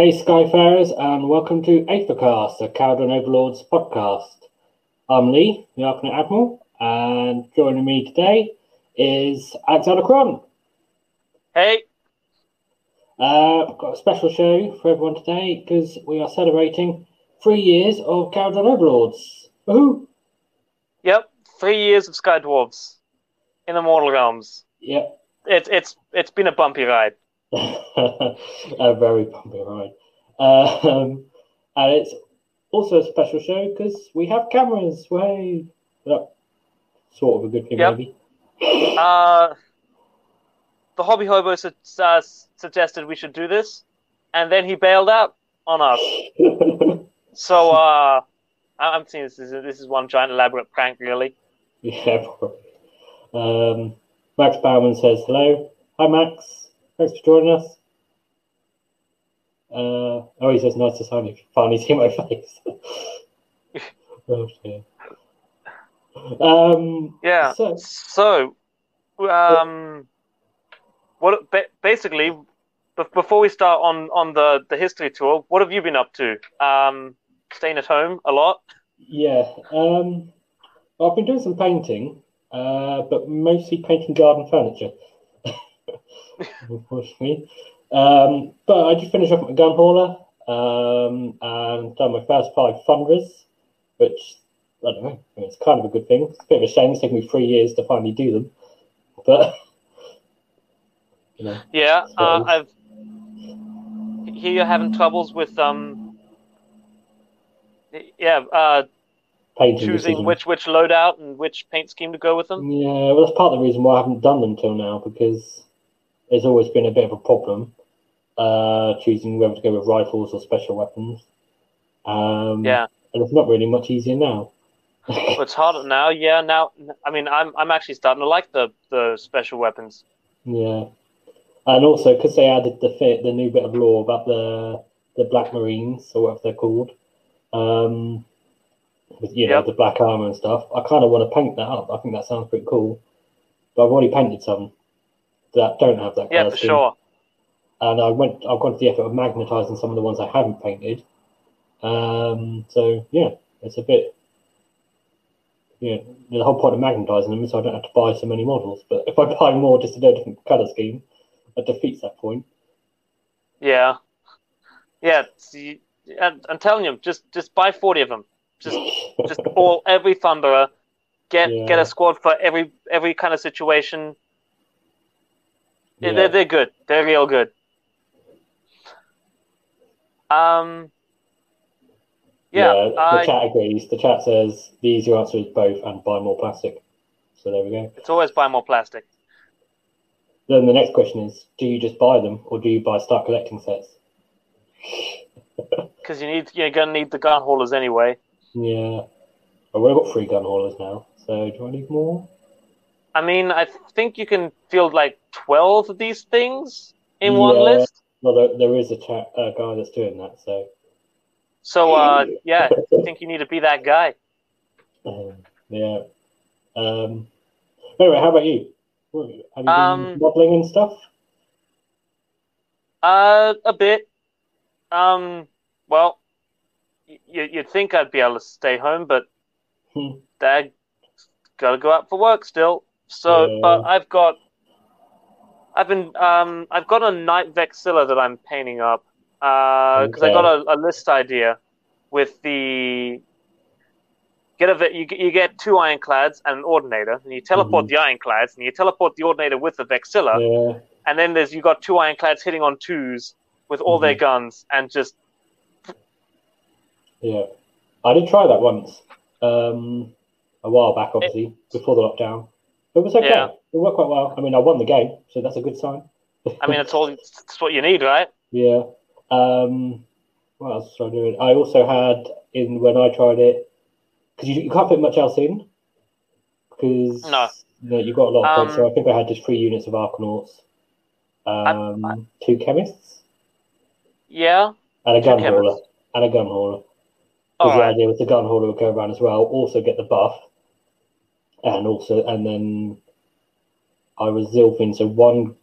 Hey, Skyfarers, and welcome to Aethercast, the Kharadron Overlords podcast. I'm Lee, the Arkanaut Admiral, and joining me today is Alexander Cron. Hey, Uh, I've got a special show for everyone today because we are celebrating three years of Kharadron Overlords. Woohoo! yep, three years of Sky Dwarves in the Mortal Realms. Yep. It's it's it's been a bumpy ride. a very bumpy ride. Um, and it's also a special show because we have cameras. Way, that sort of a good thing, Yep. maybe. Uh, the hobby hobo su- uh, suggested we should do this, and then he bailed out on us. So uh, I- I'm seeing this is this is one giant elaborate prank, really. yeah. probably. Um, Max Bauman says hello. Hi, Max. Thanks for joining us. Uh, oh, he says nice to finally, finally see my face. oh. Um, Yeah. So, So, um, what ba- basically before we start on on the the history tour, what have you been up to? Um, staying at home a lot. Yeah, um, I've been doing some painting, uh, but mostly painting garden furniture, unfortunately. Um, but I did finish off my gun hauler um, and done my first five funders, which I don't know, it's kind of a good thing. It's a bit of a shame it's taken me three years to finally do them, but you know, Yeah, uh, I've here you're having troubles with um. Yeah, uh, painting choosing decisions. which which loadout and which paint scheme to go with them. Yeah, well, that's part of the reason why I haven't done them till now because there's always been a bit of a problem uh, choosing whether to go with rifles or special weapons. Um, Yeah, and it's not really much easier now. but it's harder now. Yeah, now I mean I'm I'm actually starting to like the the special weapons. Yeah, and also because they added the fit, the new bit of law about the the Black Marines or whatever they're called, um, with you know the black armor and stuff. I kind of want to paint that up. I think that sounds pretty cool. But I've already painted some that don't have that. Yeah, for sure. and I went. I've gone to the effort of magnetizing some of the ones I haven't painted. Um, so yeah, it's a bit. Yeah, the whole point of magnetizing them is so I don't have to buy so many models. But if I buy more just to do a different color scheme, that defeats that point. Yeah, yeah. See, I'm telling you, just just buy forty of them. Just just all every thunderer. Get Yeah. get a squad for every every kind of situation. Yeah. They're they're good. They're real good. Um. Yeah, the I, chat agrees. The chat says the easier answer is both and buy more plastic. So there we go. it's always buy more plastic. Then the next question is: Do you just buy them, or do you buy start collecting sets? Because you need you're gonna need the gun haulers anyway. Yeah, I've got three gun haulers now. So do I need more? I mean, I think you can field like twelve of these things in one list. Well, there, there is a chat uh, guy that's doing that. So So uh, yeah, I think you need to be that guy. um, yeah. Um, anyway, how about you? Have you been Um, modelling and stuff? Uh, a bit. Um, well, y- you, you'd think I'd be able to stay home, but Hmm. Dad got to go out for work still. So, Yeah. but I've got, I've been, um, I've got a Knight-Vexillor that I'm painting up. Uh, because I got a, a list idea with the. Get a ve- you, get- you get two ironclads and an ordinator, and you teleport Mhm. the ironclads, and you teleport the ordinator with the Vexillor, Yeah. and then there's you got two ironclads hitting on twos with all their Mhm. guns and just Yeah, I did try that once, um, a while back, obviously before the lockdown. It was okay. Yeah. It worked quite well. I mean, I won the game, so that's a good sign. I mean it's all it's what you need, right? Yeah. Um, what else was I doing? I also had in when I tried it because you, you can't put much else in because No. you know, you've got a lot of points. Um, So I think I had just three units of Arkanauts, um, two chemists, Yeah. and a gun hauler, and a gun hauler. Because the right. idea was the gun hauler would go around as well, also get the buff, and also and then I was Zilfin, so one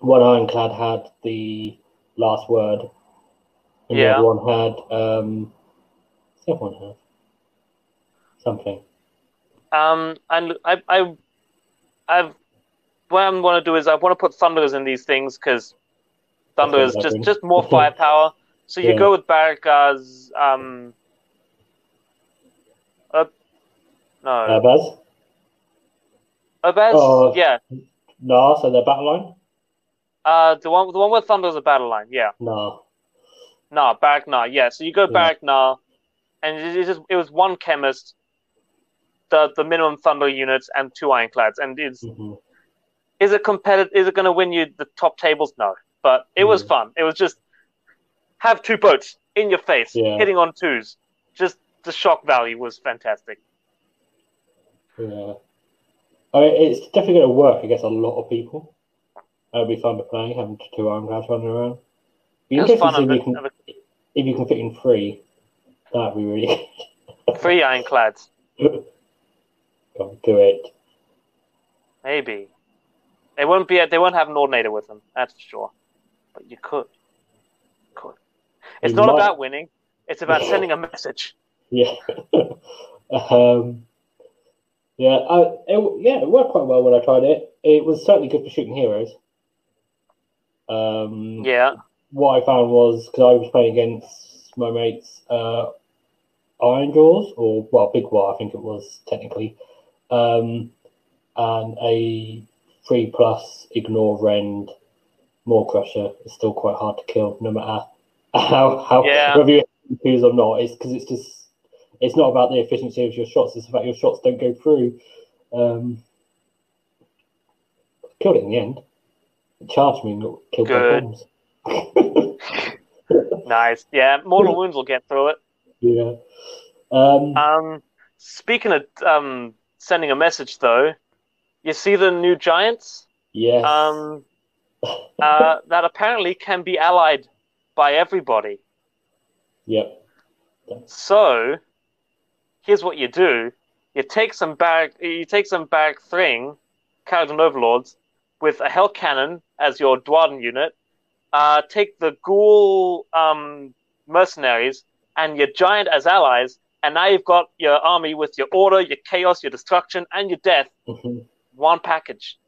one ironclad had the last word, And Yeah. the other one had um, what's the other one have something. Um, and I, I, I've what I want to do is I want to put thunderers in these things because thunder is just just more firepower. So you Yeah. go with Barricades. Um, uh, no, Uh, Baz? Urbaz? oh. yeah. No, so their battle line? Uh, the one the one with thunder is a battle line. Yeah. No. Barrack Nah. Yeah. So you go Yeah. Nah, and it, it just it was one chemist, the the minimum thunder units, and two ironclads, and it's hmm is it competitive? Is it going to win you the top tables? No, but it was Mhm. fun. It was just have two boats in your face, Yeah. hitting on twos. Just the shock value was fantastic. Yeah. I mean, it's definitely going to work against a lot of people. It'll be fun to play, having two ironclads running around. Be interesting fun. to see Of if you, can, if you can fit in three. That'd be really the three ironclads, on, do it. maybe. They won't be. They won't have an ordinator with them. That's for sure. But you could. Could. It's You not might. about winning. It's about sending a message. Yeah. um, yeah, I, it, yeah, it worked quite well when I tried it. It was certainly good for shooting heroes. Um, Yeah. What I found was because I was playing against my mates, uh, Ironjawz, or well, Big War, I think it was technically, um, and a three plus ignore rend Maw-krusha is still quite hard to kill, no matter how how Yeah. whether you use or not. It's because it's just it's not about the efficiency of your shots; it's about your shots don't go through. Um, killed it in the end. It charged me and killed Good. bombs. Nice. Yeah. Mortal wounds will get through it. yeah. Um, Um, speaking of um, sending a message, though, you see the new giants yes. um, uh, that apparently can be allied by everybody. yep. So, here's what you do: you take some barrack, you take some barrack thing, Kharadron Overlords, with a Hell Cannon as your Dwarden unit. Uh, take the Ghoul um, mercenaries and your Giant as allies, and now you've got your army with your Order, your Chaos, your Destruction, and your Death. Mhm. One package.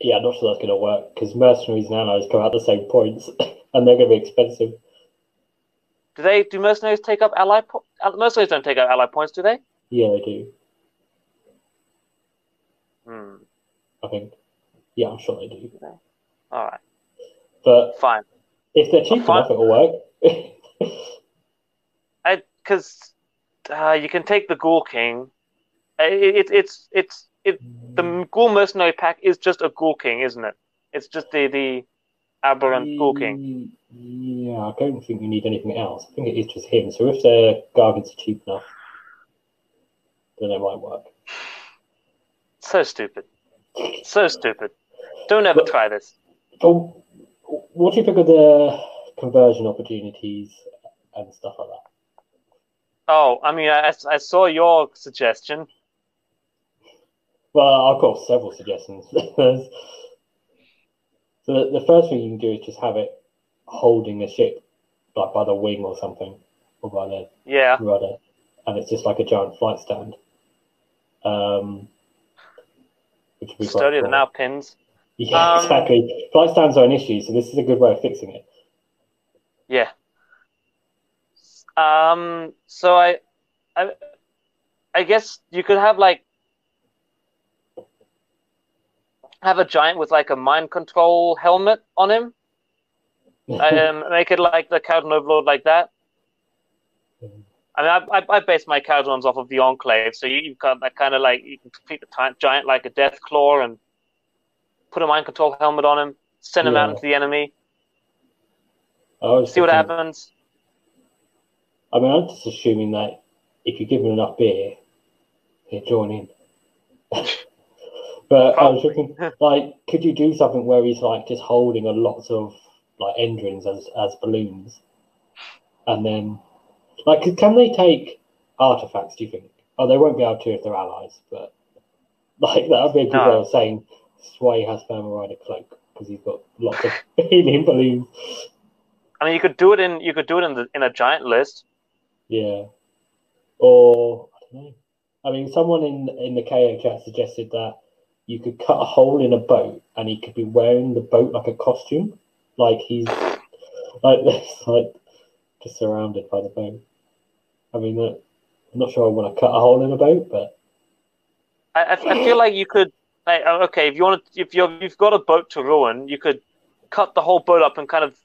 Yeah, I'm not sure that's going to work because mercenaries and allies come out the same points, and they're going to be expensive. Do they? Do mercenaries take up ally? Po- uh, mercenaries don't take up ally points, do they? Yeah, they do. Hmm. I think. Yeah, I'm sure they do. All right. But Fine. if they're cheap Fine. enough, it'll work. I because uh, you can take the Ghoul King. It, it, it's it's it the Ghoul Mercenary pack is just a Ghoul King, isn't it? It's just the the aberrant mm, Ghoul King. Yeah, I don't think you need anything else. I think it is just him. So if their Gargants are cheap enough, then it might work. So stupid. So stupid. Don't ever But- try this. Oh, what do you think of the conversion opportunities and stuff like that? Oh, I mean, I, I saw your suggestion. Well, I've got several suggestions. So the, the first thing you can do is just have it holding the ship, like by the wing or something, or by the Yeah. rudder, and it's just like a giant flight stand. Um, which would be Sturdier than our pins. Yeah, Um, exactly. Flight stands are an issue, so this is a good way of fixing it. Yeah. Um. So I, I, I guess you could have like have a giant with like a mind control helmet on him. um, make it like the Kharadron Overlord like that. I mean, I, I, I base my Kharadrons off of the Enclave, so you, you've got that kind of like you can treat the giant like a Deathclaw and put a mind control helmet on him, send him out into the enemy, see what happens. I mean, I'm just assuming that if you give him enough beer, he'll join in. but I was thinking, like, could you do something where he's like just holding a lots of like endrins as as balloons, and then like, can- they take artifacts? Do you think? Oh, they won't be able to if they're allies, but like that would be a good way of saying Sway has Thermal Rider cloak because he's got lots of helium balloons. I mean, you could do it in you could do it in the in a giant list. Yeah. Or I don't know. I mean, someone in in the KO chat suggested that you could cut a hole in a boat and he could be wearing the boat like a costume, like he's like this, like just surrounded by the boat. I mean, uh, I'm not sure I want to cut a hole in a boat, but I, I feel like you could. Like, uh, okay, if you want to, if you're you've got a boat to ruin, you could cut the whole boat up and kind of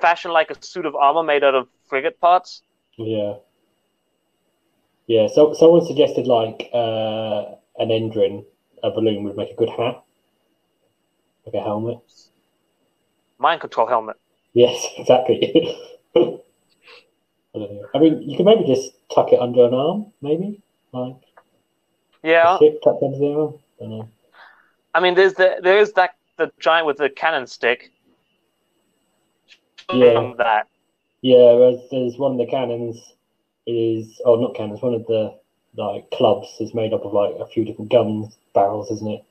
fashion like a suit of armor made out of frigate parts. Yeah. Yeah. So someone suggested like uh, an Endrin, a balloon would make a good hat, like a helmet. Mind control helmet. Yes, exactly. I don't know. I mean, you could maybe just tuck it under an arm, maybe like yeah. tucked under the arm. I don't know. I mean, there's the there is that the giant with the cannon stick. Yeah. That. Yeah, there's, there's one of the cannons is oh not cannons, one of the like clubs is made up of like a few different guns barrels, isn't it?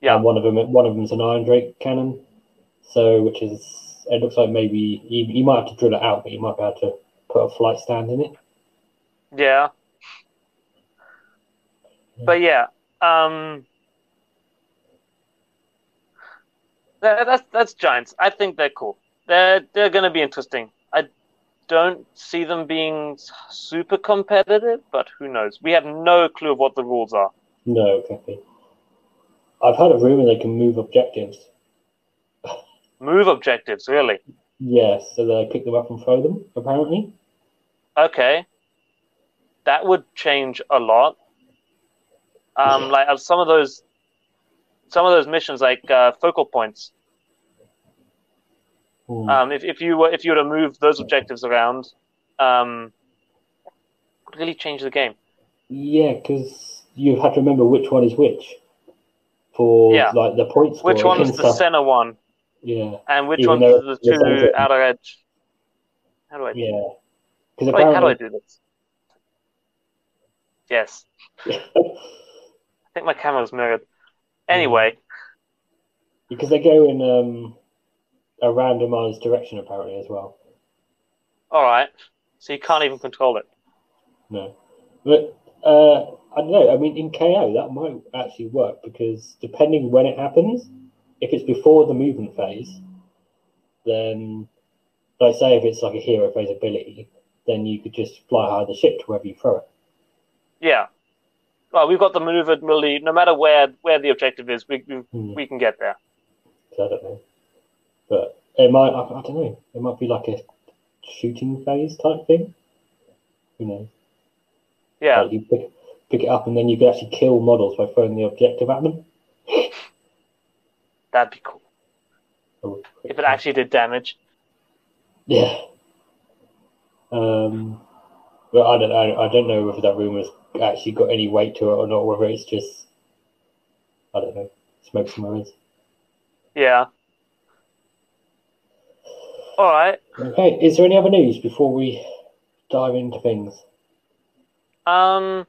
Yeah. And one of them one of them's an iron drake cannon, so which is it looks like maybe you, you might have to drill it out, but you might be able to put a flight stand in it. Yeah. But yeah, um, that, that's that's giants. I think they're cool. They're they're going to be interesting. I don't see them being super competitive, but who knows? We have no clue of what the rules are. No, exactly. I've heard a rumor they can move objectives. Move objectives, really? Yes, so they pick them up and throw them. Apparently. Okay, that would change a lot. Um, like some of those, some of those missions, like uh, focal points. Hmm. Um, if, if you were if you were to move those objectives around, um, would really change the game. Yeah, because you have to remember which one is which for Yeah. like the points. Which one's and the center one, Yeah, and which Even one's though the two outer edge? How do I? yeah. Because Wait, how do I do this? Yes, I think my camera's mirrored. Anyway, because they go in um, a randomized direction apparently as well. all right. So you can't even control it. No, but uh, I don't know. I mean, in KO that might actually work because depending when it happens, if it's before the movement phase, then like say if it's like a hero phase ability, then you could just fly high the ship to wherever you throw it. Yeah. Well, we've got the maneuverability. No matter where where the objective is, we we, Hmm. we can get there. So I don't know, but it might. I, I don't know. It might be like a shooting phase type thing. Who knows? Yeah. Like you pick pick it up and then you could actually kill models by throwing the objective at them. That'd be cool Oh, if it actually did damage. Yeah. Um, but I don't. I, I don't know whether that rumor's actually got any weight to it or not. Whether it's just, I don't know, smoke and mirrors. Yeah. All right. Okay. Is there any other news before we dive into things? Um.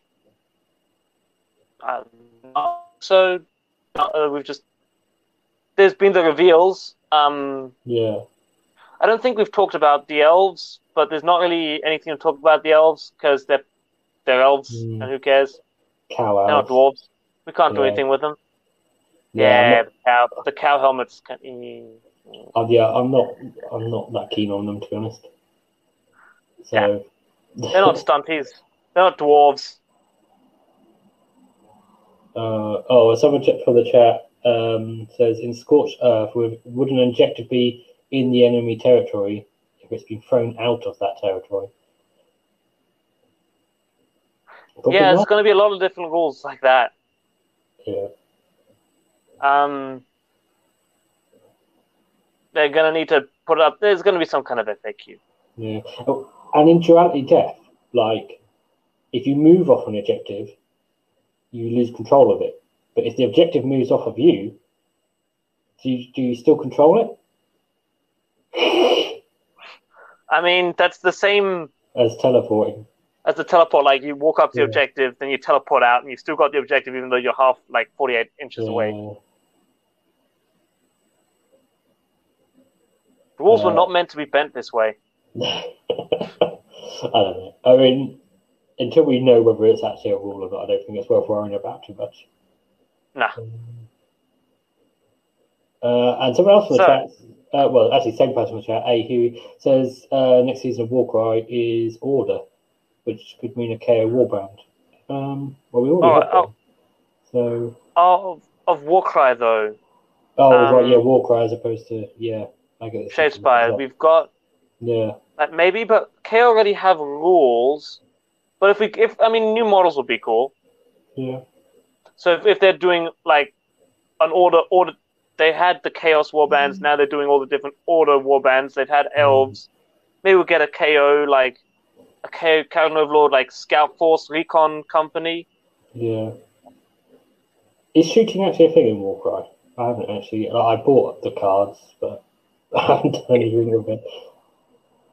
Uh, so uh, we've just there's been the reveals. Um, Yeah. I don't think we've talked about the elves, but there's not really anything to talk about the elves because they're they're elves, Hmm. and who cares? Cow They're not dwarves. We can't do anything with them. Yeah. Yeah, the cow, the cow helmets. Can, mm, Uh, yeah, I'm not. I'm not that keen on them to be honest. So they're not stunties. They're not dwarves. Uh, oh, someone checked for the chat. Um, says in scorched earth, would, would an objective be in the enemy territory if it's been thrown out of that territory? Probably yeah, there's going to be a lot of different rules like that. yeah. Um, they're going to need to put up. There's going to be some kind of FAQ. Yeah. Oh, and in duality death, like if you move off an objective, you lose control of it. But if the objective moves off of you, do you, do you still control it? I mean, that's the same As teleporting. as the teleport. Like you walk up to the objective, then you teleport out, and you still got the objective, even though you're half like 48 inches away. The rules Uh, were not meant to be bent this way. I don't know. I mean, until we know whether it's actually a rule or not, I don't think it's worth worrying about too much. Nah. Uh, and someone else in the So- chat, uh, well, actually, same person in the chat, A Huey, says uh, next season of Warcry is Order, which could mean a KO Warband. Um, well, we already Oh, have oh. So, Of of Warcry though, oh, Um, right, yeah, Warcry as opposed to, yeah, I get it. Shadespire, we've got Yeah, like maybe, but K already have rules. But if we, if I mean, new models would be cool. yeah, So if, if they're doing like an order order, they had the Chaos warbands. Mm. Now they're doing all the different order warbands. They've had mm. elves. Maybe we'll get a KO like a KO Kharadron Overlord like Scout Force Recon Company. yeah. Is shooting actually a thing in Warcry? I haven't actually, like, I bought the cards, but I haven't done anything with it.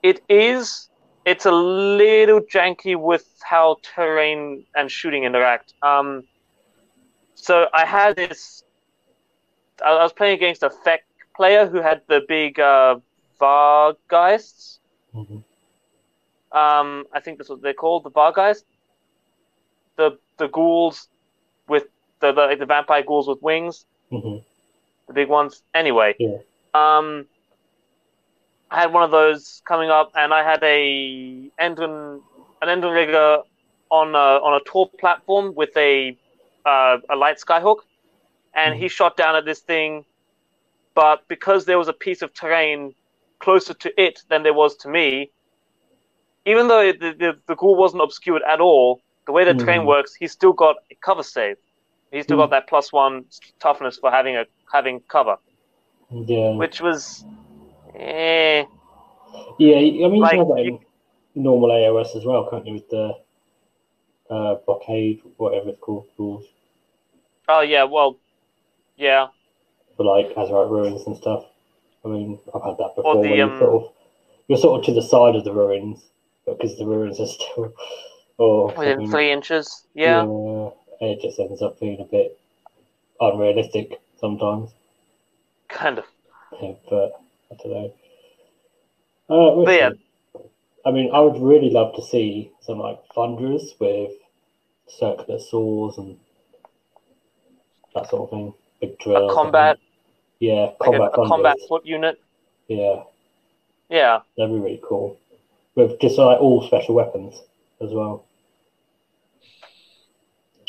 It is. It's a little janky with how terrain and shooting interact. Um, so I had this. I I was playing against a Feck player who had the big uh, Vargeists. Mhm. Um, I think that's what they're called, the Vargeist. The the ghouls with the the, the vampire ghouls with wings, Mhm. the big ones. Anyway, Yeah. um, I had one of those coming up, and I had a Endrin an Endrin rigger on a, on a tall platform with a uh, a light skyhook, and he shot down at this thing. But because there was a piece of terrain closer to it than there was to me, even though it, the, the the ghoul wasn't obscured at all, the way the terrain Mhm. works, he still got a cover save. He still Mm. got that plus one toughness for having a having cover, Yeah. which was, eh. Yeah, I mean, Like, you can have that you- in normal AOS as well, can't you? With the uh, blockade, whatever it's called, rules Oh yeah, well, yeah, for like Azerite ruins and stuff. I mean, I've had that before. the, where you um, sort of, you're sort of to the side of the ruins because the ruins are still, or within something. three inches. Yeah, and it just ends up being a bit unrealistic sometimes. kind of. Yeah, but I don't know. Uh, we'll But yeah. I mean, I would really love to see some like thunderers with circular saws and that sort of thing. Big drill. A combat, Yeah, like a, combat a combat foot unit. Yeah, Yeah, that'd be really cool. With just like all special weapons as well.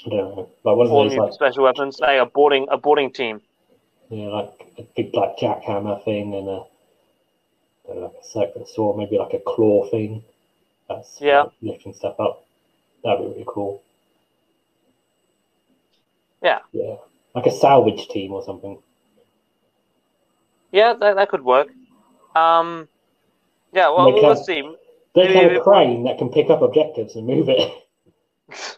I don't know, like one of those like special weapons, like a boarding a boarding team. Yeah, like a big like jackhammer thing and a uh, like a circular saw, maybe like a claw thing. That's Yeah. like, lifting stuff up. That'd be really cool. Yeah. Yeah. Like a salvage team or something. Yeah, that, that could work. Um, yeah, well, we'll a- see. They Maybe have a crane that can pick up objectives and move it.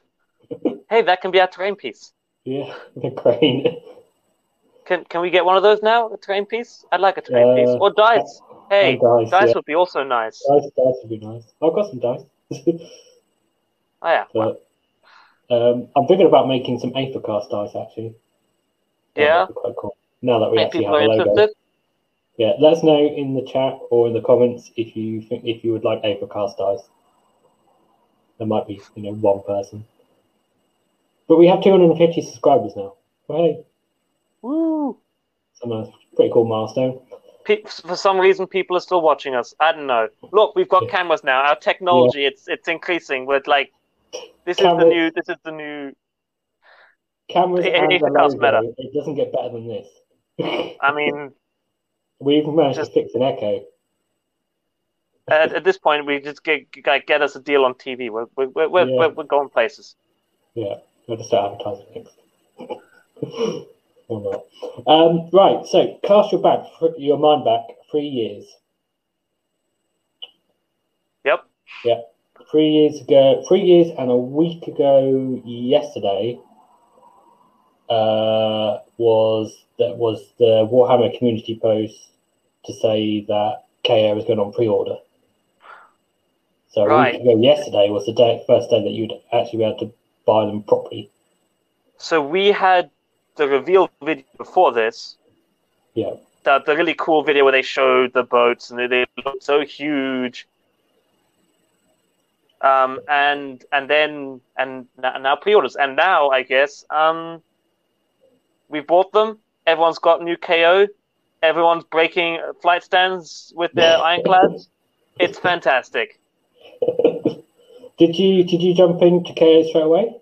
Hey, that can be our terrain piece. yeah, the crane. Can can we get one of those now? A terrain piece? I'd like a terrain Uh, piece or dice. Hey, dice, dice yeah. would be also nice. Dice, dice would be nice. I've got some dice. Oh yeah, but um, I'm thinking about making some Aethercast dice actually. Yeah. quite cool. Now that we If actually have a logo. interested. Yeah, let us know in the chat or in the comments if you think if you would like Aethercast dice. There might be, you know, one person. But we have 250 subscribers now. Well, hey, Woo! a pretty cool milestone. Pe- for some reason, people are still watching us. I don't know. Look, we've got Yeah. cameras now. Our technology, it's it's increasing. With like, this is the new. This is the new. Cameras It- and it logo, better. it doesn't get better than this. I mean, we even managed Just- to fix an echo. at, at this point, we just get get, us a deal on TV. We're we're we're, we're, Yeah. we're, we're going places. Yeah, we'll just start advertising next. or not. Um, right, so cast your back, your mind back three years. Yep. Yep. three years ago, three years and a week ago yesterday, uh, was that was the Warhammer community post to say that KO was going on pre-order. So a Right. week ago yesterday was the day, first day that you'd actually be able to buy them properly. So we had the reveal video before this. Yeah. That the really cool video where they showed the boats and they, they looked so huge. Um, and and then and now pre-orders and now I guess um, we bought them. Everyone's got new KO. Everyone's breaking flight stands with their ironclads. It's fantastic. did you did you jump into KO straight away?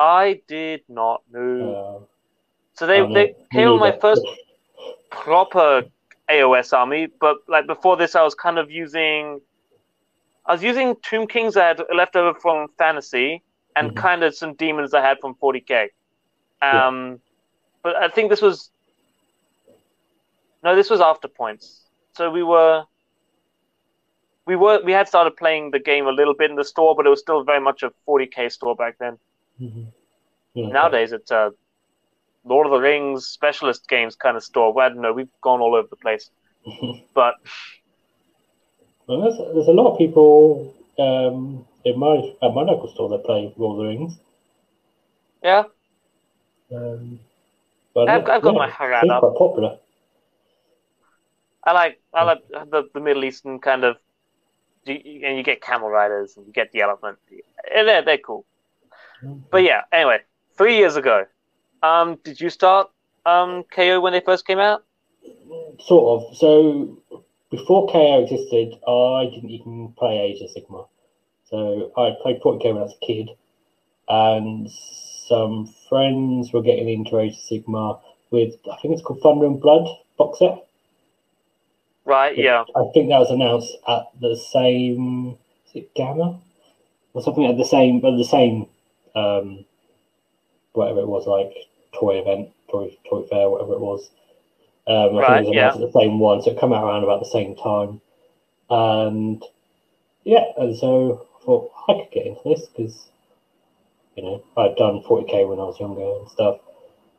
I did not know. Uh, so they they KO my first proper AOS army, but like before this, I was kind of using. I was using Tomb Kings I had left over from Fantasy, and mm-hmm. kind of some demons I had from 40k. Um, yeah. but I think this was. No, this was after points. So we were. We were we had started playing the game a little bit in the store, but it was still very much a 40k store back then. Mm-hmm. Yeah, Nowadays, it's a Lord of the Rings specialist games kind of store. Well, I don't know. We've gone all over the place, but well, there's, there's a lot of people um, in my at my local store that play Lord of the Rings. Yeah. Um, but I've, I've got yeah, my Harad up. Quite popular. I like I like the, the Middle Eastern kind of, and you get camel riders and you get the elephant. They're they're cool. But yeah, anyway, three years ago, um, did you start um, KO when they first came out? Sort of. So before KO existed, I didn't even play Age of Sigmar. So I played 40k when I was a kid, and some friends were getting into Age of Sigmar with I think it's called Thunder and Blood box set. Right. Yeah. I think that was announced at the same. Is it GAMA or something at the same at the same um, whatever it was like toy event, toy toy fair, whatever it was. Um, I right, think it was yeah. the same one, so it came out around about the same time. And yeah, and so I thought I could get into this because you know I'd done 40k when I was younger and stuff.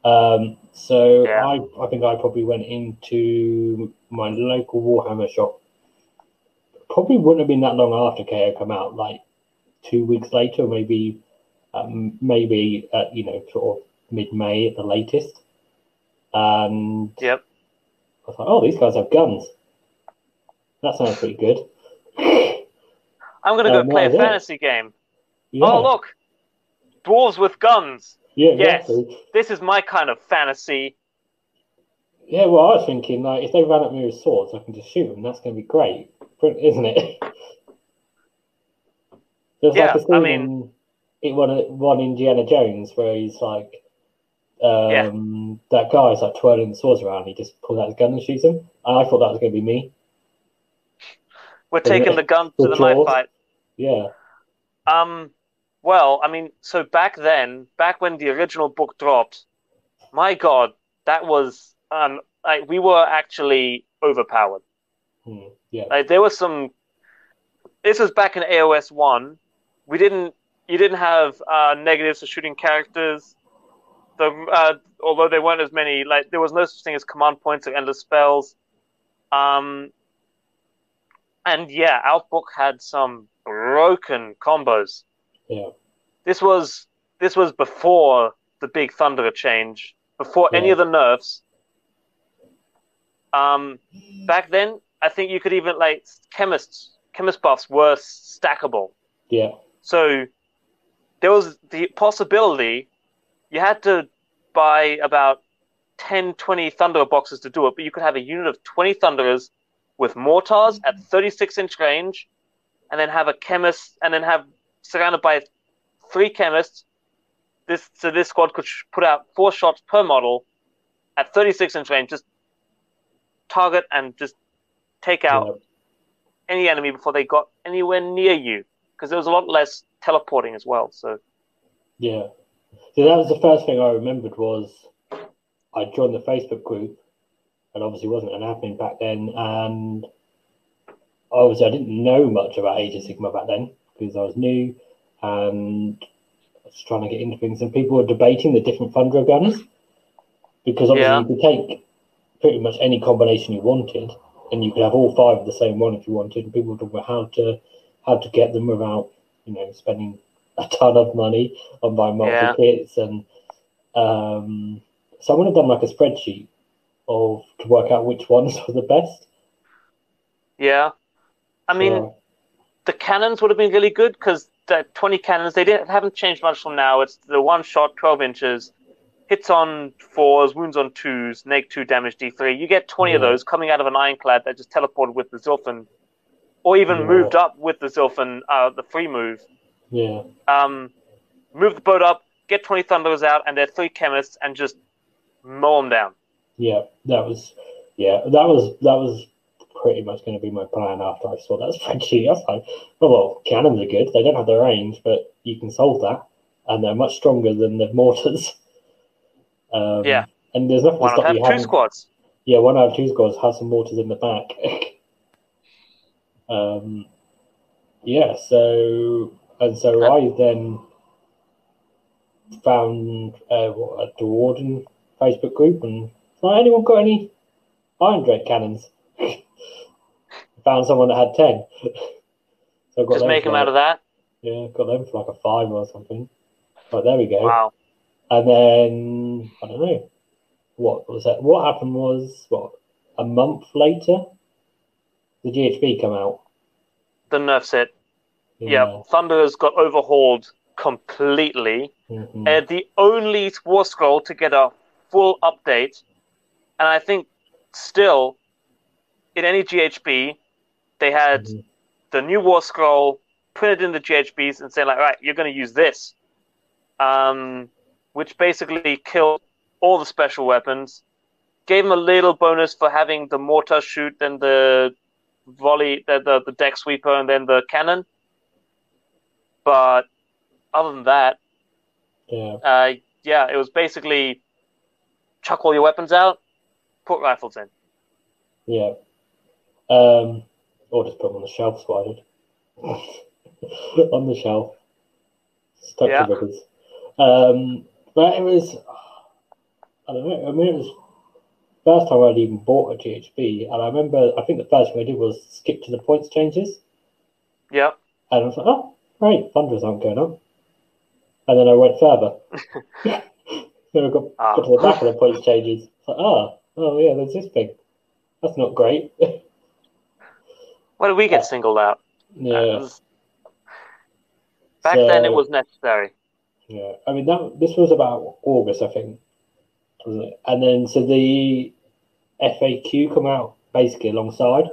Um, so yeah. I I think I probably went into my local Warhammer shop. Probably wouldn't have been that long after KO come out, like two weeks later, maybe um, maybe at you know sort of mid May at the latest. And yep. I was like, oh, these guys have guns. That sounds pretty good. I'm going to go um, play a fantasy it? game. Yeah. Oh, look. Dwarves with guns. Yeah, yes. Exactly. This is my kind of fantasy. Yeah, well, I was thinking, like, if they run at me with swords, I can just shoot them. That's going to be great, isn't it? There's yeah, like I mean, in, one, one Indiana Jones where he's like, um, yeah. that guy's like twirling the swords around. He just pulls out his gun and shoots him. And I thought that was going to be me. We're taking the gun to the knife fight. Yeah. Um. Well, I mean, so back then, back when the original book dropped, my God, that was um, like we were actually overpowered. Hmm. Yeah. Like there was some. This was back in AOS one. We didn't. You didn't have uh, negatives for shooting characters the uh, although there weren't as many, like there was no such thing as command points or endless spells. Um, and yeah, Outbook had some broken combos. Yeah. This was this was before the big Thunderer change, before yeah. any of the nerfs. Um, back then, I think you could even like chemists, chemist buffs were stackable. Yeah. So there was the possibility you had to buy about 10, 20 Thunderer boxes to do it, but you could have a unit of 20 Thunderers with mortars at 36 inch range, and then have a chemist, and then have surrounded by three chemists. This so this squad could put out four shots per model at 36 inch range, just target and just take out yeah. any enemy before they got anywhere near you, because there was a lot less teleporting as well. So yeah, so that was the first thing I remembered was I joined the Facebook group, and obviously wasn't an admin back then, and obviously I didn't know much about Age of Sigmar back then because I was new and I was trying to get into things, and people were debating the different Thunderer guns because obviously yeah. you could take pretty much any combination you wanted, and you could have all five of the same one if you wanted. And people were talking about how to how to get them without you know spending a ton of money on buying multiple yeah. kits, and um, so I would have done like a spreadsheet of to work out which ones were the best. Yeah, I mean, the cannons would have been really good because the 20 cannons they didn't haven't changed much from now. It's the one shot, 12 inches, hits on fours, wounds on twos, neg two damage D3. You get 20 of those coming out of an ironclad that just teleported with the Zilfin, or even Yeah. moved up with the Zilfin, uh, the free move. yeah, Um, move the boat up, get 20 Thunderers out, and they're three chemists, and just mow them down. yeah, that was yeah, that was that was pretty much going to be my plan after I saw that spreadsheet. I was like, oh well, cannons are good. They don't have the range, but you can solve that, and they're much stronger than the mortars. Um, Yeah. and there's nothing Why to stop have you two having. squads? Yeah, one out of two squads has some mortars in the back. um, yeah, so and so I then found uh, what, a Warden Facebook group and like, anyone got any Iron Dread cannons? found someone that had ten. so I got Just make them out like- of that. Yeah, got them for like a five or something. But there we go. Wow. And then I don't know what was that. What happened was what a month later, the GHB come out. The nerf set. Yeah, Thunder has got overhauled completely. Mhm. Uh, the only War Scroll to get a full update, and I think still in any GHB, they had Mhm. the new War Scroll printed in the GHBs and saying like, right, you're going to use this, um, which basically killed all the special weapons. Gave them a little bonus for having the mortar shoot, then the volley, the, the the deck sweeper, and then the cannon. But other than that, Yeah, uh, yeah, it was basically chuck all your weapons out, put rifles in. yeah. Um, or just put them on the shelf, so on the shelf. Stuck Yeah. to ribbons. Um, but it was, I don't know. I mean, it was first time I'd even bought a GHB, and I remember. I think the first thing I did was skip to the points changes. Yep. And I was like, oh, great, thunders aren't going on. And then I went further. then I got, Ah. got to the back of the points changes. Like, oh, oh yeah, there's this thing. That's not great. Why did we get singled out? Yeah, was- Back then, it was necessary. yeah. I mean, that this was about August, I think? And then so the FAQ come out basically alongside.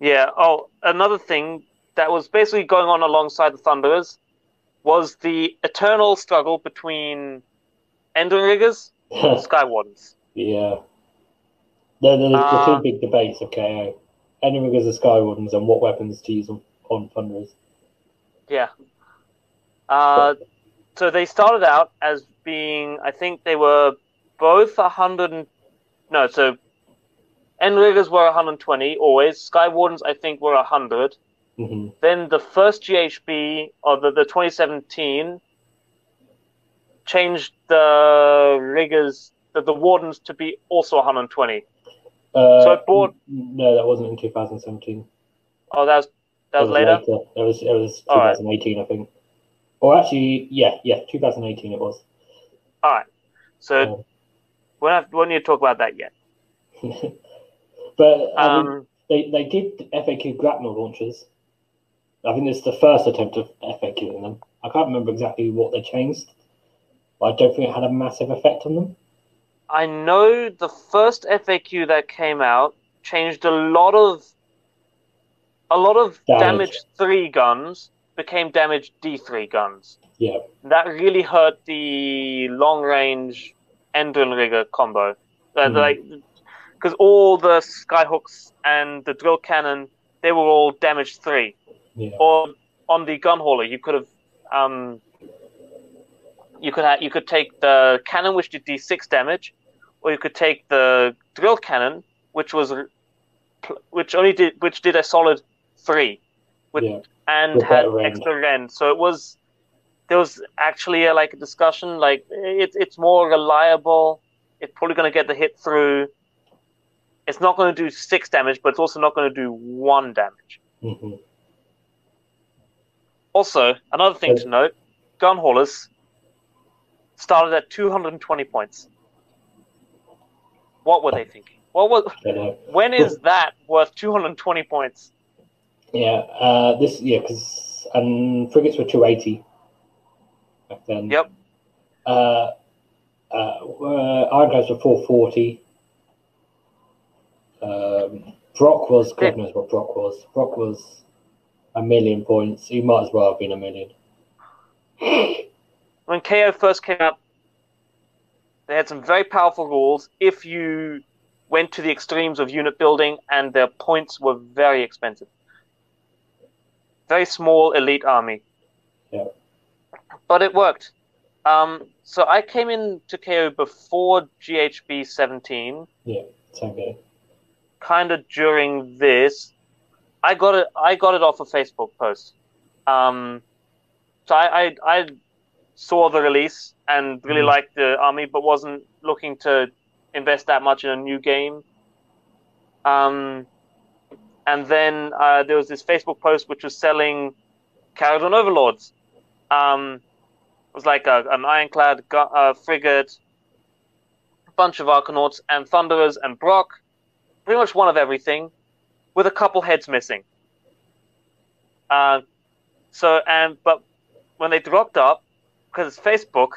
Yeah. Oh, another thing that was basically going on alongside the Thunderers was the eternal struggle between Endrin Riggers and Sky Wardens. yeah. There, there's the Uh, two big debates of KO. Enemies of Sky Wardens and what weapons to use on, on Thunderers. Yeah. Uh, so they started out as being, I think they were both 100. And, no, so End Riggers were 120 always. Sky Wardens, I think, were 100. hmm Then the first GHB of the, the 2017 changed the riggers, the, the wardens to be also 120. Uh, So I bought- No, that wasn't in 2017. Oh, that was that was It later. It was it was All right. 2018, I think. Or actually, yeah, yeah, 2018 it was. All right. So Um, we don't, we don't need to talk about that yet. but I mean, Um, they they did FAQ grapnel launchers. I think it's the first attempt of FAQing them. I can't remember exactly what they changed, but I don't think it had a massive effect on them. I know the first FAQ that came out changed a lot of a lot of Damage. damage three guns became damaged D three guns. Yeah, That really hurt the long range Endrin rigger combo. Uh, Mhm. Like because all the skyhooks and the drill cannon they were all damage three. yeah, Or on the gun hauler you could have um you could have you could take the cannon which did D six damage, or you could take the drill cannon which was which only did which did a solid three with yeah, and With had extra rend. So it was there was actually a, like a discussion like it's it's more reliable. It's probably going to get the hit through. It's not going to do six damage, but it's also not going to do one damage. hmm Also, another thing Yeah. to note: gun haulers started at 220 points. What were they thinking? What was? I don't know. When is that worth 220 points? Yeah, uh, this yeah, because and frigates were two eighty back then. Yep. Uh, uh, uh, Ironclads were four forty. Um, Brock was God knows what Brock was. Brock was a million points. He might as well have been a million. When KO first came out, they had some very powerful rules. If you went to the extremes of unit building, and their points were very expensive. Very small elite army. Yeah. But it worked. Um, so I came into KO before GHB 17, Same game. kind of during this. I got it. I got it off a Facebook post. Um, so I, I I saw the release and really Mhm. liked the army, but wasn't looking to invest that much in a new game. Um, and then uh, there was this Facebook post which was selling Kharadron Overlords. Um, it was like a, an ironclad gu- uh, frigate, a bunch of Arkanauts and Thunderers and Brock, pretty much one of everything, with a couple heads missing. Uh, so and but when they dropped up, because it's Facebook,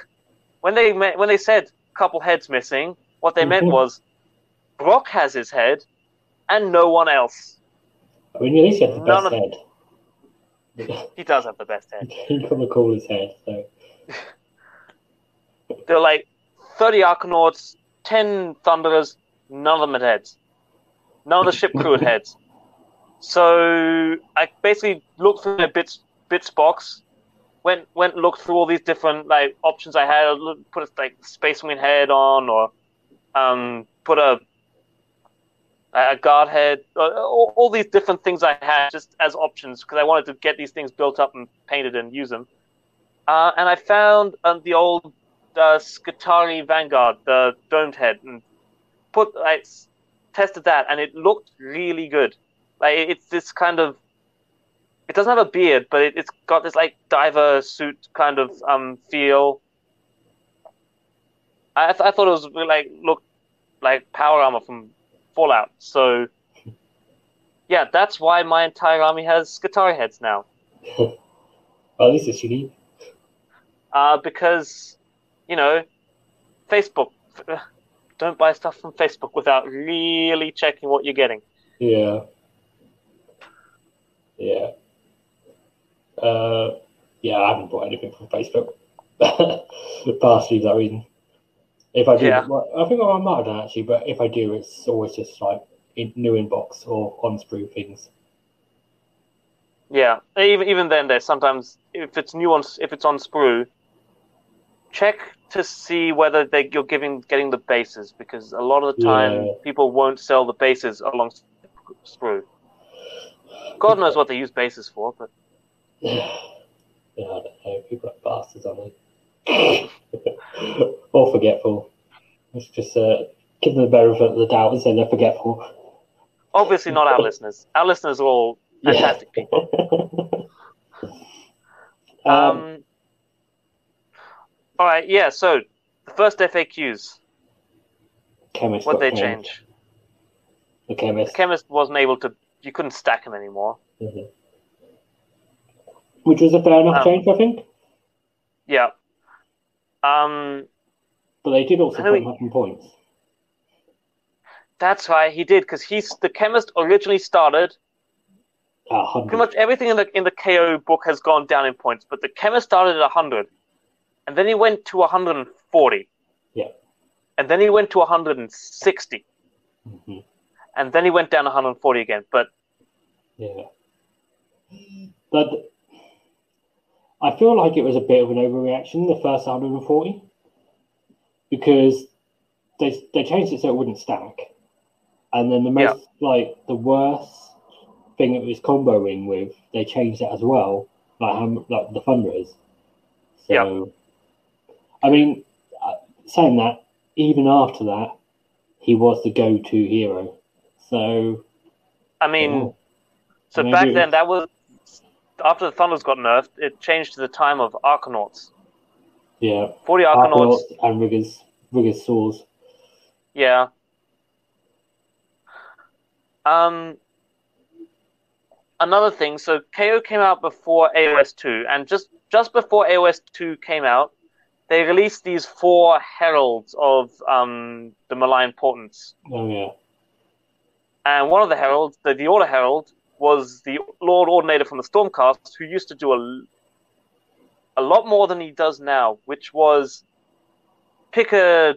when they me- when they said couple heads missing, what they meant Mhm. was Brock has his head, and no one else. I mean, at least he had the None best of- head. He does have the best head. he got the coolest head. So They're like 30 Arkanauts, 10 Thunderers, none of them had heads. None of the ship crew had heads. So I basically looked through the bits bits box, went went looked through all these different like options I had. I Put a like Space Marine head on, or um, put a a guard head, uh, all, all these different things I had just as options because I wanted to get these things built up and painted and use them. Uh, and I found um, the old uh, Skitarii Vanguard, the domed head, and put I tested that, and it looked really good. Like it's this kind of, it doesn't have a beard, but it, it's got this like diver suit kind of um feel. I, th- I thought it was like looked like power armor from Fallout. So yeah, that's why my entire army has Skitarii heads now. well, at least it's unique. uh, because you know Facebook. Don't buy stuff from Facebook without really checking what you're getting. Yeah. Yeah. Uh, yeah, I haven't bought anything from Facebook. Partially for that reason. If I do, Yeah. well, I think I might have done actually, but if I do, it's always just like in, new inbox or on sprue things. Yeah, even even then, there's sometimes if it's new on if it's on Sprue, check to see whether they you're giving getting the bases because a lot of the time Yeah. people won't sell the bases along Sprue. God knows what they use bases for, but yeah, I don't know. People are bastards, aren't they? or forgetful. It's just uh, give them the benefit of the doubt and say they're forgetful. obviously not our listeners. Our listeners are all fantastic people. um, Um, all right, yeah. So the first FAQs, chemist. what they changed. change? The chemist. The Chemist wasn't able to. You couldn't stack them anymore. Mhm. Which was a fair enough Um, change, I think. Yeah. Um, But they did also put him up in points. that's right. He did because he's the chemist originally started. Pretty much everything in the in the KO book has gone down in points, but the chemist started at hundred, and then he went to 140. Yeah. And then he went to 160, Mhm. and then he went down 140 again. But Yeah. But I feel like it was a bit of an overreaction, the first 140, because they, they changed it so it wouldn't stack. And then the most, like, the worst thing it was comboing with, they changed it as well, like, how, like the Thunderers. So, I mean, uh, saying that, even after that, he was the go to hero. So, I mean, yeah. so back then that was after the Thunders got nerfed. It changed to the time of Arkanauts. yeah. 40 Arkanauts. Arkanauts and riggers, riggers saws. Yeah. Um, another thing. So KO came out before AOS two, and just just before AOS two came out, they released these four heralds of um, the malign portents. Oh yeah. And one of the heralds, the, the Order Herald, was the Lord Ordinator from the Stormcast, who used to do a, a lot more than he does now, which was pick a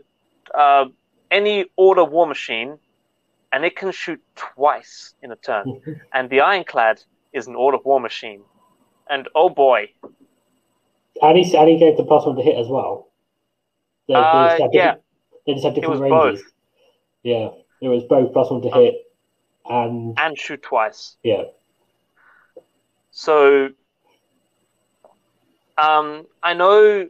uh, any Order war machine, and it can shoot twice in a turn. and the Ironclad is an Order war machine, and oh boy, and he, and he gave the plus one to hit as well. They, they uh, yeah. They just had different ranges. Both. Yeah, it was both plus one to um, hit and and shoot twice. Yeah. So, um, I know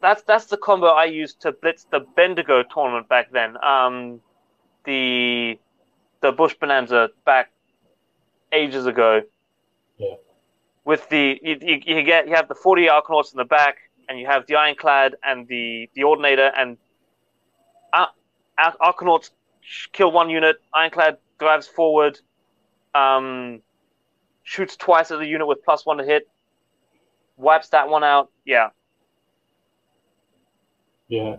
that's that's the combo I used to blitz the Bendigo tournament back then. Um, the the Bush Bonanza back ages ago. Yeah. With the you, you, you get you have the forty Arkanauts in the back, and you have the Ironclad and the the Ordinator, and uh, Arkanauts kill one unit, Ironclad drives forward, um, shoots twice at the unit with plus one to hit, wipes that one out. Yeah. Yeah.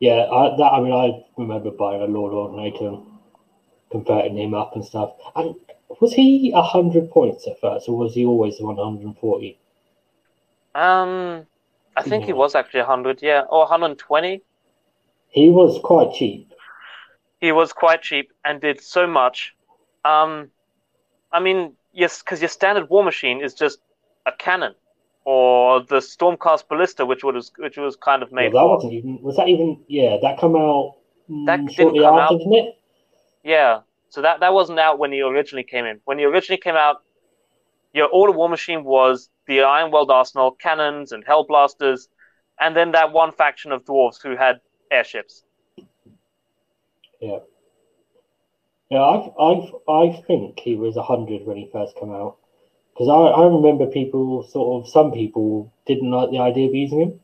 Yeah, I, that, I mean, I remember buying a Lord Ordinator converting him up and stuff. And was he 100 points at first, or was he always 140? Um, I think yeah. he was actually 100, yeah, or 120. He was quite cheap he was quite cheap and did so much. Um, I mean, yes, because your standard war machine is just a cannon, or the Stormcast ballista, which was which was kind of made. Well, that wasn't even. Was that even? Yeah, that come out. Mm, that didn't come after, out, didn't it? Yeah. So that that wasn't out when he originally came in. When he originally came out, your order war machine was the Ironweld arsenal, cannons and hellblasters, and then that one faction of dwarves who had airships. Yeah. Yeah, I I I think he was hundred when he first came out. Because I, I remember people sort of some people didn't like the idea of using him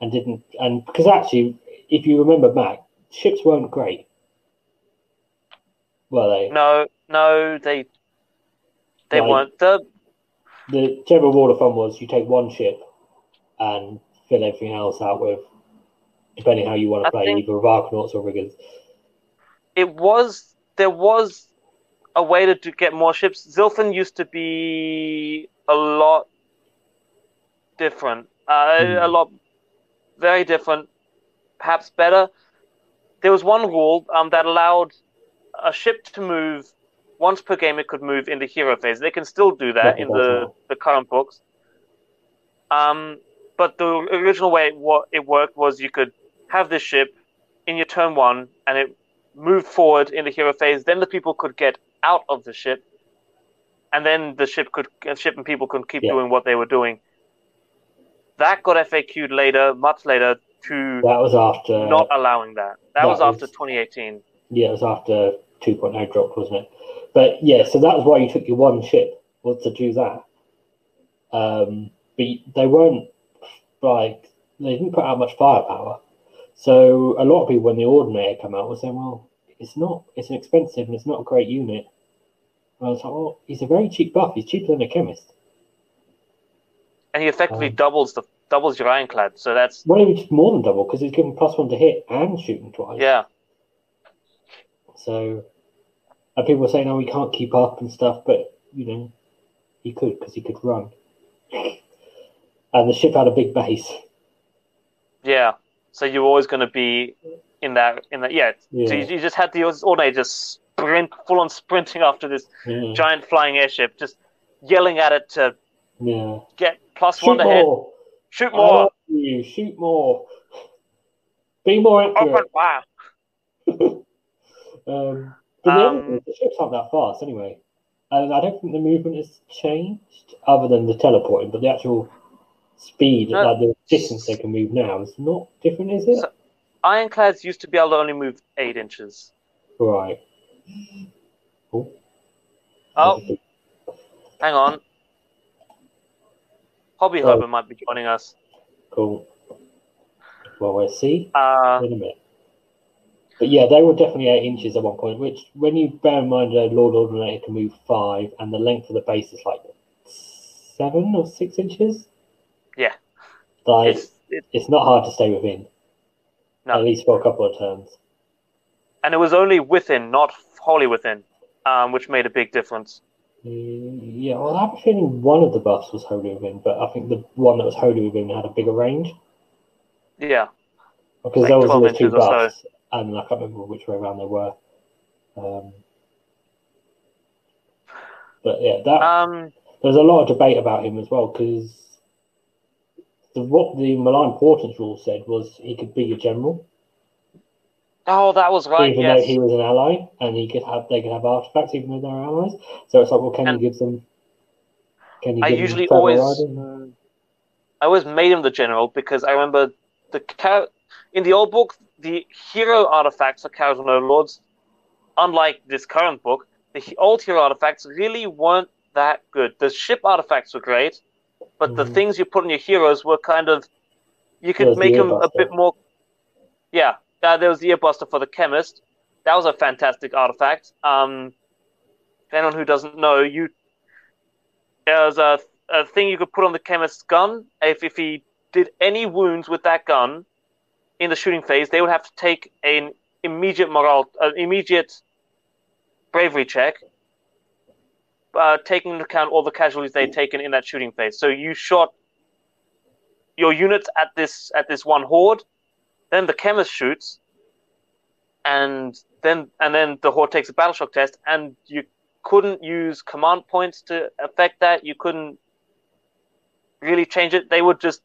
and didn't and because actually if you remember back ships weren't great. Were they? No no they they like, weren't. The the general rule of thumb was you take one ship and fill everything else out with depending how you want to I play think, either with Arkanauts or riggers it was there was a way to, to get more ships. Zilfin used to be a lot different, uh, mm. a lot very different, perhaps better. There was one rule um, that allowed a ship to move once per game. It could move in the hero phase. They can still do that in the, the current books. Um, but the original way it, it worked was you could have this ship in your turn one, and it moved forward in the hero phase. Then the people could get out of the ship, and then the ship could ship and people could keep yeah. doing what they were doing. That got FAQ'd later, much later, to that was after not allowing that. That, that was, was, after 2018. Yeah, it was after 2.0 dropped, wasn't it? But yeah, so that was why you took your one ship was to do that. Um, but they weren't like they didn't put out much firepower. So a lot of people, when the Ordinator come out, were saying, "Well, it's not. It's an expensive and it's not a great unit." And I was like, "Well, he's a very cheap buff. He's cheaper than a chemist." And he effectively um, doubles the doubles your ironclad. So that's well, he more than double because he's given plus one to hit and shooting twice. Yeah. So, and people were saying, "Oh, he can't keep up and stuff," but you know, he could because he could run. and the ship had a big base. Yeah. So you're always going to be in that in that yeah. yeah. So you, you, just had the day just sprint, full on sprinting after this yeah. giant flying airship, just yelling at it to yeah. get plus Shoot one to more. Shoot more. You. Shoot more. Be more accurate. Open fire. um, but um, the ships aren't that fast anyway. And I don't think the movement has changed other than the teleporting, but the actual speed, no, like the distance they can move now, is not different, is it? So ironclads used to be able to only move eight inches. Right. Oh. Oh. Hang on. Hobby oh. Might be joining us. Cool. Well, we'll see. Uh, in a minute. But yeah, they were definitely eight inches at one point. Which, when you bear in mind, a Lord Ordinator can move five, and the length of the base is like seven or six inches. Yeah, like it's, it, it's not hard to stay within. No. At least for a couple of turns. and it was only within, not wholly within, um, which made a big difference. Mm, Yeah, well, I have a feeling one of the buffs was wholly within, but I think the one that was wholly within had a bigger range Yeah, because Like there was 12 always two or so. and I can't remember which way around they were. Um, but yeah, that um, there's a lot of debate about him as well because the, what the malign portents rule said was he could be your general, oh, that was right. even Yes, though he was an ally, and he could have they could have artifacts even though they're allies. So it's like, well, can And- you give them? Can you? I usually always- riding? I always made him the general because I remember the in the old book the hero artifacts for Cows No Lords, unlike this current book, the old hero artifacts really weren't that good. The ship artifacts were great, but the Mhm. things you put on your heroes were kind of you could There's the make them a bit more. Yeah, uh, there was the earbuster for the chemist. That was a fantastic artifact. Um, for anyone who doesn't know, you there was a, a thing you could put on the chemist's gun. If if he did any wounds with that gun in the shooting phase, they would have to take an immediate morale, an immediate bravery check, uh, taking into account all the casualties they'd taken in that shooting phase. So you shot your units at this at this one horde, then the chemist shoots, and then and then the horde takes a battle shock test, and you couldn't use command points to affect that. You couldn't really change it. They would just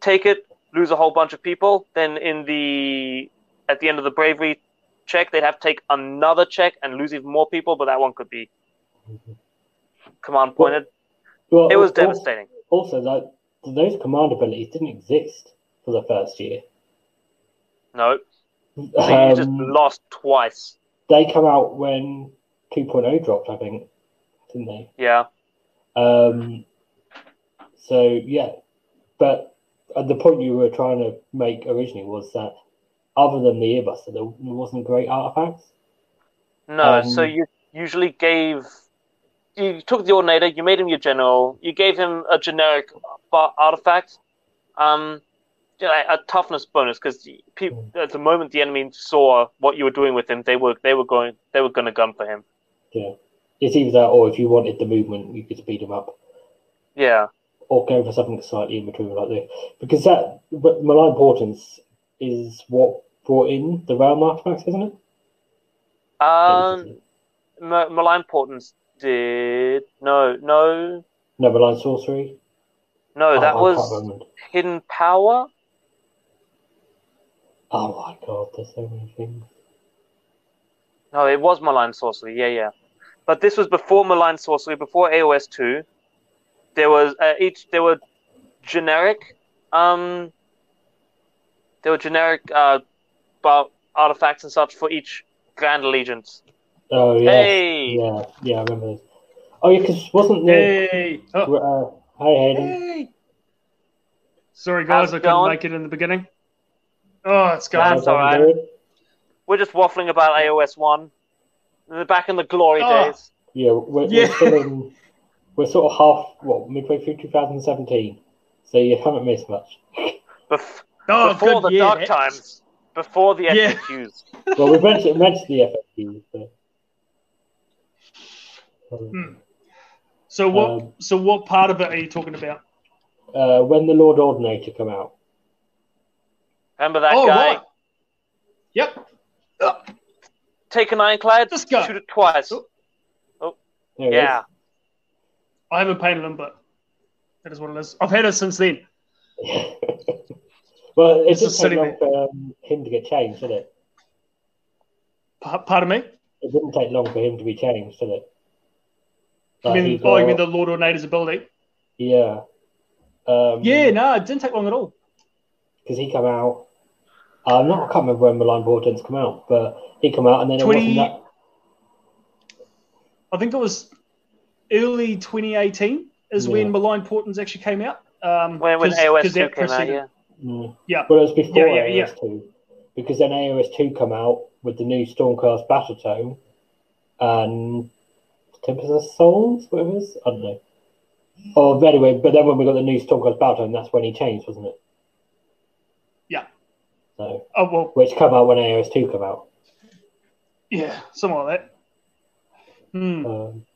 take it, lose a whole bunch of people. Then in the at the end of the bravery check, they'd have to take another check and lose even more people. But that one could be command pointed. well, It was also- devastating. Also, that those command abilities didn't exist for the first year. No, so you just Um, lost twice. they come out when 2.0 dropped, I think, didn't they? Yeah, Um, so yeah, but uh, the point you were trying to make originally was that other than the earbuster, there wasn't great artifacts. no. so Um, you usually gave. You took the ordinator, you made him your general, you gave him a generic artifact, um, a toughness bonus because people at the moment the enemy saw what you were doing with him, they were they were going they were going to gun for him. Yeah, it's either that or if you wanted the movement, you could speed them up. Yeah, or go for something slightly in between like this. Because that but malign portents is what brought in the realm artifacts, isn't it? um, Ma- malign portents did no no malign sorcery. no Oh, that I was hidden power. Oh my god, there's so many things. No, it was malign sorcery. Yeah, yeah. But this was before malign sorcery, before AOS two. There was uh, each. There were generic. Um. There were generic uh, artifacts and such for each grand allegiance. Oh yeah, Hey. yeah, yeah. I remember. This. Oh yeah, because wasn't there? Hey, oh, Uh, hi Hayden. hey. Sorry, How's guys, I couldn't going? make it in the beginning. Oh, it's going. That's all right. We're just waffling about AOS one. We're back in the glory Oh. days. Yeah, we're, Yeah. we're still in. We're sort of half, what, midway through 2017. So you haven't missed much. Bef- Oh, before the yeah, dark that- times. Before the Yeah. FAQs. Well, we've mentioned, mentioned the FAQ. But, Hmm. So what? Um, so what part of it are you talking about? uh, when the Lord Ordinator come out. Remember that oh, guy? right. Yep. Take an ironclad, This guy. shoot it twice. Oh. There it Yeah. I haven't painted him, but that is what it is. I've had it since then. well, It's didn't just take sitting long for um, him to get changed, did it? Pa- Pardon me. It didn't take long for him to be changed, did it? You mean, oh, you mean the Lord Ordinator's ability? Yeah. Um, Yeah, no, it didn't take long at all. Because he come out. Uh, not, I can't remember when Malign Portents come out, but he come out and then it 20 wasn't that. I think it was early 2018 is Yeah. when Malign Portents actually came out. Um, When, when 'cause- AOS 'cause 2 that came out, yeah. Mm. Yeah. Well, it was before Yeah, yeah, AOS2. because then AOS two come out with the new Stormcast Battle Tome and Tempest of Souls, whatever it is. I don't know. Oh, anyway, but then when we got the new Stormcast Battle Tome, that's when he changed, wasn't it? Yeah. So, Oh well, which come out when AOS two come out. yeah, something like that. Hmm. Um,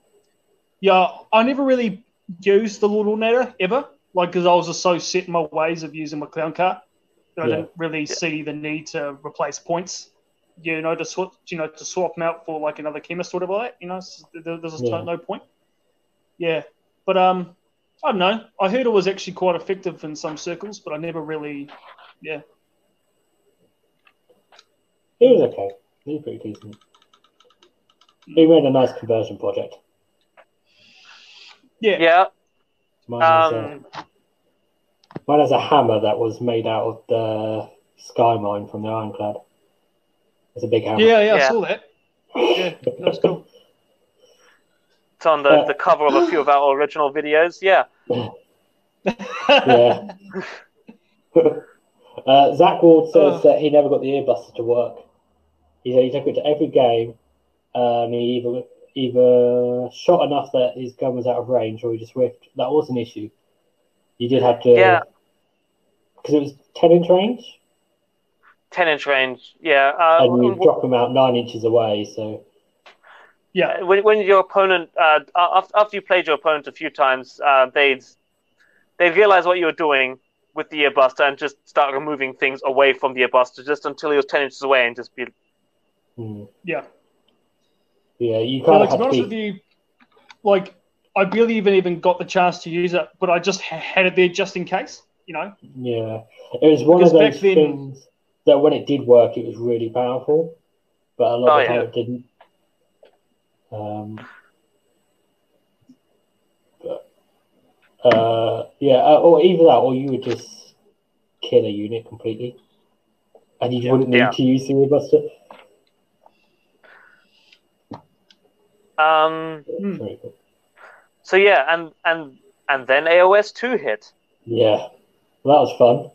Yeah, I never really used the Lord Ordinator ever, like because I was just so set in my ways of using my clown cart that I didn't really see the need to replace points. You know, to swap, you know, to swap them out for like another chemist or whatever like that. You know, there, there's Yeah. no point. Yeah, but um, I don't know. I heard it was actually quite effective in some circles, but I never really, yeah. it was okay. It was pretty decent. He made a nice conversion project. Yeah, Yeah. Mine, has a, Um, mine has a hammer that was made out of the sky mine from the Ironclad. It's a big hammer. yeah, yeah, I Yeah. saw that. Yeah, that was cool. it's on the, Uh, the cover of a few of our original videos. Yeah. yeah. uh, Zach Ward says Ugh. that he never got the earbuster to work. He said he took it to every game. Um, he either either shot enough that his gun was out of range, or he just whiffed. That was an issue. You did have to, Yeah. because it was ten inch range, 10 inch range. Yeah. Uh, and you w- drop them out nine inches away. So yeah, when, when your opponent, uh, af- after you played your opponent a few times, uh, they'd they'd realize what you were doing with the earbuster and just start removing things away from the earbuster just until he was 10 inches away and just be hmm, yeah. yeah, you Yeah, kind like, of to be honest with you, like I barely even even got the chance to use it, but I just had it there just in case, you know. Yeah, it was one Because of back those then- things that when it did work, it was really powerful, but a lot Oh, of the time yeah. it didn't. Um, but, uh, yeah, uh, or either that, or you would just kill a unit completely, and you Yeah. wouldn't need Yeah. to use the earbuster. um Hmm. Cool. so yeah and and and then AOS 2 hit Yeah, well, that was fun.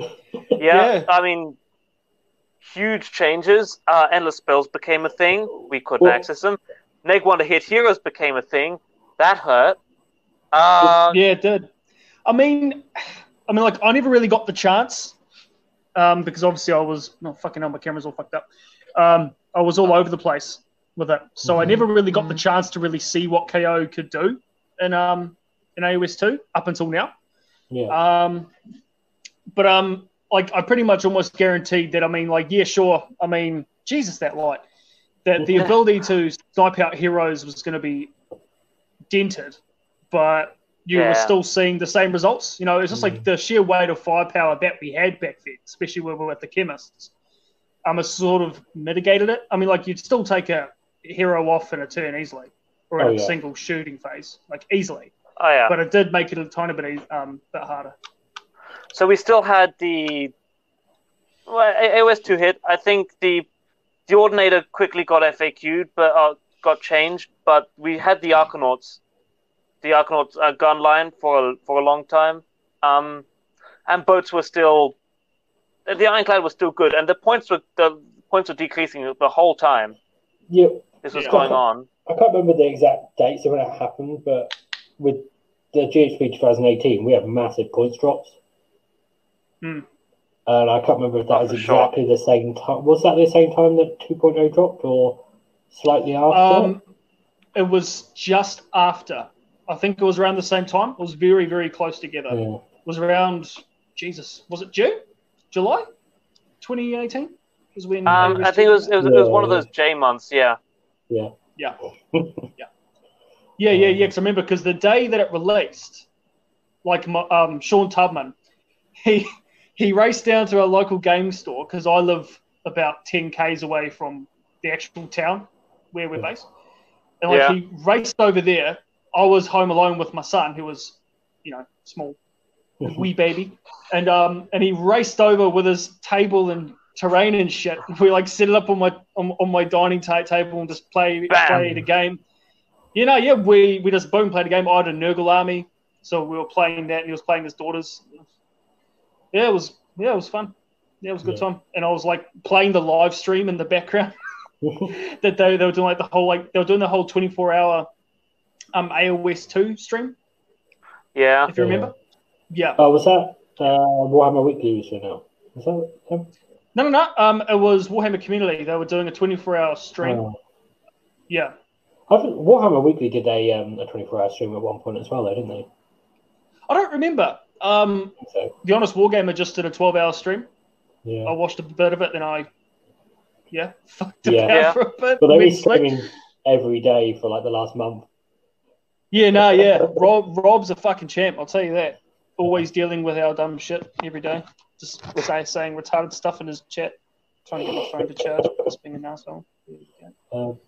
Yeah, Yeah. I mean huge changes uh, endless spells became a thing we couldn't Well- access them Neg one to hit heroes became a thing that hurt uh, yeah, it did. I mean, I mean, like I never really got the chance um, because obviously I was no fucking hell, my camera's all fucked up. Um, I was all over the place with it, so I Mhm. never really got the chance to really see what KO could do in um in AOS two up until now. Yeah, Um, but um, like I pretty much almost guaranteed that. I mean, like, yeah, sure. I mean, Jesus, that light. That the ability to snipe out heroes was going to be dented, but you Yeah. were still seeing the same results. You know, it's just like Mm. the sheer weight of firepower that we had back then, especially when we were at the chemists. Um, has sort of mitigated it. I mean, like you'd still take a hero off in a turn easily, or in Oh, a yeah. single shooting phase, like easily. oh yeah But it did make it a tiny bit um, bit harder. So we still had the well, A- AOS two hit. I think the the Ordinator quickly got FAQ'd, but uh, got changed. But we had the Arkanauts, the Arkanauts uh, gun line for a, for a long time, um, and boats were still the Ironclad was still good, and the points were the points were decreasing the whole time. yeah. This was Yeah. going on. I can't remember the exact dates of when it happened, but with the GHB 2018, we had massive points drops. Hmm. And I can't remember if that was for sure. exactly the same time. Was that the same time that 2.0 dropped or slightly after? Um, it was just after. I think it was around the same time. It was very, very close together. yeah. It was around, Jesus, was it June? July? 2018? Was when Um, I think it was it was, it was one of those J months. Yeah. Yeah. Yeah. Yeah, yeah, yeah, yeah. Because I remember because the day that it released, like my, um, Sean Tubman, he he raced down to a local game store because I live about ten k's away from the actual town where we're based, and like Yeah. he raced over there. I was home alone with my son, who was, you know, small, wee baby, and um, and he raced over with his table and terrain and shit. We like set it up on my on, on my dining ta- table and just play Bam. play the game. You know, yeah, we we just boom played a game. I had a Nurgle army, so we were playing that, and he was playing his daughters. Yeah, it was yeah, it was fun. Yeah, it was a good Yeah. time. And I was like playing the live stream in the background. that they, they were doing like the whole like they were doing the whole 24 hour um AOS 2 stream, Yeah. if you remember. Yeah. Oh, was that uh, Warhammer Weekly you said now? Was that them? No, no, no. Um, it was Warhammer Community. They were doing a 24 hour stream. Oh. Yeah. I think Warhammer Weekly did a um, a 24 hour stream at one point as well, though, didn't they? I don't remember. Um, so. the honest Wargamer just did a 12 hour stream. I watched a bit of it, then I, yeah, fucked Yeah. about Yeah. for a bit. But they've been went to sleep. streaming every day for like the last month. Yeah, no, yeah. Rob, Rob's a fucking champ. I'll tell you that. Always dealing with our dumb shit every day. Just say, saying retarded stuff in his chat. Trying to get my phone to charge. Just being an asshole. Um,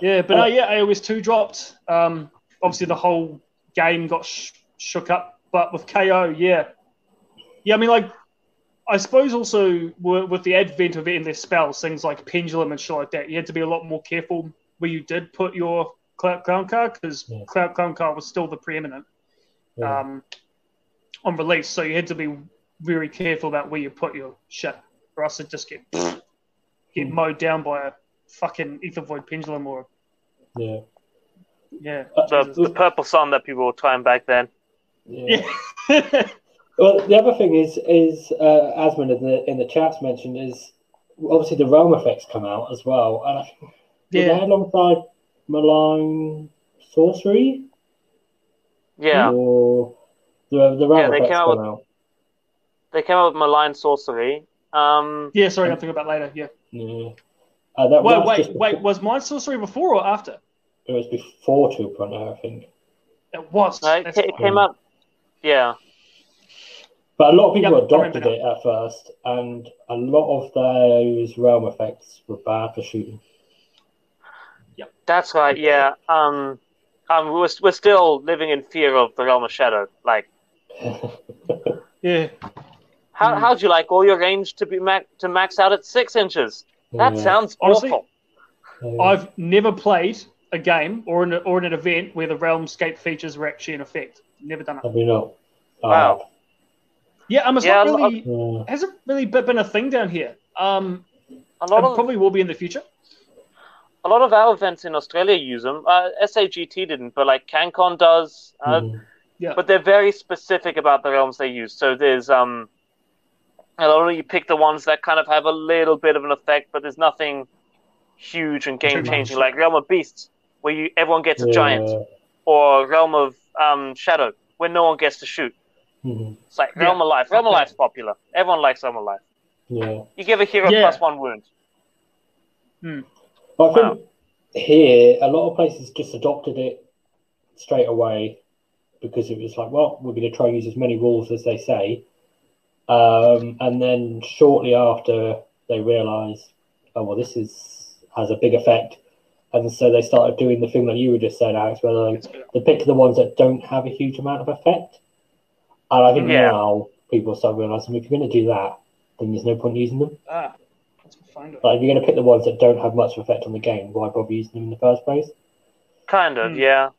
Yeah, but no, yeah, AOS two dropped. Um, obviously the whole game got sh- shook up, but with KO, yeah, yeah. I mean, like, I suppose also with the advent of endless spells, things like pendulum and shit like that, you had to be a lot more careful where you did put your cloud clown card because Yeah. cloud clown card was still the preeminent yeah. um, on release, so you had to be very careful about where you put your shit, or else it just get get Hmm. mowed down by a fucking Aethervoid pendulum or yeah. yeah. The, the purple sun that people were trying back then. Yeah. Yeah. Well, the other thing is, is uh, Asmund in the in the chats mentioned is obviously the realm effects come out as well, and I think did Yeah. they alongside malign sorcery Yeah. or the the realm Yeah, they effects came out come with- out. They came up with malign sorcery. Um, yeah, sorry, I'll think about later. Yeah. Yeah. Uh, that, Wait, wait, just wait. Was Mind Sorcery before or after? It was before 2.0, I think. It was. no, it, it came up. Yeah. But a lot of people Yep, adopted it at first, and a lot of those realm effects were bad for shooting. That's right. Yeah. Um, um, we're, we're still living in fear of the realm of shadow. Like, Yeah. how Mm. how'd you like all your range to be max to max out at six inches? That Yeah. sounds Honestly- awful. I've never played a game or an, or an event where the Realmscape features were actually in effect. Never done it. Have you not? Wow. Yeah, um, it's Yeah, not a lot- really. Yeah. hasn't really been a thing down here. Um, A lot it of probably will be in the future. a lot of our events in Australia use them. Uh, SAGT didn't, but like CanCon does. Uh, Mhm. Yeah. But they're very specific about the realms they use. So there's um, a lot of you pick the ones that kind of have a little bit of an effect, but there's nothing huge and game changing like Realm of Beasts, where you everyone gets a giant, or Realm of um, Shadow, where no one gets to shoot. Mhm. It's like Yeah. Realm of Life. Realm of Life's popular. Everyone likes Realm of Life. Yeah. You give a hero Yeah. plus one wound. But I think Wow. here, a lot of places just adopted it straight away because it was like, well, we're going to try and use as many rules as they say. Um, and then shortly after, they realised, oh, well, this is has a big effect. And so they started doing the thing that you were just saying, Alex, where they, they pick the ones that don't have a huge amount of effect. And I think Yeah. now people start realising if you're going to do that, then there's no point using them. Ah, that's my phone. Like, if you're going to pick the ones that don't have much effect on the game, why bother using them in the first place? Kind of, Hmm. yeah.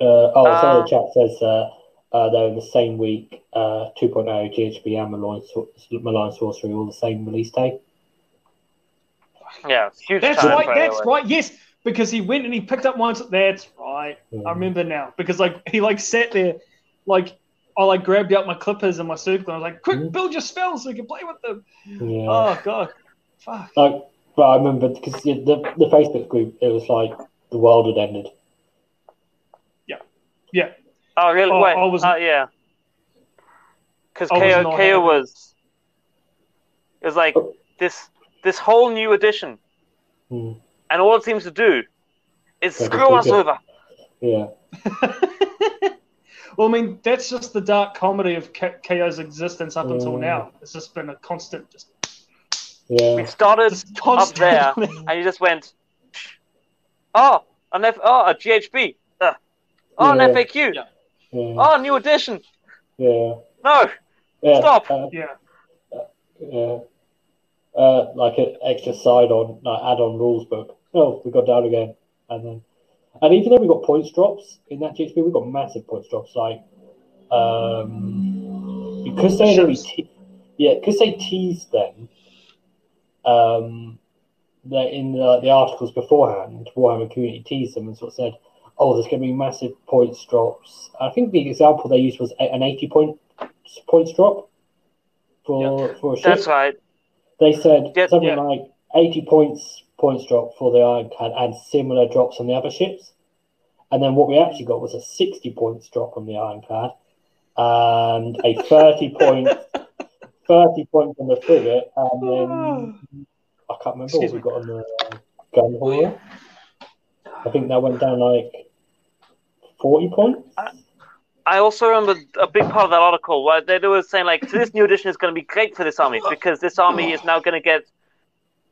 Uh, oh, so Uh, the chat says uh, uh, they're in the same week, uh, 2.0, GHB and Malign, Sor- Malign Sorcery, all the same release day. Yeah, huge That's right. That's AOS. right. Yes, because he went and he picked up one. That's right. Mm. I remember now because like he like sat there, like I like grabbed out my clippers and my circle. and I was like, "Quick, build your spells so you can play with them." Yeah. Oh god, fuck. Like, but I remember because the, the, the Facebook group, it was like the world had ended. Yeah, yeah. Oh, really? Oh, Wait. I was- uh, yeah. Because I was KO, not KO happy. was. It was like Oh. this this whole new edition, Hmm. and all it seems to do is Yeah, screw us over. Yeah. well, I mean, that's just the dark comedy of K- KO's existence up until Mm. now. It's just been a constant, just, Yeah. We started just up there, and you just went, oh, an F, oh, a GHB, uh, oh, Yeah. an FAQ, Yeah. Yeah. oh, new edition. Yeah. No, yeah. Stop. Uh, yeah, yeah. Uh, like an extra side on, like add-on rules book. Oh, we got down again, and then, and even though we got points drops in that GHB, we got massive points drops. Like, um, because they only te- yeah because they teased them um that in the, the articles beforehand Warhammer community teased them and sort of said oh there's going to be massive points drops I think the example they used was a- an 80 point points drop for for a ship That's right. They said Yeah, something yeah. like 80 points points drop for the Ironclad and similar drops on the other ships. And then what we actually got was a 60 points drop on the Ironclad and a 30 point 30 points on the frigate. And then I can't remember Excuse what we got on the uh, gun hauler. I think that went down like 40 points. I also remember a big part of that article where they, they were saying like, so this new edition is going to be great for this army because this army is now going to get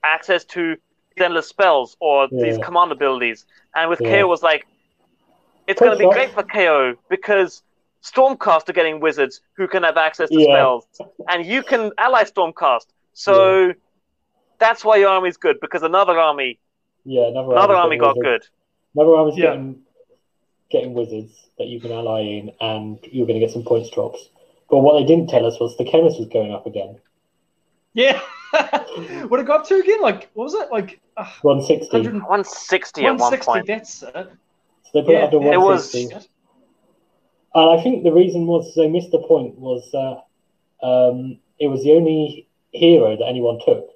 access to endless spells or these command abilities. And with Yeah. KO was like, it's going to be Quite great for KO because Stormcast are getting wizards who can have access to Yeah. spells, and you can ally Stormcast. So that's why your army's good because another army, Yeah, another, another army's army got wizards. good. Another army's Yeah. getting getting wizards that you can ally in, and you're going to get some points drops. But what they didn't tell us was the chemist was going up again, Yeah. what it got up to again? Like, what was it? Like uh, 160. 100 160 at one 160. point. That's it. So they put Yeah, it up to yeah, it was- And I think the reason was they missed the point was that um, it was the only hero that anyone took,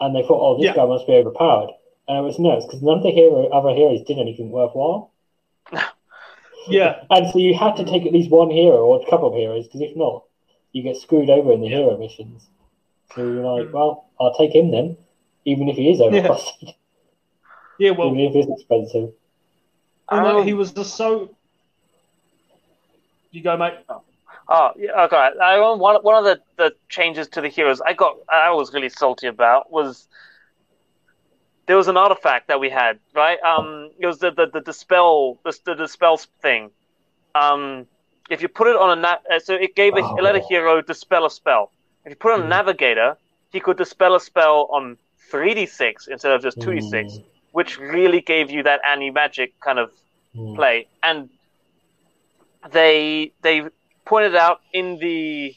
and they thought, "Oh, this Yeah. guy must be overpowered." And it was no, because none of the hero other heroes did anything worthwhile, Yeah. and so you had to take at least one hero or a couple of heroes, because if not, you get screwed over in the Yeah. hero missions. So you're like. "Well, I'll take him then, even if he is overcosted, Yeah. Well, even if he's expensive." and, like, Um, he was just so. You go, mate. Oh, yeah, okay. I one one of the, the changes to the heroes I got I was really salty about was there was an artifact that we had, right? Um, it was the the, the dispel the, the dispel thing. Um, if you put it on a na- uh, so it gave a, it let a Oh. hero dispel a spell. If you put it on a Mhm. navigator, he could dispel a spell on three d six instead of just two d six, Mm, which really gave you that anti magic kind of mm. play, and they they pointed out in the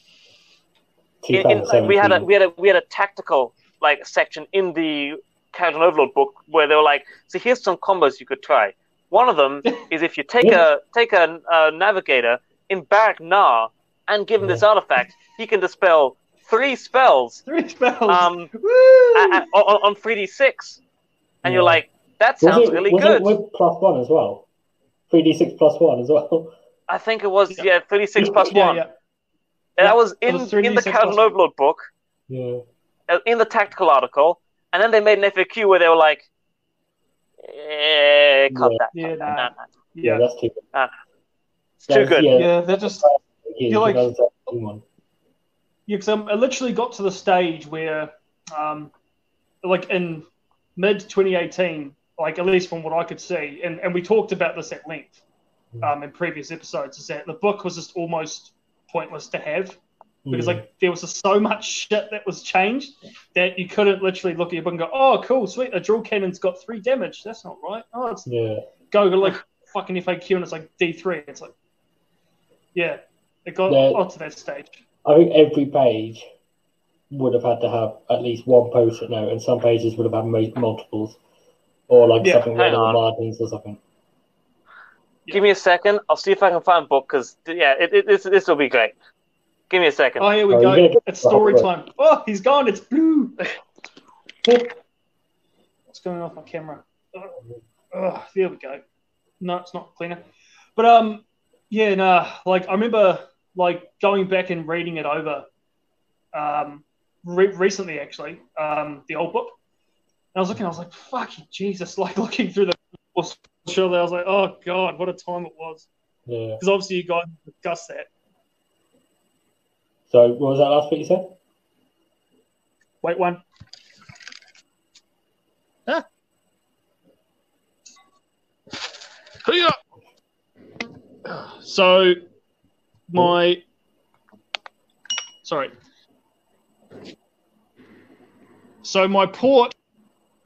in, in, like, we had a we had a we had a tactical like section in the Kharadron Overlord book where they were like, so here's some combos you could try. One of them is if you take a take a, a navigator in Barak Nar and give him this artifact, he can dispel three spells Three spells. um, Woo! a- a- on, on 3d6, and you're like, that sounds it- really was good. It with plus one as well. 3d6 plus one as well. I think it was Yeah. yeah 36 plus yeah, one. yeah. And Yeah, that was in was in the plus Kharadron. Overlord book. Yeah. uh, in the tactical article, and then they made an FAQ where they were like, eh, cut Yeah. that. Yeah, cut nah. Nah, nah. Yeah, Yeah. that's too good. It's too good. Yeah, Yeah, they're just. yeah, You're like- 2017 one. Yeah, because um, I literally got to the stage where, um, like in mid 2018, like at least from what I could see, and, and we talked about this at length um, in previous episodes, is that the book was just almost pointless to have because Mm. like there was just so much shit that was changed that you couldn't literally look at your book and go, oh, cool, sweet, a drill cannon's got three damage. That's not right. Oh, it's yeah, go to like fucking FAQ and it's like D3. It's like, yeah, it got Yeah. onto that stage. I think every page would have had to have at least one post-it note, and some pages would have had mo- multiples, or like Yeah, something with hang little margins or something. Give me a second. I'll see if I can find a book because yeah, it, it, this this will be great. Give me a second. Oh, here we Oh, go. you're gonna get It's story whole time. Oh, he's gone. It's blue. What's going on with my camera? Oh, Ugh, there we go. No, it's not cleaner. But um, yeah, nah. Like I remember, like going back and reading it over, um, re- recently actually, um, the old book. And I was looking. I was like, "Fucking Jesus!" Like looking through the surely I was like, "Oh God, what a time it was." Yeah. Because obviously you guys discussed that. So what was that last bit you said? Wait one. Huh so my sorry. So my port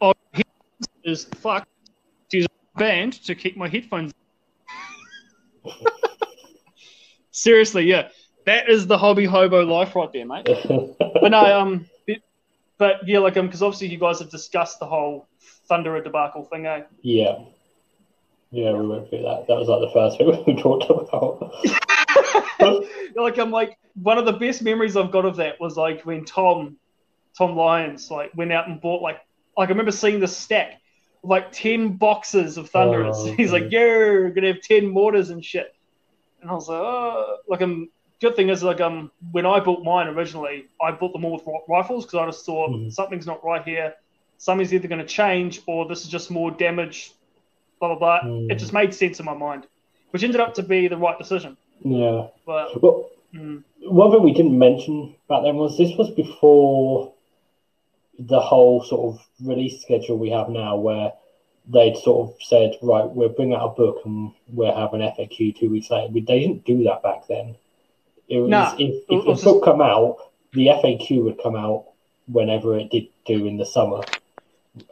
of headphones is fucked. Use a band to keep my headphones. Seriously, yeah. That is the hobby hobo life right there, mate. but no, um, but yeah, like um, because obviously you guys have discussed the whole Thunderer debacle thing, eh? yeah. Yeah, we went through that. That was like the first thing we talked about. like I'm like one of the best memories I've got of that was like when Tom, Tom Lyons, like went out and bought like like I remember seeing the stack of like ten boxes of Thunderers. Oh, He's like. "Yeah, we're gonna have ten mortars and shit." And I was like, "Oh, like um." Good thing is, like um, when I bought mine originally, I bought them all with rifles because I just thought Mhm. something's not right here. Something's either going to change or this is just more damage. Blah blah blah. Mm. It just made sense in my mind, which ended up to be the right decision. yeah. But Well, mm, one thing we didn't mention back then was this was before the whole sort of release schedule we have now, where they'd sort of said, right, we'll bring out a book and we'll have an FAQ two weeks later. We, they didn't do that back then. It was Nah, if, it if was the book come out, the FAQ would come out whenever it did do in the summer.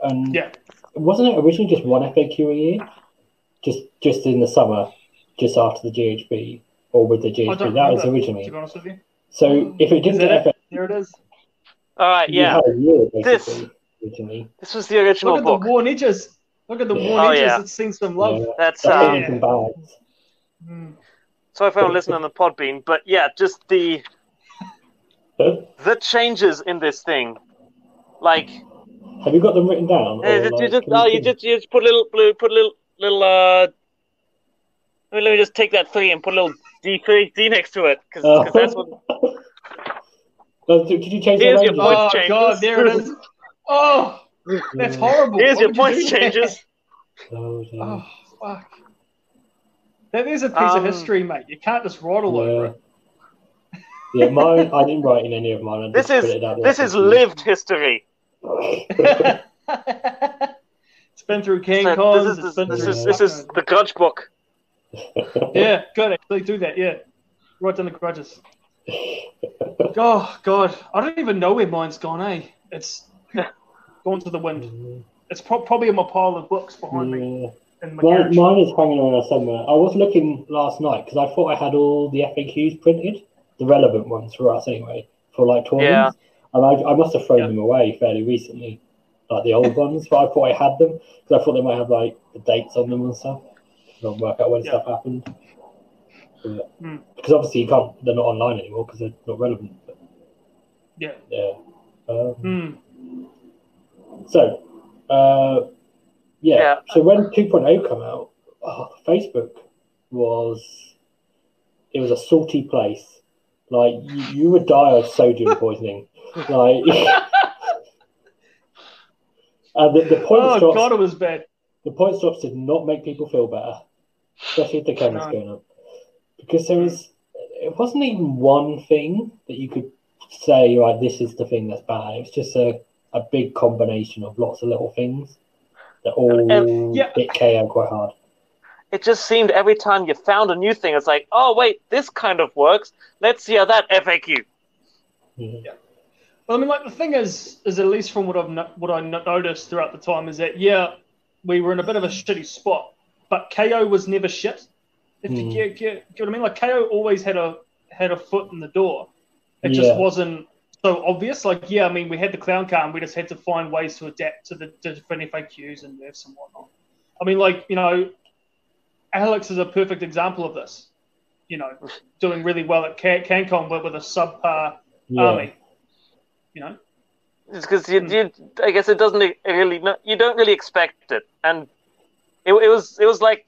And yeah, wasn't it originally just one FAQ a year? Just just in the summer, just after the GHB, or with the I GHB? That was remember, originally. to be honest with you. So if it didn't get? FAQ, There it is. All right, you yeah. had a year This- originally. This was the original Look at book. the worn edges. Look at the worn Oh, edges. yeah. It's seen some love. Yeah. That's That's uh, in some. Mm. Sorry if anyone listening on the Podbean, but yeah, just the the changes in this thing, like Have you got them written down? uh, or, you like, just can you oh, you just you just put a little blue, put a little little uh. Let me, let me just take that three and put a little D three D next to it because Oh. that's what. Oh, did did you change Here's the your language? point. Oh changes. god, there it is. Oh, that's horrible. Here's Why your would you that? changes. Oh. Oh fuck. That is a piece Um, of history, mate. You can't just write all over it. yeah, mine. I didn't write in any of mine. I This is put it out this there is for you. lived history. it's been through So CanCons. this is it's this is this is the grudge book. Yeah, good. Actually, do that. Yeah, write down the grudges. Oh God, I don't even know where mine's gone. Eh? It's gone to the wind. It's pro- probably in my pile of books behind me Yeah. in my Mine, mine is hanging around somewhere. I was looking last night because I thought I had all the FAQs printed, the relevant ones for us anyway, for like tournaments. And I, I must have thrown Yeah. them away fairly recently, like the old ones. But I thought I had them because I thought they might have like the dates on them and stuff. I'll work out when Yeah. stuff happened. But- Hmm. Because obviously you can't. They're not online anymore because they're not relevant. But, Yeah. yeah. Um, Hmm. So, uh, yeah. Yeah. So when 2.0 come out, oh, Facebook was it was a salty place. Like you, you would die of sodium poisoning. like, and the, the point Oh stops. God, it was bad. The point stops did not make people feel better, especially if the camera's No. going up, because there was it wasn't even one thing that you could say right. This is the thing that's bad. It was just a a big combination of lots of little things that all And- yeah. hit KO quite hard. It just seemed every time you found a new thing, it's like, oh wait, this kind of works. Let's see how that FAQ. Mhm. Well, I mean, like the thing is, is at least from what I've no- what I no- noticed throughout the time is that yeah, we were in a bit of a shitty spot, but KO was never shit. If you Hmm. get, get, get what I mean, like KO always had a had a foot in the door. It Yeah. just wasn't so obvious. Like yeah, I mean, we had the clown car, and we just had to find ways to adapt to the to different FAQs and nerfs and whatnot. I mean, like you know, Alex is a perfect example of this. You know, doing really well at Can- CanCon with, with a subpar Yeah. army. You know. It's because you, you, I guess it doesn't really, you don't really expect it, and it, it was, it was like,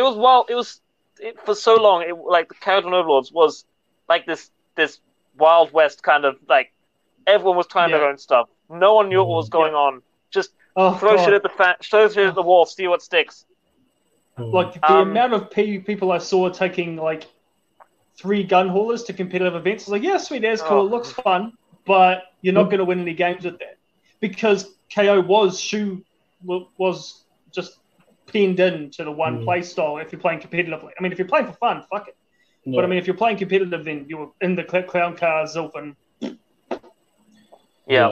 it was wild. It was it, for so long. It, like the Kharadron Overlords was like this, this Wild West kind of like everyone was trying their own stuff. No one knew what was going on. Just Oh, throw God. shit at the fa- throw shit at the wall, see what sticks. Mhm. like the Um, amount of pe- people I saw taking like three gun haulers to competitive events. I was like, yeah, sweet, that's cool, Oh. it looks fun, but you're not going to win any games with that because KO was shoe was just pinned in to the one Mm. play style. If you're playing competitively, I mean, if you're playing for fun, fuck it. Yeah. But I mean, if you're playing competitive, then you're in the clown car, Zilf, and Yeah,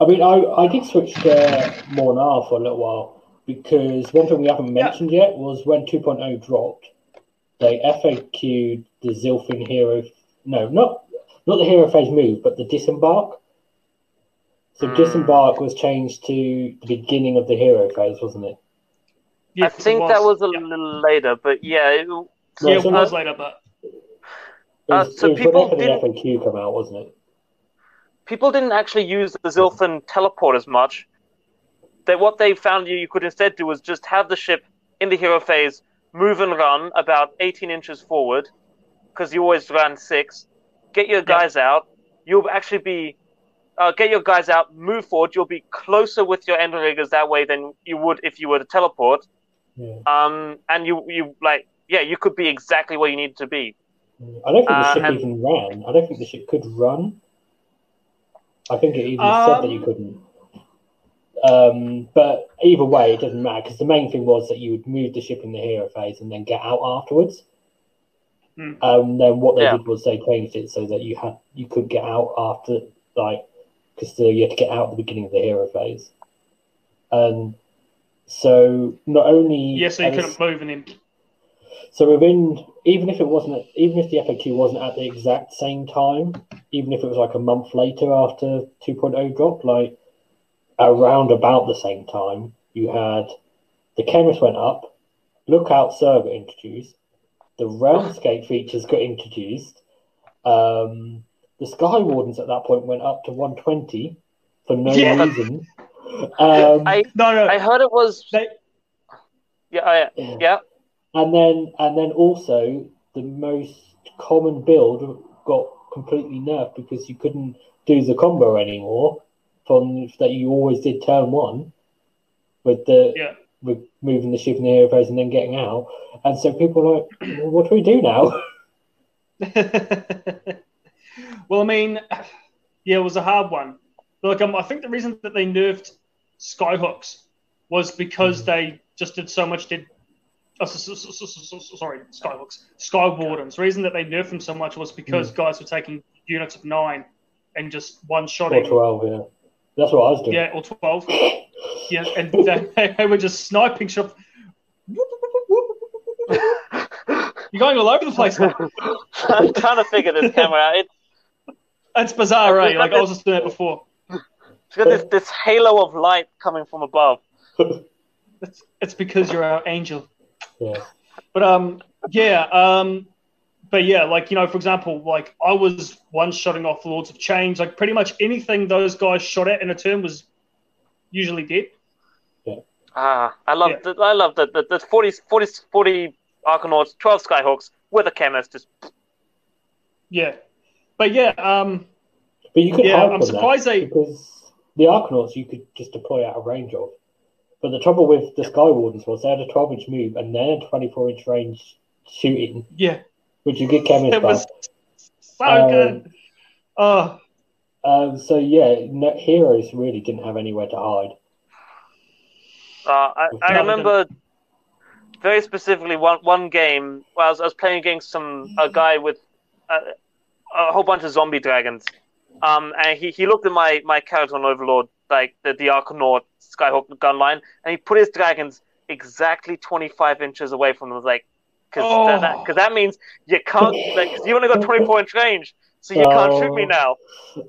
I mean, I, I did switch to more now for a little while because one thing we haven't Yeah. mentioned yet was when 2.0 dropped, they FAQ'd the Zilfin Hero no, not not the hero phase move, but the disembark. So Hmm. disembark was changed to the beginning of the hero phase, wasn't it? Yeah, I think that was a yeah. little later, but yeah, it, Yeah, it so was that- later, but It Uh, was, so it was people didn't- the FAQ come out, wasn't it? people didn't actually use the Zilfin teleport as much. They, what they found you, you could instead do was just have the ship in the hero phase move and run about 18 inches forward, because you always ran six. Get your guys out. You'll actually be uh, get your guys out, move forward. You'll be closer with your Endrinriggers that way than you would if you were to teleport. Yeah. Um, and you you like yeah, you could be exactly where you need to be. I don't think the Uh, ship and- even ran. I don't think the ship could run. I think it even said that you Um, couldn't. Um, but either way, it doesn't matter because the main thing was that you would move the ship in the hero phase and then get out afterwards. Hmm. Um, then what they Yeah. did was they changed it so that you had you could get out after like because you had to get out at the beginning of the hero phase. Um, so not only yeah, so you couldn't move and then so within, even if it wasn't, even if the FAQ wasn't at the exact same time, even if it was like a month later after 2.0 dropped, like around about the same time, you had the chemist went up, lookout server introduced, the realmscape features got introduced, um, the sky wardens at that point went up to 120 for no Yeah. reason. Um, I no, no, I heard it was they, yeah I, yeah. yeah And then and then also the most common build got completely nerfed because you couldn't do the combo anymore from that you always did turn one with the yeah. with moving the ship in the hero phase and then getting out. And so people are like, well, what do we do now? well, I mean, yeah, it was a hard one. But like, um, I think the reason that they nerfed skyhooks was because they just did so much. Did oh, s- s- s- s- s- sorry, skyhooks, sky wardens. The reason that they nerfed them so much was because hmm. guys were taking units of nine and just one shot Or shotting. twelve, yeah. That's what I was doing. Yeah, or twelve. Yeah, and they, they were just sniping shot. You're going all over the place. man. I'm trying to figure this camera out. It, It's bizarre, right? Eh? Like I was just doing it before. it's got this, this halo of light coming from above. It's, it's because you're our angel. Yeah. But um, yeah, um, but yeah, like you know, for example, like I was one shotting off Lords of Change. Like pretty much anything those guys shot at in a turn was usually dead. Yeah. Ah, I love Yeah. the, I love the, the, the 40, 40, 40 Arkanauts, 12 Skyhawks with a chemist. Just Yeah, but yeah, um, But you could Yeah, I'm surprised that they- because the Arkanauts you could just deploy out of range of. But the trouble with the Sky Wardens was they had a 12 inch move and then a 24 inch range shooting, yeah, which you get chemist it was back. so Um, good. Oh, Um, so yeah, no, heroes really didn't have anywhere to hide. Uh, I, I remember very specifically one one game. Where I was, I was playing against some a guy with a, a whole bunch of zombie dragons, um, and he, he looked at my, my character on Overlord like the the Arkanaut Skyhawk gun line, and he put his dragons exactly twenty five inches away from them. Like, because Oh. that, cause that means you can't like 'cause you only got twenty four inch range, so you can't shoot me Oh. now.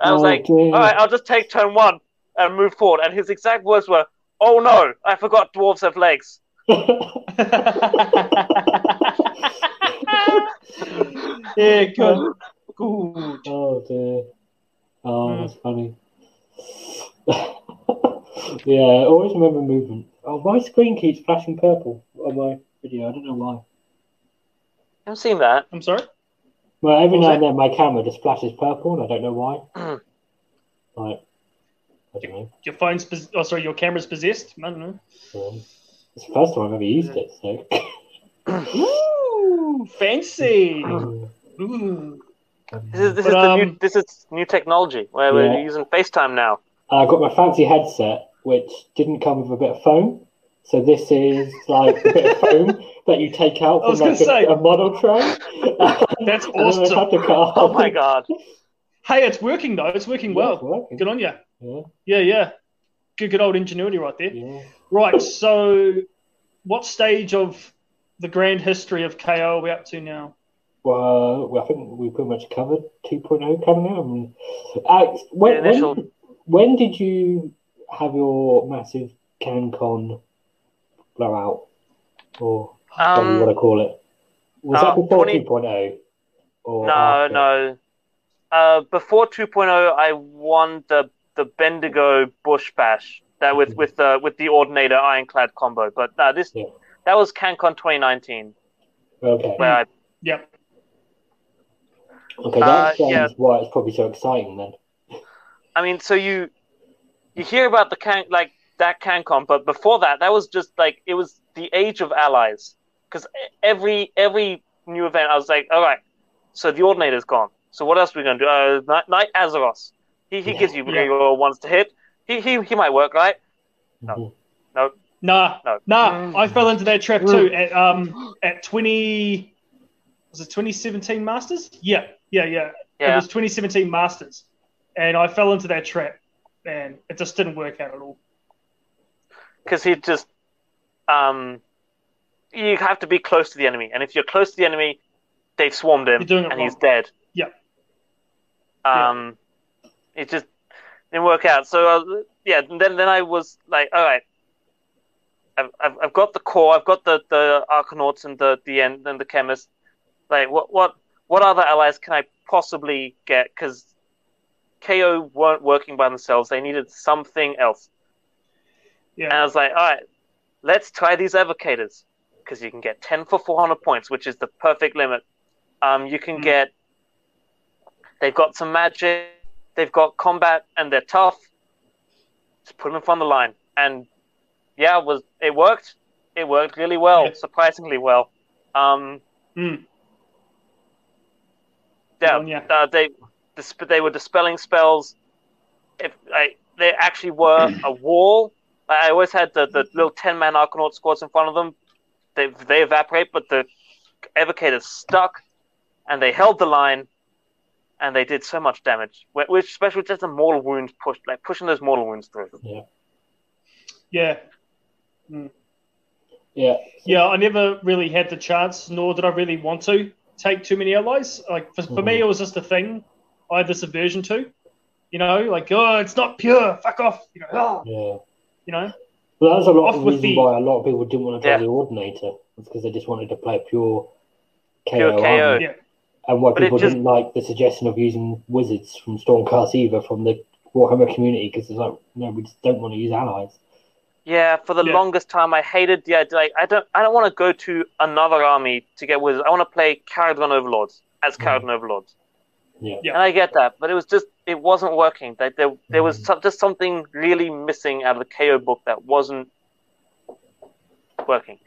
I was Oh, like, dear. all right, I'll just take turn one and move forward. And his exact words were, "Oh no, I forgot dwarves have legs." yeah, good. Good. oh dear. Oh, Mm. that's funny. yeah, I always remember movement. Oh, my screen keeps flashing purple on my video. I don't know why. I haven't seen that. I'm sorry. Well, every now and then my camera just flashes purple, and I don't know why. Mm. like, I don't know. Your phone's, pos- oh sorry, your camera's possessed. I don't know. Um, it's the first time I've ever used it, so. Ooh, fancy. um, Ooh. This is this But, is the new um, this is new technology where we're using FaceTime now. I got my fancy headset, which didn't come with a bit of foam. So this is like a bit of foam that you take out from like a, a model tray. That's And then I awesome. had to cut. Oh my god! Hey, it's working though. It's working Yeah, it's well. working. Good on you. Yeah, Yeah, yeah. Good, good old ingenuity right there. yeah. Right. So, what stage of the grand history of KO are we up to now? well, well, I think we pretty much covered 2.0 coming out. I mean, uh, when, initial- when, when did you have your massive CanCon blowout, or whatever you Um, want to call it? Was uh, that before 20 2.0? Or no, after? no. Uh, before 2.0, I won the the Bendigo Bush Bash that with with the with the Ordinator Ironclad combo. But no, this Yeah. that was CanCon 2019 Okay. where I Yep. Okay, Uh, that explains yeah. why it's probably so exciting then. I mean, so you you hear about the can like that CanCon, but before that, that was just like it was the age of allies. Because every every new event, I was like, all right, so the Ordinator's gone. So what else are we gonna do? Uh, Knight, Knight Azyros. He he Yeah. gives you Yeah. your ones to hit. He he he might work, right? No. Mhm. Nah, No. nah. I fell into that trap too at um at twenty. Was it 2017 Masters? Yeah, yeah, yeah. It was 2017 Masters, and I fell into that trap, and it just didn't work out at all. because he just um you have to be close to the enemy. And if you're close to the enemy they've swarmed him You're doing it and he's dead. Yeah. um it just didn't work out. So uh, yeah then then i was like all right. I've, I've, I've got the core. I've got the the Arkanauts and the the end and the chemist. Like what what what other allies can i possibly get? Because ko weren't working by themselves they needed something else Yeah. and Yeah, I was like, all right, let's try these evocators because you can get 10 for 400 points, which is the perfect limit. Um, you can Mm. get, they've got some magic, they've got combat, and they're tough. Just put them on the line. And yeah, it was it worked. It worked really well, Yeah. surprisingly well. Um, Mm. yeah, ya. uh, they disp- they were dispelling spells. If like, they actually were a wall. Like, I always had the, the little ten man Arkanaut squads in front of them. They they evaporate, but the evocators stuck, and they held the line, and they did so much damage. Which especially just the mortal wounds push like pushing those mortal wounds through. yeah, Yeah. yeah. I never really had the chance, nor did I really want to take too many allies. Like for, for me, Mhm. it was just a thing I had this aversion to. You know, like oh, it's not pure. Fuck off. You know, oh, Yeah. you know. Well, that's a lot Off of the reason the- why a lot of people didn't want to play Yeah. the Ordinator. It's because they just wanted to play pure KO. Pure KO. Yeah. And why But people just- didn't like the suggestion of using wizards from Stormcast either from the Warhammer community because it's like, no, we just don't want to use allies. Yeah, for the Yeah. longest time, I hated the idea. Like, I don't, I don't want to go to another army to get wizards. I want to play Kharadron Overlords as Mm. Kharadron Overlords. Yeah. Yeah. And I get that, but it was just, it wasn't working. Like, there, there was Mhm. so- just something really missing out of the KO book that wasn't working.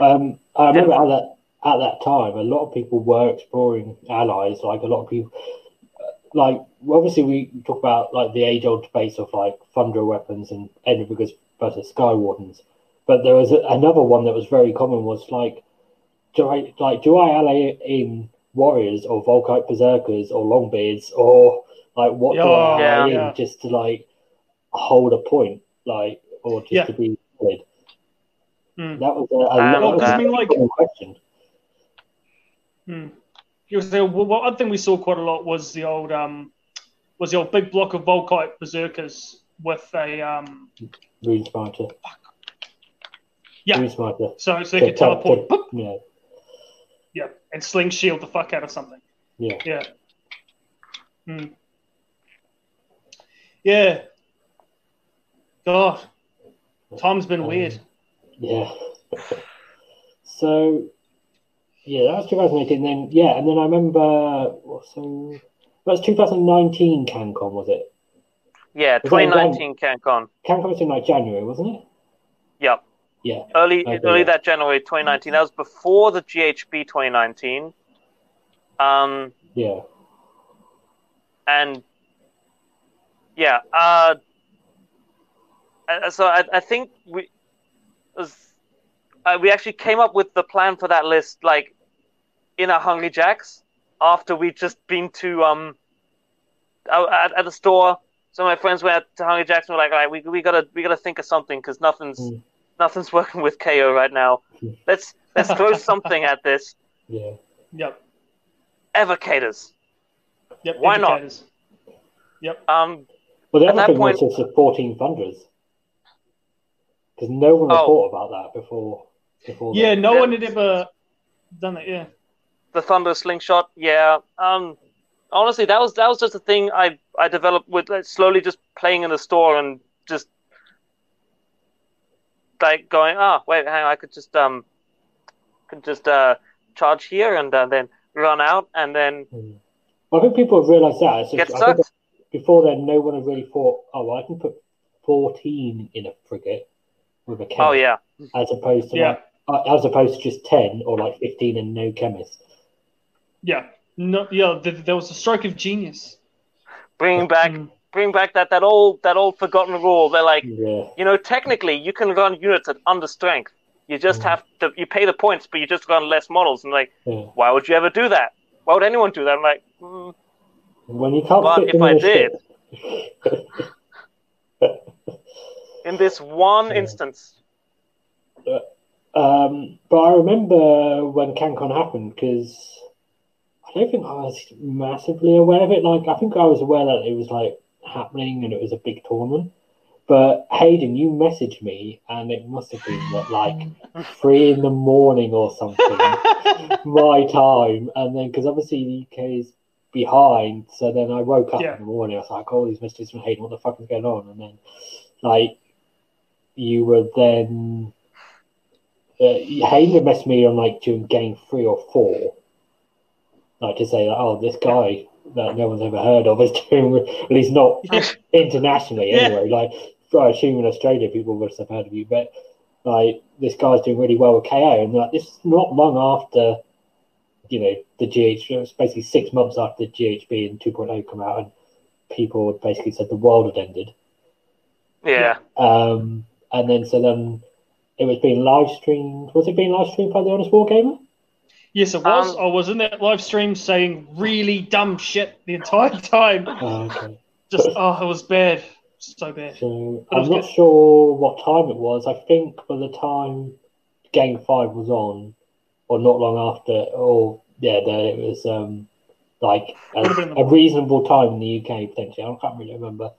Um, I remember at that at that time, a lot of people were exploring allies. Like a lot of people, uh, like obviously we talk about like the age old debates of like thunder weapons and Edinburghs versus Sky Wardens, but there was a, another one that was very common. Was like, do I like do I ally in warriors or Vulkite Berzerkers or longbeards or like what do I Yeah, yeah. in just to like hold a point, like or just Yeah. to be solid? Mm. That was a, a, Um, that Well, was 'cause a I mean, like- question. Hmm. It was the well, one thing we saw quite a lot was the old um was the old big block of Vulkite Berzerkers with a um Runesmiter. Yeah. Runesmiter. so so they To- could teleport to- boop, Yeah. Yeah and sling shield the fuck out of something Yeah. yeah Hmm. yeah God time's been Um, weird Yeah. so, yeah, that was 2018. Then, yeah, and then I remember, what, so, that was 2019 CanCon, was it? Yeah, Was that 2019 CanCon. CanCon was in like January, wasn't it? Yep. Yeah. Early, early that January 2019. That was before the GHB 2019. Um, Yeah. and yeah, uh, so I, I think we was uh, we actually came up with the plan for that list like in our Hungry Jacks after we'd just been to um at, at the store. Some of my friends went to Hungry Jacks and were like, "All right, we we gotta we gotta think of something because nothing's Mm. Nothing's working with KO right now. Let's let's throw something at this." Yeah. Yep. Evocators. Yep. Why not? Yep. Um, Well, the At other thing point- was just the 14 Thunders. Because no one Oh. thought about that before. before Yeah, then. no Yeah. one had ever done that. Yeah. the Thunder Slingshot. Yeah. Um, honestly, that was that was just a thing I I developed with like, slowly just playing in the store and just like going, ah, wait, hang on, I could just um, could just uh charge here and uh, then run out and then I think people have realised that. It's get just, I think sucked. before then, no one had really thought, oh, I can put 14 in a frigate with a chemist, Oh yeah. as opposed to Yeah. like, uh, as opposed to just 10 or like 15 and no chemist. Yeah. No. Yeah. Th- there was a stroke of genius. Bringing back Mm. Bring back that that old that old forgotten rule. They're like, Yeah. you know, technically you can run units at under strength. You just Mm. have to you pay the points, but you just run less models. And like, yeah. why would you ever do that? Why would anyone do that? I'm like, mm, When you can't But if I did- in this one Yeah. instance. Um, but I remember when CanCon happened because I don't think I was massively aware of it. Like, I think I was aware that it was like happening and it was a big tournament. But Hayden, you messaged me, and it must have been what, like three in the morning or something, my time. And then, because obviously the UK is behind, so then I woke up Yeah. in the morning. I was like, all these messages from Hayden, what the fuck is going on? And then, like, you were then uh, Hayden messaged me on like during game three or four, like to say that oh this guy that no one's ever heard of is doing at least not internationally Yeah. anyway. Like I assume in Australia people would have heard of you, but like this guy's doing really well with KO, and like this is not long after you know the GH. It was basically six months after the GHB and 2.0 come out, and people basically said the world had ended. Yeah. Um, and then so then it was being live streamed. Was it being live streamed by the Honest War Wargamer? Yes, it was. Um, I was in that live stream saying really dumb shit the entire time. Oh, okay. Just oh, it was bad, so bad. So I'm not good. sure what time it was. I think by the time Game Five was on, or not long after, or yeah, that it was um like Would have been a, a reasonable time in the UK potentially. I can't really remember,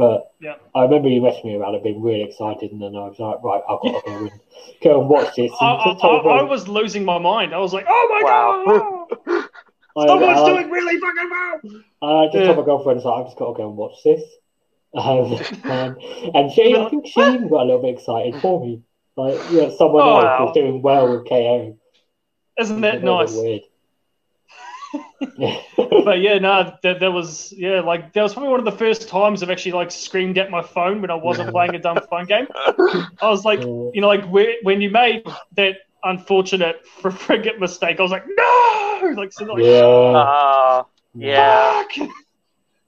but Yeah. I remember you messaged me about it, being really excited, and then I was like, right, I've got to go and go and watch this. I, And I, just told I, I was losing my mind. I was like, oh my Wow. god, I- someone's I- doing really fucking well. I just Yeah. told my girlfriend, I was like, I've just got to go and watch this. Um, um, and she, I think she even got a little bit excited for me. Like, yeah, someone Oh, else wow. was doing well with KO. Isn't that nice? Weird. But yeah, no, that, that was yeah, like that was probably one of the first times I've actually like screamed at my phone when I wasn't playing a dumb phone game. I was like, Yeah. you know, like where, when you made that unfortunate fr- frigate mistake, I was like, no, like, so, like yeah. Uh, yeah. fuck.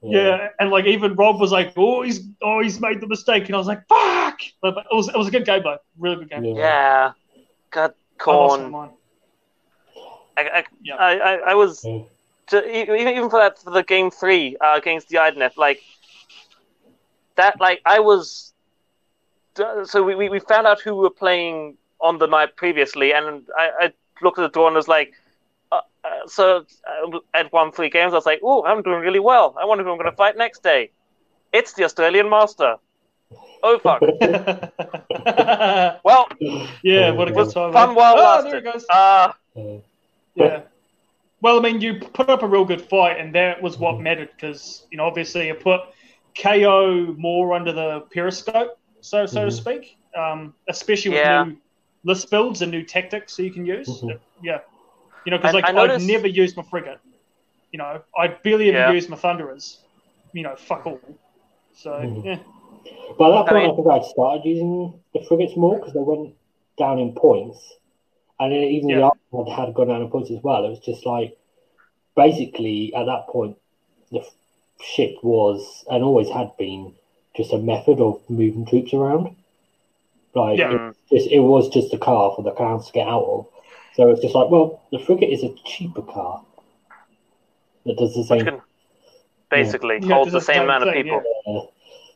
Yeah, and like even Rob was like, "Oh, he's oh he's made the mistake," and I was like, "Fuck!" But, but it was it was a good game though, really good game. Yeah. Yeah. God, I lost my corn. mind. I, I, Yeah. I, I, I was Yeah. To, even even for that for the game three uh, against the IDNF, like that, like I was. So we, we we found out who we were playing on the night previously, and I, I looked at the door and was like, uh, uh, so uh, at one three games, I was like, oh, I'm doing really well. I wonder who I'm going to fight next day. It's the Australian Master. Oh fuck! Well, yeah, what a good time. fun man. while oh, there it goes. uh, Yeah. Yeah. Well, I mean, you put up a real good fight, and that was what mattered because you know obviously you put KO more under the periscope, so so to Mhm. speak, um, especially with Yeah. new list builds and new tactics that you can use. Mhm. Yeah, you know, because I- like I I've never used my frigate. You know, I barely ever Yeah. used my thunderers. You know, fuck all. So Mhm. yeah, By that point, I, mean- think I'd started using the frigates more because they went down in points. And then even Yeah. the other had, had gone down in points as well. It was just like, basically, at that point, the ship was, and always had been, just a method of moving troops around. Like, Yeah. it, just, it was just a car for the clowns to get out of. So it's just like, well, the frigate is a cheaper car that does the same can basically Yeah, hold does the the same same amount of people. Uh,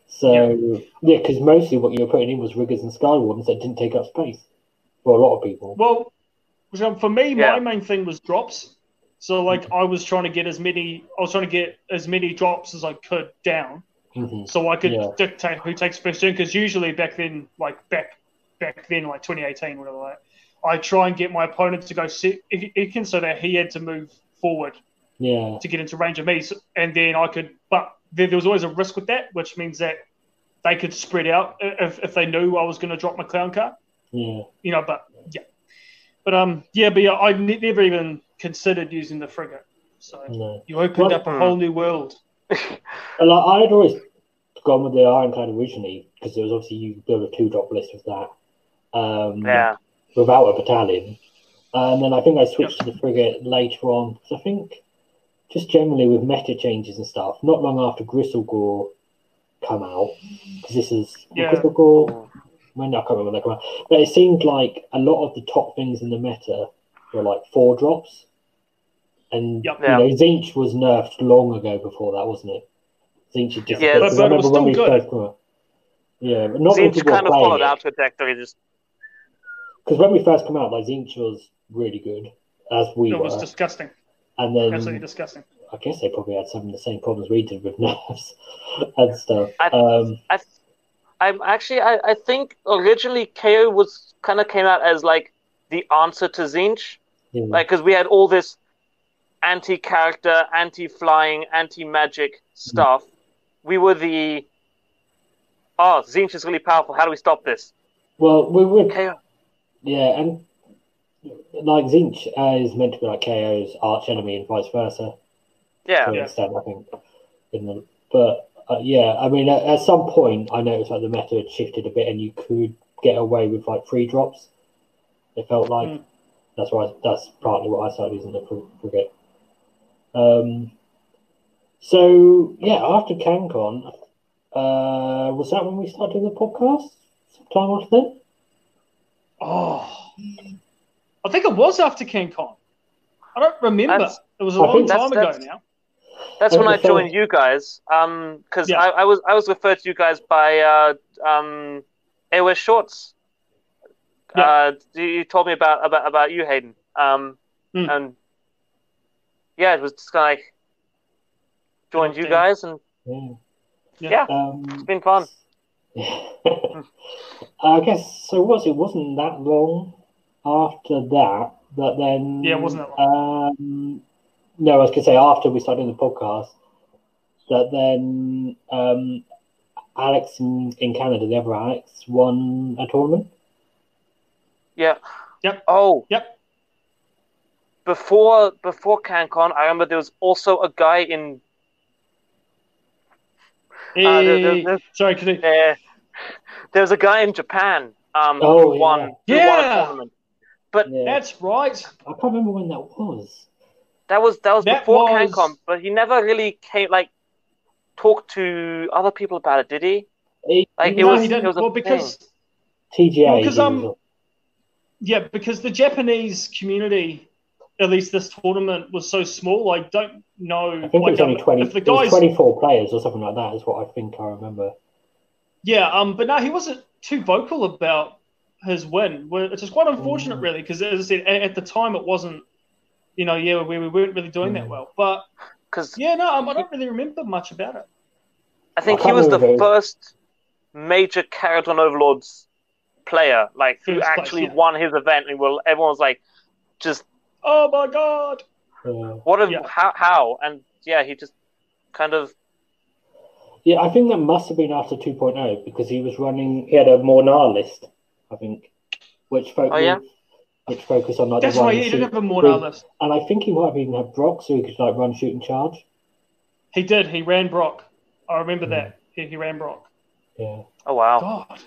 so yeah, because mostly what you were putting in was riggers and sky wardens that didn't take up space for a lot of people. well, for me, Yeah. my main thing was drops. So like I was trying to get as many, I was trying to get as many drops as I could down, hmm so I could Yeah. dictate who takes first turn. Because usually back then, like back back then, like 2018, whatever, like, I try and get my opponent to go sit Ikin so that he had to move forward Yeah. to get into range of me, so, and then I could. But there, there was always a risk with that, which means that they could spread out if, if they knew I was going to drop my clown card. Yeah. You know, but yeah, but um, yeah, but yeah, I ne- never even considered using the frigate. So No. you opened Well- up a whole new world. And, Like I had always gone with the Ironclad originally because there was obviously you build a two drop list with that. Um, Yeah. without a battalion. And then I think I switched to the frigate later on because I think just generally with meta changes and stuff, not long after Gristlegore come out, because this is Yeah. Gristlegore, when I can't remember when they come out, but it seemed like a lot of the top things in the meta were like four drops. And Yep. you know, Tzeentch was nerfed long ago before that, wasn't it? Tzeentch had just Yeah, but- but it was remember when still we good. first come out- Yeah, but not many Tzeentch kind of playing followed it. out trajectory. Just Because when we first come out, like Tzeentch was really good, as we It were, was disgusting, and then absolutely disgusting. I guess they probably had some of the same problems we did with nerfs and stuff. I- um, I, I'm actually I, I think originally KO was kind of came out as like the answer to Tzeentch, yeah, like because we had all this anti-character, anti-flying, anti-magic stuff. We were the oh Tzeentch is really powerful. How do we stop this? well, we would, KO. yeah, and like Tzeentch uh, is meant to be like KO's arch enemy and vice versa. Yeah, to an Yeah. extent, I think. In the, but uh, yeah, I mean, at, at some point, I noticed like the meta had shifted a bit, and you could get away with like free drops. It felt like Mm. that's why that's partly what I started using the fr- frigate. Um, so yeah, after CanCon, uh, was that when we started doing the podcast? Sometime after then. Oh, I think it was after CanCon. I don't remember. That's- it was a I long time that's- ago now. That's When when I joined you guys. Um, because Yeah. I, I was I was referred to you guys by uh um AOS Shorts. Yeah. Uh, you told me about about about you, Hayden. Um, Hmm. and yeah, it was just kind of like joined you guys, and Yeah. yeah, Um, it's been fun. I guess so. Was it wasn't that long after that that then? Yeah, it wasn't that Um, no, I was gonna say after we started the podcast that then um, Alex in, in Canada, the other Alex, won a tournament. Yeah. Yep. Oh. Yep. Before before CanCon, I remember there was also a guy in Hey, Uh, there- there- there- sorry, could you, uh, there was a guy in Japan um Oh, who won yeah. who won a Yeah. tournament. But Yeah, that's right. I can't remember when that was. That was that was That before was- CanCon, but he never really came like talked to other people about it, did he? It, Like, it no, was- he didn't. was well, because TGA. well, 'cause, he um, yeah, because the Japanese community, at least this tournament, was so small. I don't know. I think it was only twenty. If the guys, twenty-four players or something like that. Is what I think I remember. yeah, um, but no, he wasn't too vocal about his win, which is quite unfortunate, Mm. really, because as I said, at, at the time it wasn't. You know, yeah, we, we weren't really doing that Mm. well, but Because yeah, no, um, I don't really remember much about it. I think I he was the remember. first major Kharadron Overlords player, like who First place, actually yeah. won his event, and well, everyone was like, just Oh my god! What? If, Yeah. How? How? And yeah, he just kind of Yeah, I think that must have been after 2.0 because he was running. He had a Mhornar list, I think, which focused, Oh, yeah? Which focused on like That's the right. and He did shoot. have a Mhornar with- And I think he might have even had Brokk, so he could like run, shoot, and charge. He did. He ran Brokk. I remember Mm. that. He, he ran Brokk. Yeah, oh wow. God.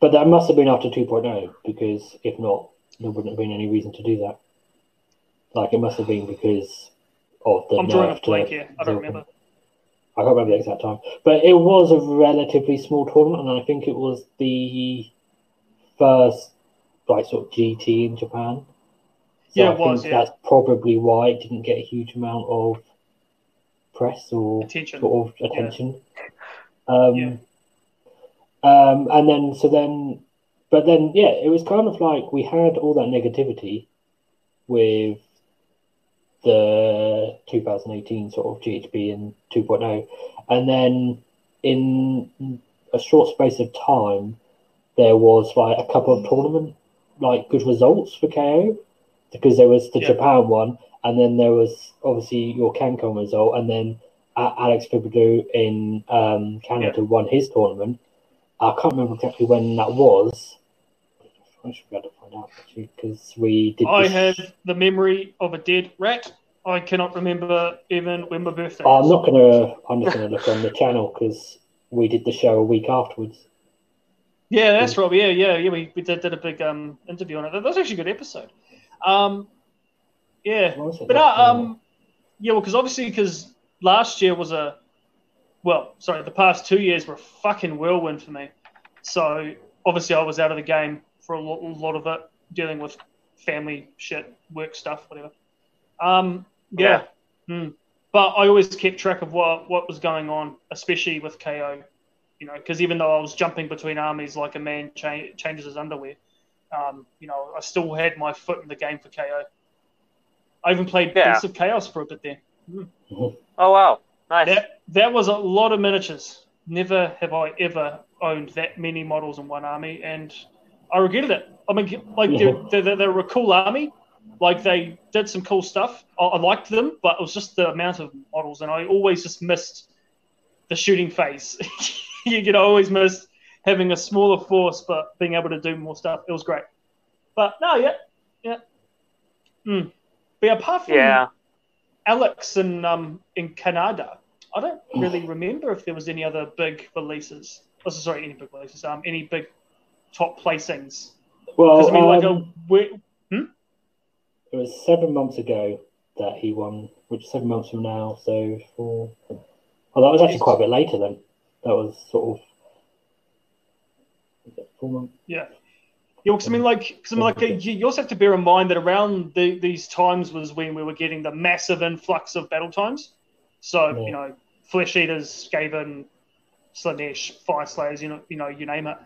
but that must have been after 2.0 because if not, there wouldn't have been any reason to do that. Like it must have been because of the I'm drawing a blank here. I don't Zilkin. remember. I can't remember the exact time, but it was a relatively small tournament, and I think it was the first like sort of GT in Japan. So Yeah, I it was, think yeah. That's probably why it didn't get a huge amount of press or Attention. sort of attention. Um, Yeah. um, and then so then, but then yeah, it was kind of like we had all that negativity, with the 2018 sort of GHB and 2.0, and then in a short space of time, there was like a couple of tournament like good results for KO because there was the yeah. Japan one, and then there was obviously your CanCon result, and then Alex Fibredo in um, Canada yeah. won his tournament. I can't remember exactly when that was. I should be able to find out actually because we did. I have the memory of a dead rat. I cannot remember even when my birthday. I'm not gonna. I'm just gonna look on the channel because we did the show a week afterwards. Yeah, that's right. Yeah, yeah, yeah. We, we did, did a big um, interview on it. That was actually a good episode. Um, yeah, but uh, um, yeah, well, because obviously, because last year was a, well, sorry, the past two years were a fucking whirlwind for me. So obviously, I was out of the game for a lot, a lot of it, dealing with family shit, work stuff, whatever. Um, yeah. yeah. Mm. But I always kept track of what what was going on, especially with KO. You know, because even though I was jumping between armies like a man cha- changes his underwear, um, you know, I still had my foot in the game for KO. I even played yeah. Beasts of Chaos for a bit there. Mm. Oh wow, nice. That that was a lot of miniatures. Never have I ever owned that many models in one army, and I regretted it. I mean, like they're, they're, they're a cool army, like they did some cool stuff. I, I liked them, but it was just the amount of models, and I always just missed the shooting phase. you know, always missed having a smaller force, but being able to do more stuff. It was great. But no, yeah, yeah. Mm. But apart from yeah. Alex in um, in Canada, I don't really remember if there was any other big releases. Oh, sorry, any big releases. Um, any big top placings. Well, I mean, like um, a, it was seven months ago that he won, which is seven months from now. So for well, that was actually quite a bit later then. That was sort of four months. Yeah. Yeah, because I mean, like, because I mean, like, you also have to bear in mind that around the, these times was when we were getting the massive influx of battletomes. So yeah. you know, Flesh Eaters, Skaven, Slaanesh, Fire Slayers, you know, you know, you name it.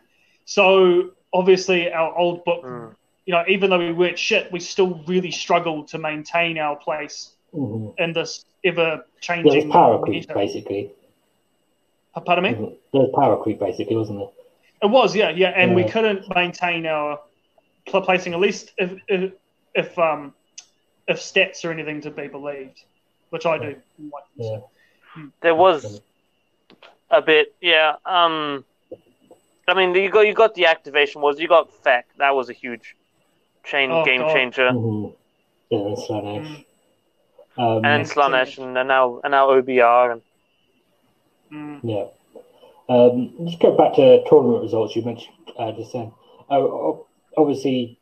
So obviously, our old book mm you know, even though we weren't shit, we still really struggled to maintain our place mm-hmm. in this ever changing. Yeah, power creep, basically. Uh, pardon me? There was power creep, basically, wasn't it? It was, yeah, yeah, and yeah. we couldn't maintain our placing at least if if, if um if stats or anything to be believed, which I do. Yeah. Hmm. There was a bit, yeah. Um, I mean, you got you got the activation was you got FEC. That was a huge chain oh, game God. changer. Mm-hmm. Yeah, Slaanesh. Mm. Um, and Slaanesh, and, and now and now OBR. And... Mm. Yeah. Um, just go back to tournament results you mentioned uh, just then. Uh, obviously,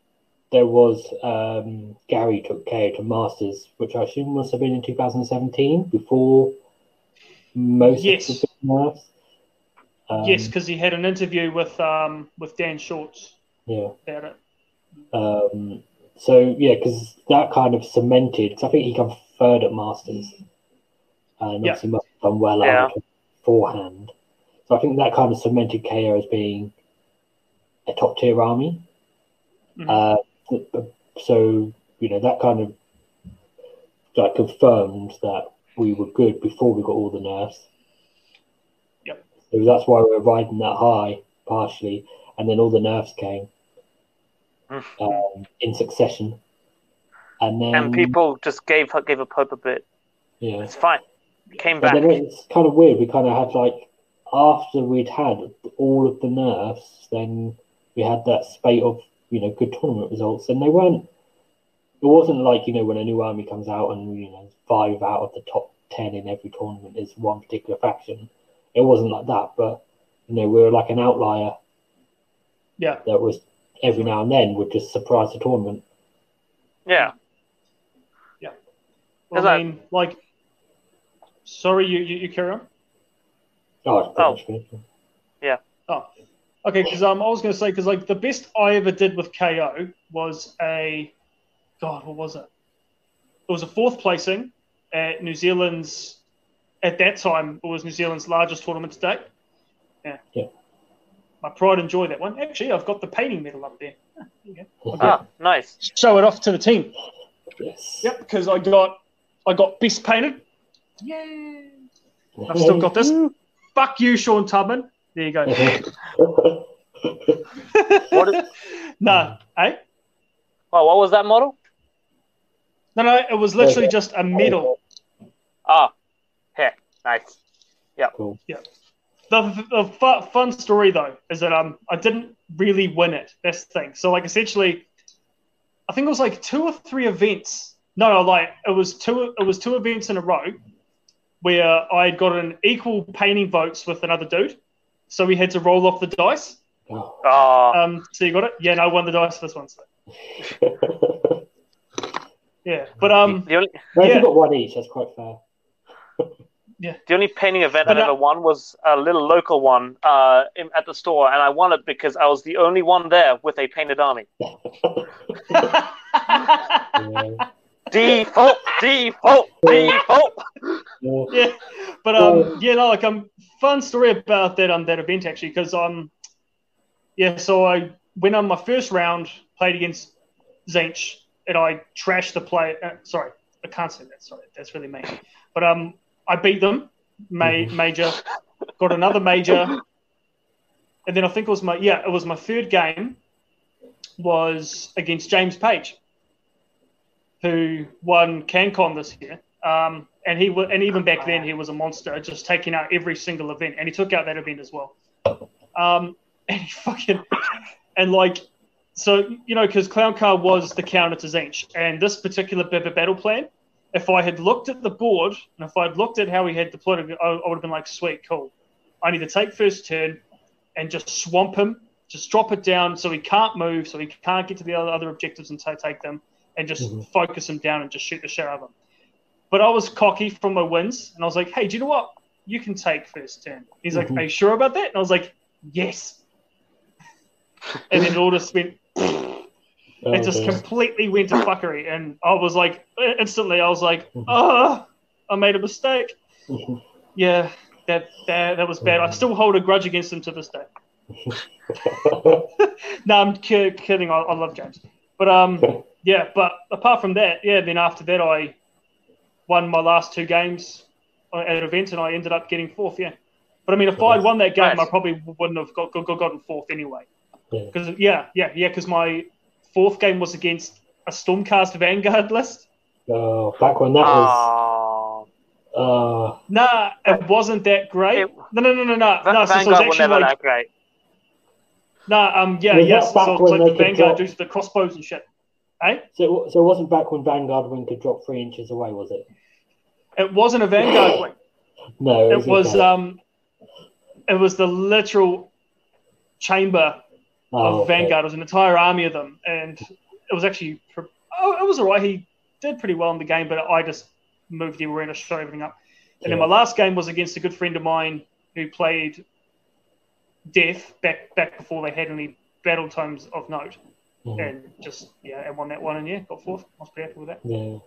there was um, Gary took KO to Masters, which I assume must have been in 2017 before most yes. of the big um, yes, because he had an interview with um, with Dan Shorts yeah. about it. Um, so yeah, because that kind of cemented. Because I think he came third at Masters, and yeah. obviously must have done well yeah. Beforehand. So I think that kind of cemented KO as being a top tier army. Mm-hmm. Uh, so you know that kind of like confirmed that we were good before we got all the nerfs. Yep. So that's why we were riding that high partially, and then all the nerfs came um, in succession. And then and people just gave gave up hope a bit. Yeah, it's fine. It came back. Then it's kind of weird. We kind of had like after we'd had all of the nerfs, then we had that spate of you know good tournament results, and they weren't. It wasn't like you know when a new army comes out and you know five out of the top ten in every tournament is one particular faction. It wasn't like that, but you know we were like an outlier. Yeah, that was every now and then would just surprise the tournament. Yeah. Yeah. Well, I mean, like, sorry, you, you, you carry on? Oh, oh. yeah. Oh, okay. Because um, I was going to say because like the best I ever did with KO was a, God, what was it? It was a fourth placing at New Zealand's. At that time, it was New Zealand's largest tournament to date. Yeah. Yeah my pride and joy that one. Actually, I've got the painting medal up there. there ah, nice. Show it off to the team. Yes. Yep, because I got I got best painted. Yeah. I've still got this. Fuck you, Sean Tubman. There you go. What is, no, eh? oh, what was that model? No, no, it was literally just a medal. Ah, heck, nice. Yeah, cool. The, the fu- fun story though is that um I didn't really win it. That's the thing. So like essentially, I think it was like two or three events. No, no, like it was two. It was two events in a row where I had got an equal painting votes with another dude. So we had to roll off the dice. Oh. Um, so you got it? Yeah, no, I won the dice for this one. So. Yeah, but um, the only Well, Yeah. you got one each, that's quite fair. Yeah. The only painting event But I uh, ever won was a little local one uh, in, at the store, and I won it because I was the only one there with a painted army. Yeah. Default, default, default. Yeah. yeah, but um, yeah, no, like um, fun story about that um that event actually because um, yeah, so I went on my first round, played against Tzeentch, and I trashed the play. Uh, sorry, I can't say that. Sorry, that's really mean. But um, I beat them, ma- major, got another major, and then I think it was my yeah, it was my third game, was against James Page, who won CanCon this year. Um, and he and even back then he was a monster, just taking out every single event, and he took out that event as well. Um, and he fucking and like so you know because Clown Car was the counter to Tzeentch, and this particular of battle plan. If I had looked at the board and if I'd looked at how he had deployed I, I would have been like, sweet, cool. I need to take first turn and just swamp him, just drop it down so he can't move, so he can't get to the other, other objectives and ta- take them, and just Mhm. focus him down and just shoot the shit out of him. But I was cocky from my wins, and I was like, hey, do you know what? You can take first turn. He's like, Mhm. are you sure about that? And I was like, yes. and then it all just went, it just Okay. completely went to fuckery. And I was like, instantly, I was like, oh, I made a mistake. Yeah, that, that, that was bad. I still hold a grudge against him to this day. No, I'm kidding. I, I love James. But um, yeah. But apart from that, yeah. Then after that, I won my last two games at an event, and I ended up getting fourth. Yeah. But I mean, if I'd won that game, Nice. I probably wouldn't have got, got, got gotten fourth anyway. Because yeah, yeah, yeah. Because my fourth game was against a Stormcast Vanguard list. Oh, back when that was. Ah, Uh, Nah, it wasn't that great. It- no, no, no, no, no. No so, so it was Vanguard actually never like, that great. nah, um, yeah, yes. back So it's when like the Vanguard drop- do the crossbows and shit. Eh? so, so it wasn't back when Vanguard Wing could drop three inches away, was it? It wasn't a Vanguard wing. No, It was okay. um, it was the literal chamber Oh, of okay. Vanguard. It was an entire army of them, and it was actually oh, it was alright. He did pretty well in the game, but I just moved the arena, shut everything up. And then my last game was against a good friend of mine who played Death back back before they had any battle tomes of note, Mhm. and just yeah, and won that one, and yeah, got fourth. I was pretty happy with that. Yeah.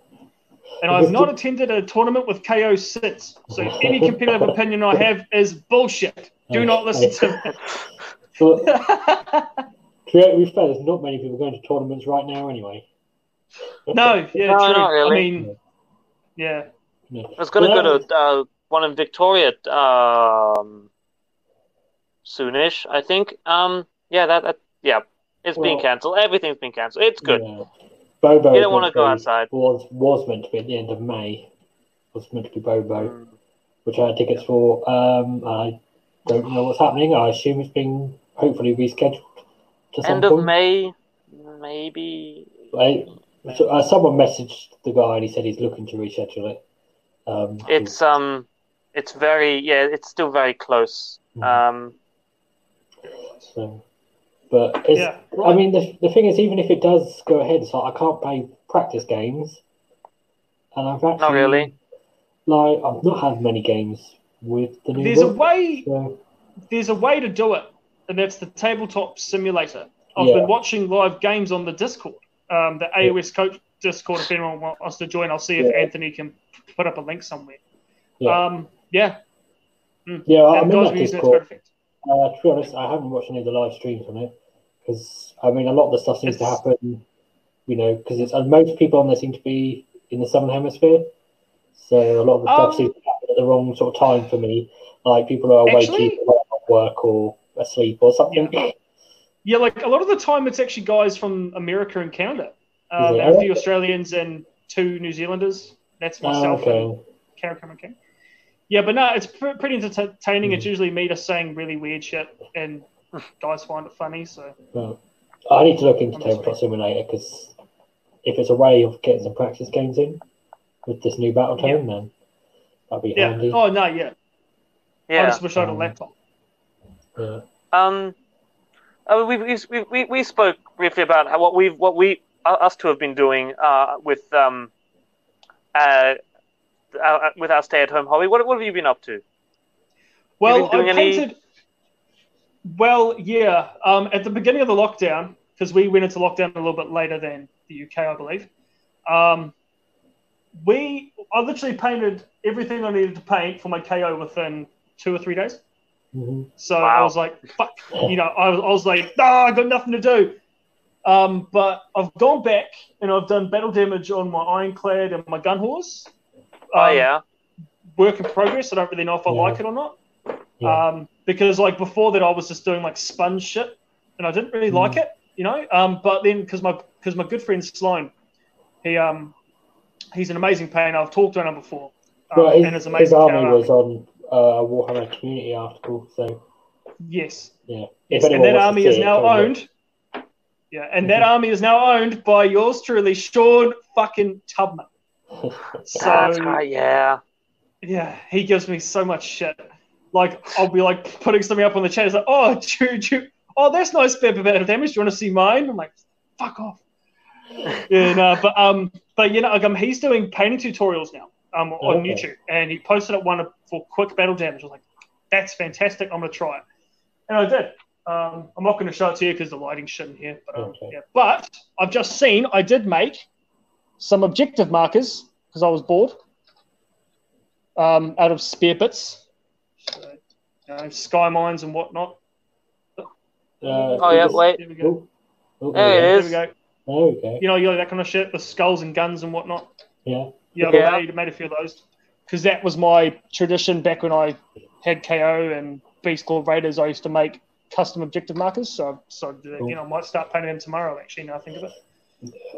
And I've not attended a tournament with KO since, so any competitive opinion I have is bullshit. Do not listen to But me. to be fair, there's not many people going to tournaments right now anyway. no, yeah, No, true. not really. I mean, yeah, Yeah. I was going to go to uh, one in Victoria um, soonish, I think. Um, yeah, that, that yeah, it's being been cancelled. Everything's been cancelled. It's good. Yeah. Bobo You don't want to go outside. Was was meant to be at the end of May. Was meant to be Bobo, Mm. which I had tickets for. Um, I don't know what's happening. I assume it's being hopefully rescheduled to some End of point. May, maybe. Like, so, uh, someone messaged the guy and he said he's looking to reschedule it. Um, It's um, it's very yeah, it's still very close. Mhm. Um, so, but it's, yeah. I mean, the, the thing is, even if it does go ahead, so I can't play practice games, and I've actually not really. like I've not had many games with the new There's a way. so, There's a way to do it, and that's the tabletop simulator. I've Yeah. been watching live games on the Discord, um, the AOS Coach Discord. If anyone wants to join, I'll see if Yeah. Anthony can put up a link somewhere. Yeah. Um, yeah, yeah, I'm and in that are using it to Discord. great effect. Uh, to be honest, I haven't watched any of the live streams on it because I mean, a lot of the stuff seems to happen you know, because it's and most people on there seem to be in the southern hemisphere, so a lot of the stuff Um, seems to happen at the wrong sort of time for me. Like people are awake Actually- work or asleep or something. Yeah, like a lot of the time, it's actually guys from America and Canada. Um, Yeah. and a few Australians and two New Zealanders. That's Ah, myself and okay. Karen Cameron King. Yeah, but no, it's pr- pretty entertaining. Mm. It's usually me just saying really weird shit, and guys find it funny. So Well, I need to look into I'm Tabletop Simulator because if it's a way of getting some practice games in with this new battle tome, then that'd be yeah. handy. Oh no, yeah. I Yeah. just wish I had a Um, laptop. Yeah. Um, uh, we, we, we, we, we spoke briefly about how, what we've what we uh, us two have been doing uh, with um, uh, uh, with our stay-at-home hobby. What, what have you been up to? Well, I any- painted. Well, yeah. Um, at the beginning of the lockdown, because we went into lockdown a little bit later than the UK, I believe. Um, we, I literally painted everything I needed to paint for my KO within two or three days. hmm So I was like, fuck, you know, I was, I was like, nah, I got nothing to do. Um, but I've gone back and I've done battle damage on my ironclad and my gun hauler. Oh Um, yeah, Work in progress. I don't really know if I Yeah. like it or not. Yeah. Um, because like before that, I was just doing like sponge shit, and I didn't really Mm. like it, you know. Um, but then because my because my good friend Sloan, he um, he's an amazing painter. I've talked to him before, um, Well, his, and his amazing. army counter was on uh, a Warhammer community article, so yes, yeah. yes, and that army is now go and look. owned. Yeah, and that army is now owned by yours truly, Sean fucking Tubman. So that's right. Yeah, yeah, he gives me so much shit. Like I'll be like putting something up on the chat. It's like, oh, choo, choo. oh, that's nice bit of damage. Do you want to see mine? I'm like, fuck off. yeah, no, but um, but you know, like, um, he's doing painting tutorials now um on Okay. YouTube, and he posted up one for quick battle damage. I was like, that's fantastic. I'm gonna try it, and I did. Um, I'm not going to show it to you because the lighting's shit in here. But um, Okay. yeah, but I've just seen I did make some objective markers because I was bored um, out of spare bits, so, you know, sky mines and whatnot. Uh, Oh yeah, wait. There we go. oh, oh, There it There is. we go. There we go. You know, you know that kind of shit, the skulls and guns and whatnot. Yeah. Yeah, Yeah. I made, made a few of those because that was my tradition back when I had KO and Beastclaw Raiders. I used to make custom objective markers, so so you know I might start painting them tomorrow. Actually, now I think of it.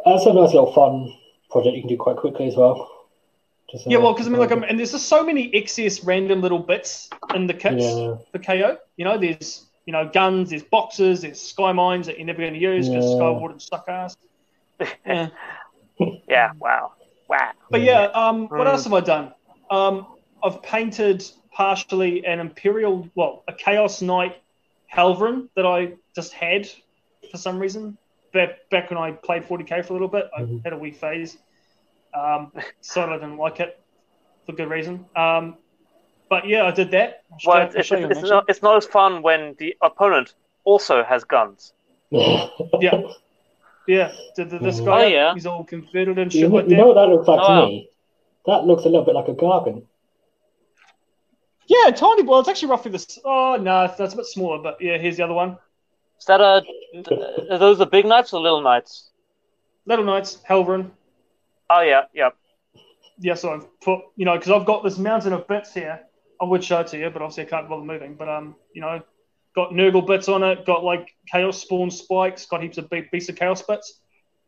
That's a nice little fun project you can do quite quickly as well. Just, Yeah, uh, well, because I mean, like, um, and there's just so many excess random little bits in the kits yeah, for KO. You know, there's you know guns, there's boxes, there's sky mines that you're never going to use because Yeah. sky wardens suck ass. Yeah. yeah. Wow, wow. But yeah, um, what Mm. else have I done? Um, I've painted partially an Imperial, well, a Chaos Knight Helverin that I just had for some reason. Back, back when I played 40k for a little bit, I Mhm. had a wee phase. Um, so I didn't like it for good reason. Um, but yeah, I did that. I'll Well, it's, it's, it's, not, it's not as fun when the opponent also has guns. Yeah. Yeah, did the, this Mhm. guy, Oh, yeah. he's all converted and you, shit know, like you know what that looks like Oh, to wow. me? That looks a little bit like a gargant. Yeah, tiny. Well, it's actually roughly this. Oh no, that's a bit smaller. But yeah, here's the other one. Is that a? Are those the big knights or little knights? Little Knights, Helverin. Oh yeah, yeah. Yeah, so I've put, you know, because I've got this mountain of bits here. I would show it to you, but obviously I can't bother moving. But um, you know, got Nurgle bits on it. Got like Chaos Spawn spikes. Got heaps of big beasts of Chaos bits.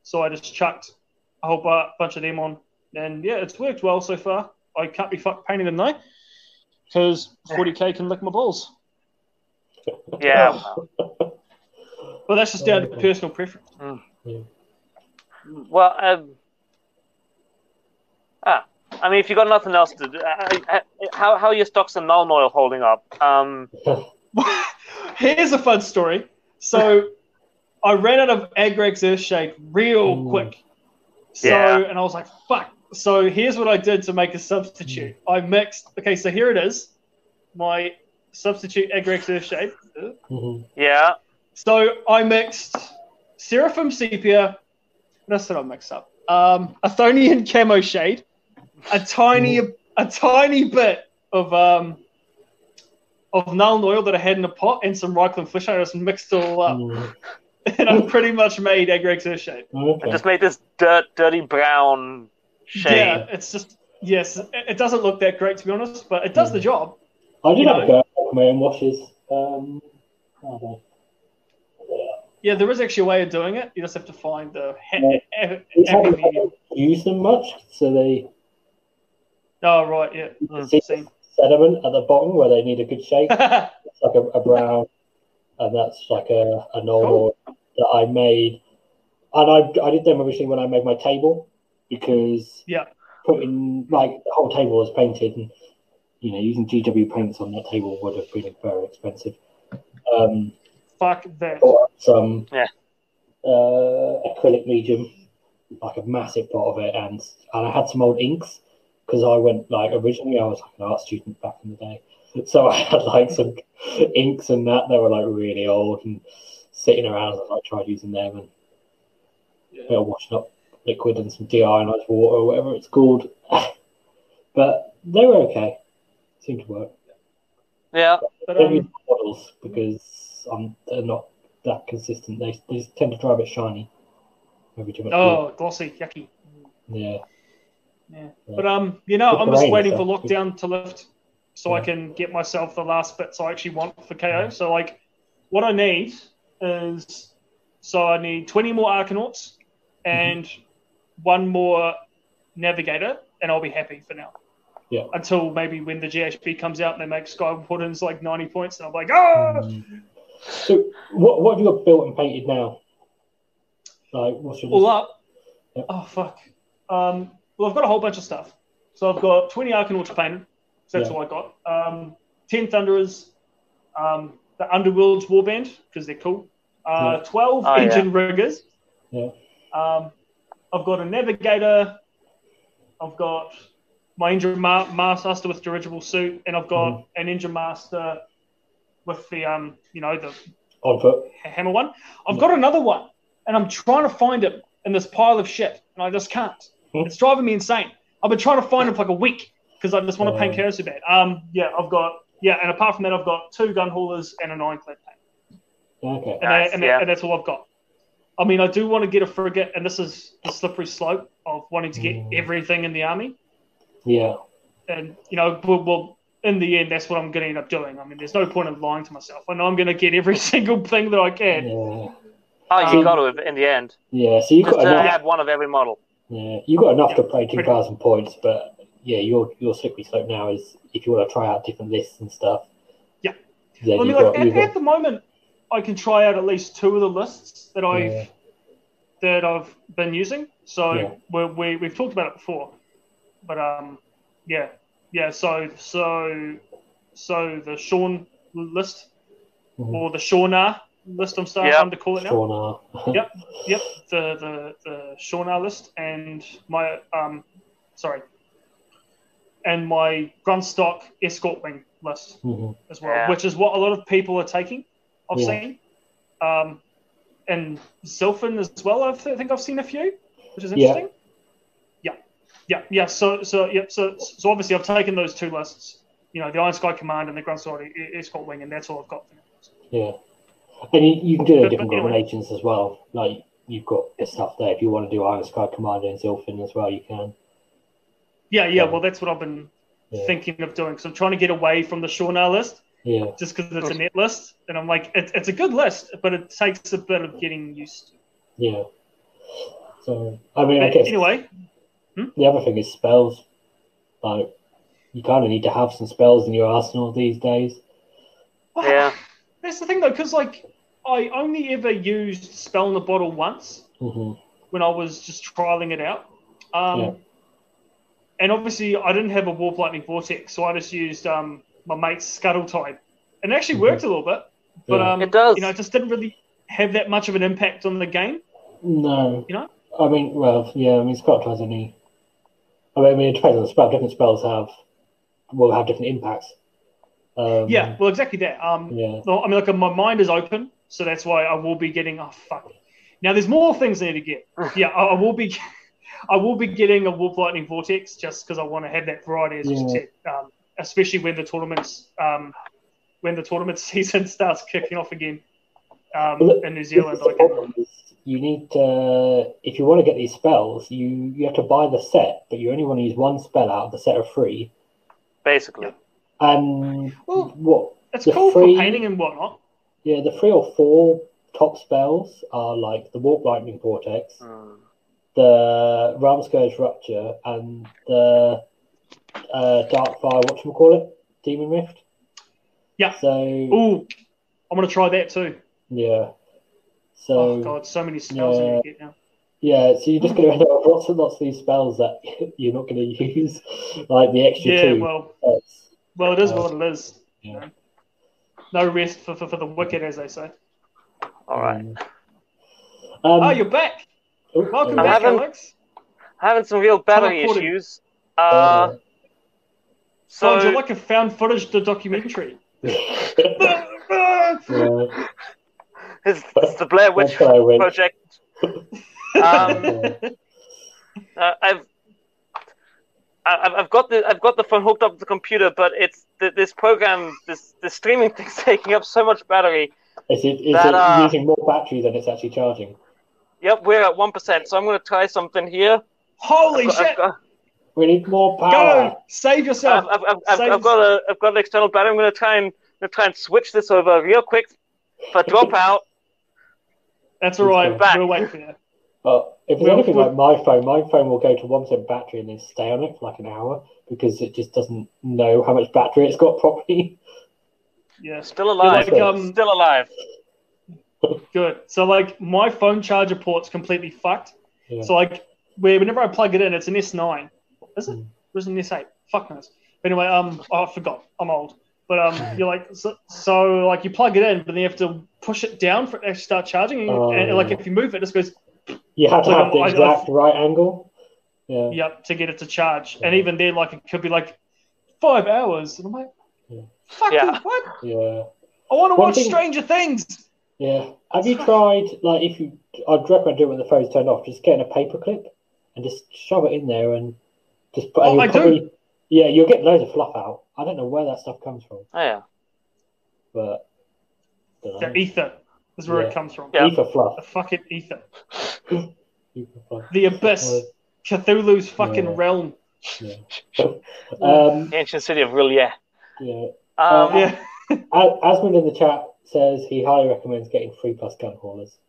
So I just chucked a whole bunch of them on, and yeah, it's worked well so far. I can't be fucked painting them though, because 40k can lick my balls. Yeah. But that's just down to personal preference. Well, um, ah, I mean, if you've got nothing else to do, uh, uh, how how are your stocks of Nuln oil holding up? Um, Here's a fun story. So I ran out of Agrax Earthshade real Ooh. quick. So Yeah. and I was like, fuck. So here's what I did to make a substitute. I mixed okay, so here it is. My substitute Agrax Earthshade. Mhm. yeah. So I mixed Seraphim Sepia. What else did I mix up? Um, Athonian Camo Shade, a tiny, a tiny bit of um, of Nuln oil that I had in a pot, and some Reikland Fish. I just mixed it all up. And I've pretty much made Agrax Earthshade. Okay. I just made this dirt, dirty brown shade. Yeah, it's just yes, it, it doesn't look that great to be honest, but it does the job. I did you have know. a go at my own washes. Um, I don't know. Yeah, there is actually a way of doing it. You just have to find the ha- Yeah. ha- We happy haven't medium. them much, so they Oh right, yeah. Mm. see See. sediment at the bottom where they need a good shape. yeah, It's like a, a brown, and that's like a, a normal that I made. And I, I did them originally when I made my table because Yeah. putting like the whole table was painted, and you know using GW paints on that table would have been very expensive. Um, fuck that. bought some Yeah. uh, acrylic medium, like a massive pot of it, and and I had some old inks because I went like originally I was like an art student back in the day, so I had like some inks and that they were like really old and sitting around. I like, tried using them and Yeah. you know, washing up liquid and some deionized water or whatever it's called, but they were okay. Seemed to work. Yeah. But Don't use um, models because um, they're not that consistent. They, they just tend to dry a bit shiny. Maybe too much. oh, glossy, yucky. Yeah. Yeah. Yeah. But um, you know, I'm just waiting for lockdown to lift so I can get myself the last bits I actually want for KO. Yeah. So like, what I need is so I need 20 more Arkanauts and one more Navigator, and I'll be happy for now. Yeah. Until maybe when the GHB comes out and they make Sky Wardens like 90 points, and I'm like, oh, Mm. So, what what have you got built and painted now? Like, what's your all up. Yep. Oh fuck. Um, well, I've got a whole bunch of stuff. So I've got 20 Arkanauts painted. So that's Yeah. all I got. Um, 10 Thunderers, um, the Underworld's Warband because they're cool. Uh, 12 Oh, yeah. Endrinriggers. Yeah. Um, I've got a Navigator. I've got my Engine Ma- Master with dirigible suit, and I've got Mm-hmm. an Endrinmaster with the um, you know, the on hammer one. I've got another one, and I'm trying to find it in this pile of shit, and I just can't. Hmm. It's driving me insane. I've been trying to find it for like a week because I just want to paint. Kara so bad. Um, yeah, I've got yeah, and apart from that, I've got two gun haulers and an ironclad paint, Okay. and, Nice, that- and, yeah. and that's all I've got. I mean, I do want to get a frigate, and this is the slippery slope of wanting to get Mm. everything in the army, Yeah. and you know, well, well, in the end, that's what I'm going to end up doing. I mean, there's no point in lying to myself. I know I'm going to get every single thing that I can. Yeah. Oh, you Um, got to in the end. Yeah. So you Just got to enough. have one of every model. Yeah, you've got enough Yeah, to play two thousand points, but yeah, your your slippery slope now is if you want to try out different lists and stuff. Yeah. Then I mean, like got, at, you've at the moment, I can try out at least two of the lists that I've Yeah. that I've been using. So Yeah. we we we've talked about it before, but um, yeah, yeah. So so so the Sean list Mhm. or the Shawnar list. I'm starting Yeah. to call it now. Shauna. Yep. Yep, the the the Shawnar list and my um, sorry, and my Grundstok escort wing list Mhm. as well, Yeah. which is what a lot of people are taking. I've Yeah. seen, um, and Zilfin as well. I've, think I've seen a few, which is interesting. Yeah, yeah, yeah. So, so, yeah. So, so obviously, I've taken those two lists. You know, the Iron Sky Command and the Grundstok E- Escort Wing, and that's all I've got. For now. Yeah, and you, you can do But- different but anyway. combinations as well. Like you've got the stuff there. If you want to do Iron Sky Commander and Zilfin as well, you can. Yeah, yeah. Yeah. Well, that's what I've been Yeah. thinking of doing. So I'm trying to get away from the Shawnar list Yeah, just because it's a net list, and I'm like, it's, it's a good list, but it takes a bit of getting used to. yeah. So I mean, I guess anyway, the other thing is spells. Like you kind of need to have some spells in your arsenal these days. well, Yeah. That's the thing though, because like I only ever used spell in the bottle once hmm when I was just trialing it out. Um, Yeah. And obviously, I didn't have a warp lightning vortex, so I just used um, my mate's Scuttletide, and it actually Mhm. worked a little bit. But Yeah. um, It does. you know, it just didn't really have that much of an impact on the game. No. You know? I mean, well, yeah. I mean, spell has any. I mean, it depends on the spell. Different spells have will have different impacts. Um, Yeah, well, exactly that. Um, Yeah. no, I mean, like my mind is open, so that's why I will be getting. Oh fuck! Now there's more things I need to get. Yeah, I, I will be. I will be getting a warp lightning vortex just because I want to have that variety, as you Yeah. said. Um, especially when the tournaments, um, when the tournament season starts kicking off again. um, in New This Zealand. is the I can, problem is you need to, if you want to get these spells, you you have to buy the set, but you only want to use one spell out of the set of three. Basically. And Well, what? it's the cool free- for painting and whatnot. Yeah, the three or four top spells are like the Warp Lightning Vortex, Hmm. the Realm Scourge Rupture, and the uh, Dark Fire. What should we call it? Demon Rift. Yeah. So Ooh, I'm gonna try that too. yeah. So oh god, so many spells I yeah. need to get now. Yeah, so you're just going to end up with lots and lots of these spells that you're not going to use, like the extra Yeah, two. well, sets. well, it is Uh, what it is. yeah. No rest for, for, for the wicked, as they say. All right. Um, oh, you're back. oh, Welcome uh, back, haven't- Alex. Having some real battery recording. issues. uh, Uh, So, so you like a found footage the documentary? yeah, it's, it's the Blair Witch that's what I went. Project. Um, uh, I've I- I've got the I've got the phone hooked up to the computer, but it's th- this program this this streaming thing's taking up so much battery. Is it, is That, it uh, using more battery than it's actually charging? Yep, we're at one percent, so I'm going to try something here. Holy I've got, shit! I've got, We need more power. Go! Save yourself! I've, I've, I've, Save I've got a I've got an external battery. I'm going to try and I'm going to try and switch this over real quick. If I drop out, That's all right. Back. We'll wait for you. But if it's Well, anything well- like my phone, my phone will go to one percent battery and then stay on it for like an hour because it just doesn't know how much battery it's got properly. Yeah, still alive, like, um, still alive. good. So like my phone charger port's completely fucked. Yeah. So like where whenever I plug it in, it's an S9. Is it? Hmm. Or is it an S8? Fuck knows. But anyway, um, oh, I forgot. I'm old. But um, you're like so, so like you plug it in, but then you have to push it down for it to actually start charging. And, Oh, and, like if you move it, it just goes You have to Like, have the I- I- exact right angle. Yeah. yep to get it to charge. And even then, like it could be like five hours. And I'm like, Yeah. fucking Yeah. what? Yeah. I want to watch thing- Stranger Things. Yeah. Have you tried like if you? I'd recommend doing it when the phone's turned off. Just getting a paper clip and just shove it in there and just put. Oh, and you'll I do. Yeah, you'll get loads of fluff out. I don't know where that stuff comes from, Oh, yeah, but don't ether is where Yeah. it comes from. Yeah. ether fluff. The fucking ether. Ether fluff. The abyss. Cthulhu's fucking Yeah. realm. Yeah. um, the ancient city of R'lyeh. yeah. Um, Uh, Yeah. Asmund in the chat says he highly recommends getting three plus gun haulers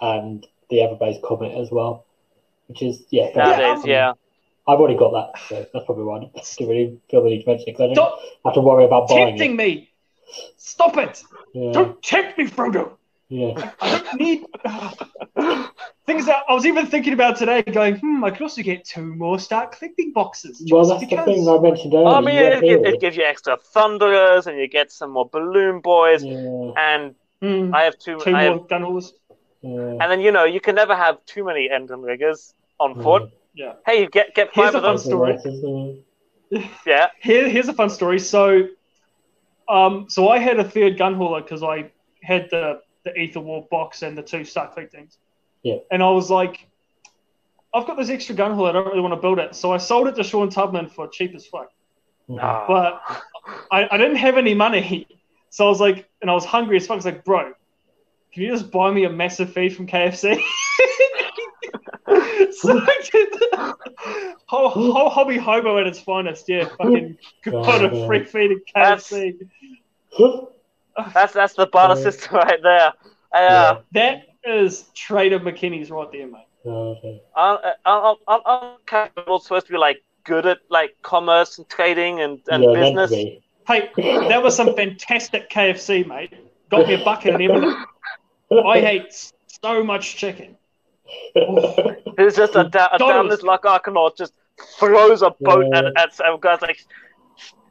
and the Everbase comment as well, which is yeah. fair nowadays, yeah. I've already got that, so that's probably why I didn't really feel the need to mention it because I don't Stop have to worry about buying tempting it. me. Stop it. Yeah, Don't tempt me, Frodo. yeah, I don't need. Things that I was even thinking about today, going, hmm, I could also get two more start collecting boxes. Well, that's because. the thing I mentioned earlier. I mean, it, it, it gives you extra thunderers, and you get some more balloon boys, yeah, and Hmm, I have two. two I more have, gun yeah. and then you know you can never have too many Endrinriggers on foot. Yeah. Hey, you get get Here's five a of fun them. story. Yeah. Yeah, Here, here's a fun story. So, um, so I had a third gun hauler because I had the the Aether War box and the two start collectings. Yeah. And I was like, I've got this extra gun hauler. I don't really want to build it, so I sold it to Sean Tubman for cheap as fuck. No. But I, I didn't have any money, so I was like, and I was hungry as fuck. I was like, bro, can you just buy me a massive feed from KFC? so I did whole, whole hobby hobo at its finest. Yeah, fucking got a free feed at KFC. that's that's the barter Yeah. system right there. Uh, Yeah. That is Trader McKinney's right there, mate. Okay. Aren't, aren't, aren't, aren't capital supposed to be like good at like commerce and trading and, and yeah, business? Hey, that was some fantastic KFC, mate. Got me a bucket and everything. I hate so much chicken. It's just a, da- a Dollars. downless luck Arkanaut just throws a boat Yeah. at, at some guys like,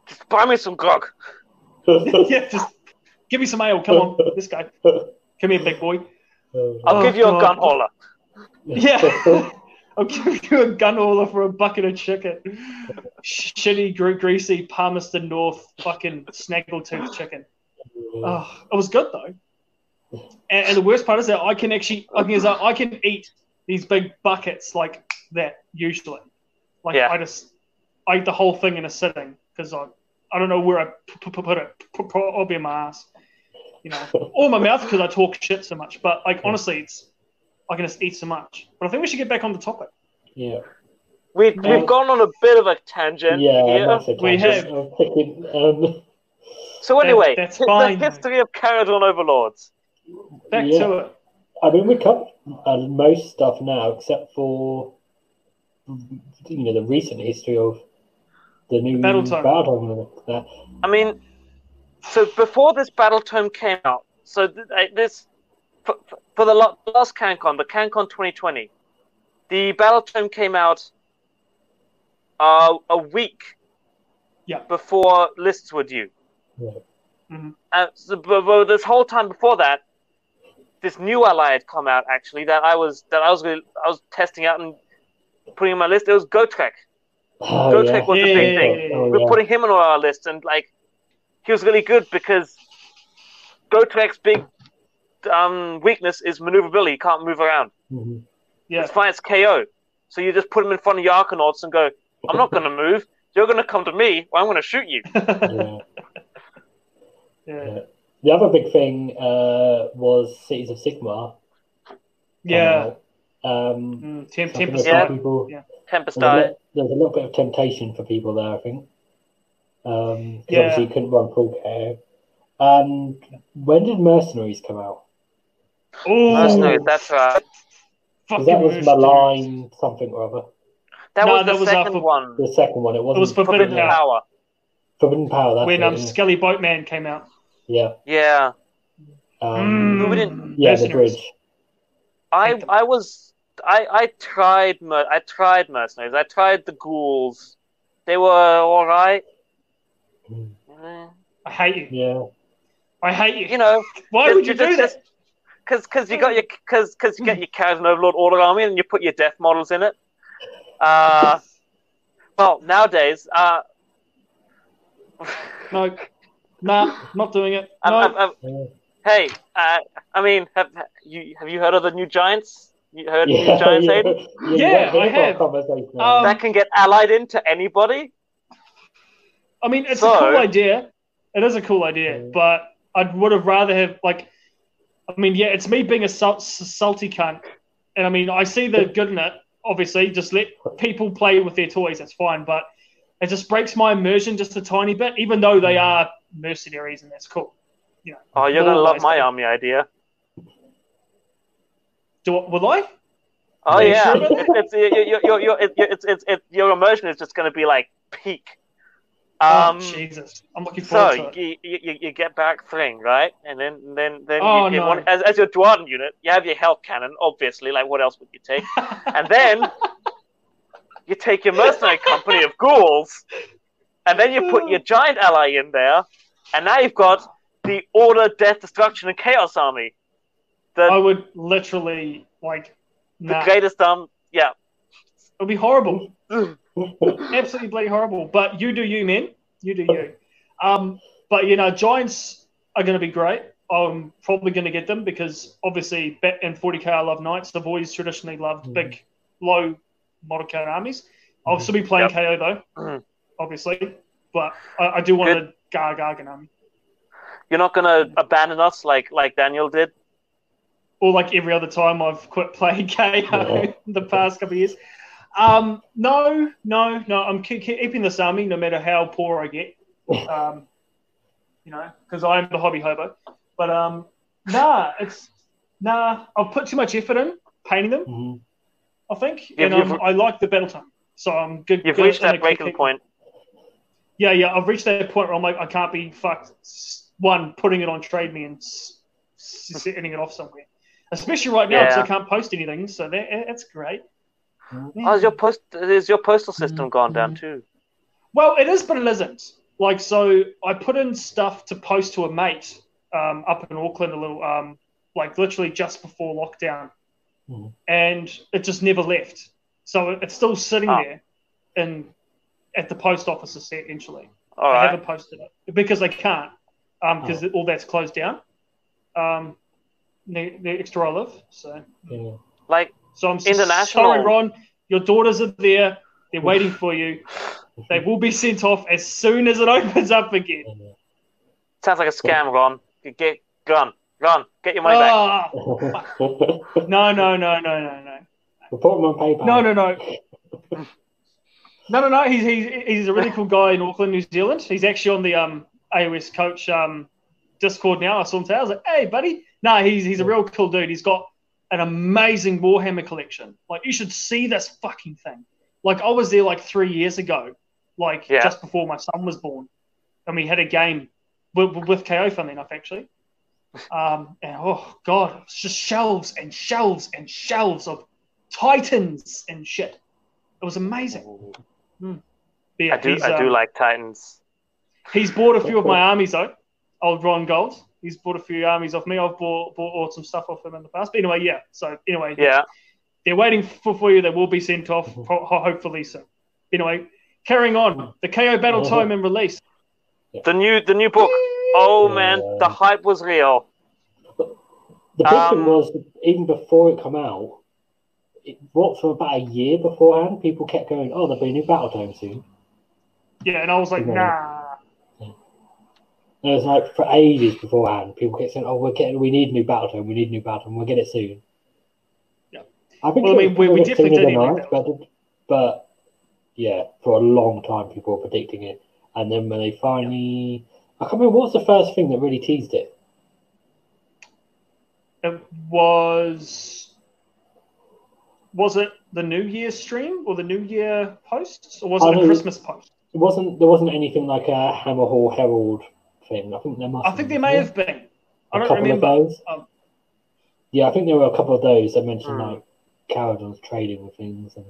just buy me some grog. yeah, just give me some ale. Come on, this guy. Come here, big boy. I'll Oh, give you a gun hauler. Yeah. I'll give you a gun hauler for a bucket of chicken. Shitty, gre- greasy Palmerston North fucking snaggletooth chicken. Oh, it was good though. And, and the worst part is that I can actually, I can, is that I can eat these big buckets like that usually. Like Yeah. I just, I ate the whole thing in a sitting because I, I don't know where I p- p- put it. P- Probably in my ass. you know, or my mouth because I talk shit so much. But like honestly, it's I can just eat so much. But I think we should get back on the topic. Yeah. We've, No. we've gone on a bit of a tangent Yeah, here. massive We have. Um, So anyway, that's the fine. history of Kharadron Overlords. Back Yeah. to it. I mean, we covered uh, most stuff now, except for you know the recent history of the new Battle Tome. Battle and that. I mean, so before this battle tome came out, so th- uh, this for, for the last CanCon, the CanCon 2020, the battle tome came out uh, a week Yeah. before lists were due. Yeah. Mhm. And so, but, but this whole time before that, this new ally had come out actually that I was that I was I was testing out and putting in my list. It was Gotrek. Oh, Gotrek yeah. was the big yeah, thing. yeah, yeah. Oh, We're yeah. putting him on our list, and like he was really good because Gotrek's big um, weakness is maneuverability. He can't move around. Mhm. Yeah. It's fine. It's KO. So you just put him in front of your Arkanauts and go, "I'm not going to move. You're going to come to me, or I'm going to shoot you." yeah. yeah. The other big thing uh, was Cities of Sigmar. Yeah. Um, Mm, Tem- something Tempest. Yeah. people, Yeah. Tempest there's, a there's a little bit of temptation for people there, I think. Um, 'cause Yeah. obviously you couldn't run full KO. And when did Mercenaries come out? Oh, Mercenaries. That's right. Because that was Mercenaries. Malign something or other. That No, was the that was our second for- one. The second one, it wasn't. was Forbidden Forbidden Power. Power. Forbidden Power. That's when it, um, yeah. Skelly Boatman came out. Yeah. Yeah. Um, Mm, we didn't- Yeah, the bridge. I I was I I tried mer- I tried mercenaries. I tried the ghouls. They were all right. I hate you. Yeah. I hate you. You know, Why would you do this? Because because you got your because because you get your Kharadron Overlord Order Army and you put your death models in it. Uh, well nowadays, uh, No, nah, not doing it. I'm, No. I'm, I'm, hey, uh, I mean, have you have you heard of the new giants? You heard of the new giants, yeah, Aiden? yeah, Yeah, I have. Um, That can get allied into anybody. I mean, it's So- a cool idea. It is a cool idea, but I would have rather have like. I mean, yeah, it's me being a sal- salty cunt, and I mean, I see the good in it. Obviously, just let people play with their toys. That's fine, but it just breaks my immersion just a tiny bit. Even though they Mm. are mercenaries, and that's cool. You know, Oh, you're gonna love my do. army idea. do will I? Oh Yeah, yeah, sure. it's, it's, your, it's, it's, immersion is just going to be like peak. Um, oh, Jesus, I'm looking so forward to it. you, you, you get back thing right, and then then then Oh, you, you no. want, as, as your Duardin unit, you have your health cannon, obviously. Like what else would you take? And then you take your mercenary company of ghouls, and then you put your giant ally in there, and now you've got the Order, Death, Destruction, and Chaos army. The, I would literally like. the greatest um yeah it'll be horrible. absolutely bloody horrible. But you do you, man. You do you. Um, but you know, Giants are going to be great. I'm probably going to get them because obviously, bet in 40k, I love Knights. I've always traditionally loved Mhm. big, low model count armies. I'll still be playing Yep. KO though, Mhm. obviously. But I, I do want Good. a Gar Gargant army, You're not going to abandon us like like Daniel did. or like every other time I've quit playing KO Yeah. in the past couple of years. Um, no, no, no. I'm keep, keeping this army no matter how poor I get. Um, you know, because I'm the hobby hobo. But um, nah, it's nah. I've put too much effort in painting them. Mhm. I think, Yeah, and you've- um, I like the battle tome, so I'm good. You've good reached that a- breaking point. Yeah, yeah. I've reached that point where I'm like, I can't be fucked. One, putting it on Trade Me and s- s- setting it off somewhere. Especially right now because Yeah. I can't post anything, so that, that's great. Oh, is your post is your postal system gone down too? Well, it is, but it isn't. Like, so I put in stuff to post to a mate um, up in Auckland, a little, um, like literally just before lockdown, Mhm. and it just never left. So it's still sitting Oh. there, in at the post office essentially. All I right. haven't posted it because they can't, because all that's closed down. Um, the, the extra I live, so Yeah. so I'm s- International. sorry, Ron. Your daughters are there. They're waiting for you. They will be sent off as soon as it opens up again. Sounds like a scam, Ron. You get Gone. Gone. Get your money back. Ah, no, no, no, no, no, no. Report him on PayPal. No, no, no. No, no, no. He's, he's he's a really cool guy in Auckland, New Zealand. He's actually on the um AOS coach um Discord now. I saw him today. I was like, hey, buddy. No, he's he's a real cool dude. He's got an amazing Warhammer collection. Like you should see this fucking thing. Like I was there like three years ago, like Yeah. just before my son was born, and we had a game with, with KO. Funny enough, actually. Um, and oh god, it's just shelves and shelves and shelves of titans and shit. It was amazing. But yeah, I do. I do um, like Titans. He's bought a few of my armies though. Old Ron Gold. He's bought a few armies off me. I've bought bought some stuff off him in the past. But anyway, yeah. So anyway, Yeah. they're waiting for, for you. They will be sent off ho- ho- hopefully soon. Anyway, carrying on. The KO Battle Tome and release. The new. The new book. Oh man, the hype was real. The big thing Um, was even before it come out, it, what for about a year beforehand, people kept going, "Oh, there'll be a new battle tome soon." Yeah, and I was like, Yeah. nah. And it was like for ages beforehand, people kept saying, "Oh, we're getting, we need a new battle tome, we need a new battle tome, we'll get it soon." Yeah. I think Well, I mean, we- we definitely did than need I but yeah, for a long time, people were predicting it, and then when they finally, I can't remember what was the first thing that really teased it. It was. Was it the New Year stream or the New Year posts, or was it Oh, a. Christmas post? It wasn't there wasn't anything like a Hammerhal Herald thing. I think there must. I think there may have been. I don't remember. Um, yeah, I think there were a couple of those that mentioned Hmm. like Kharadron's trading with things. And,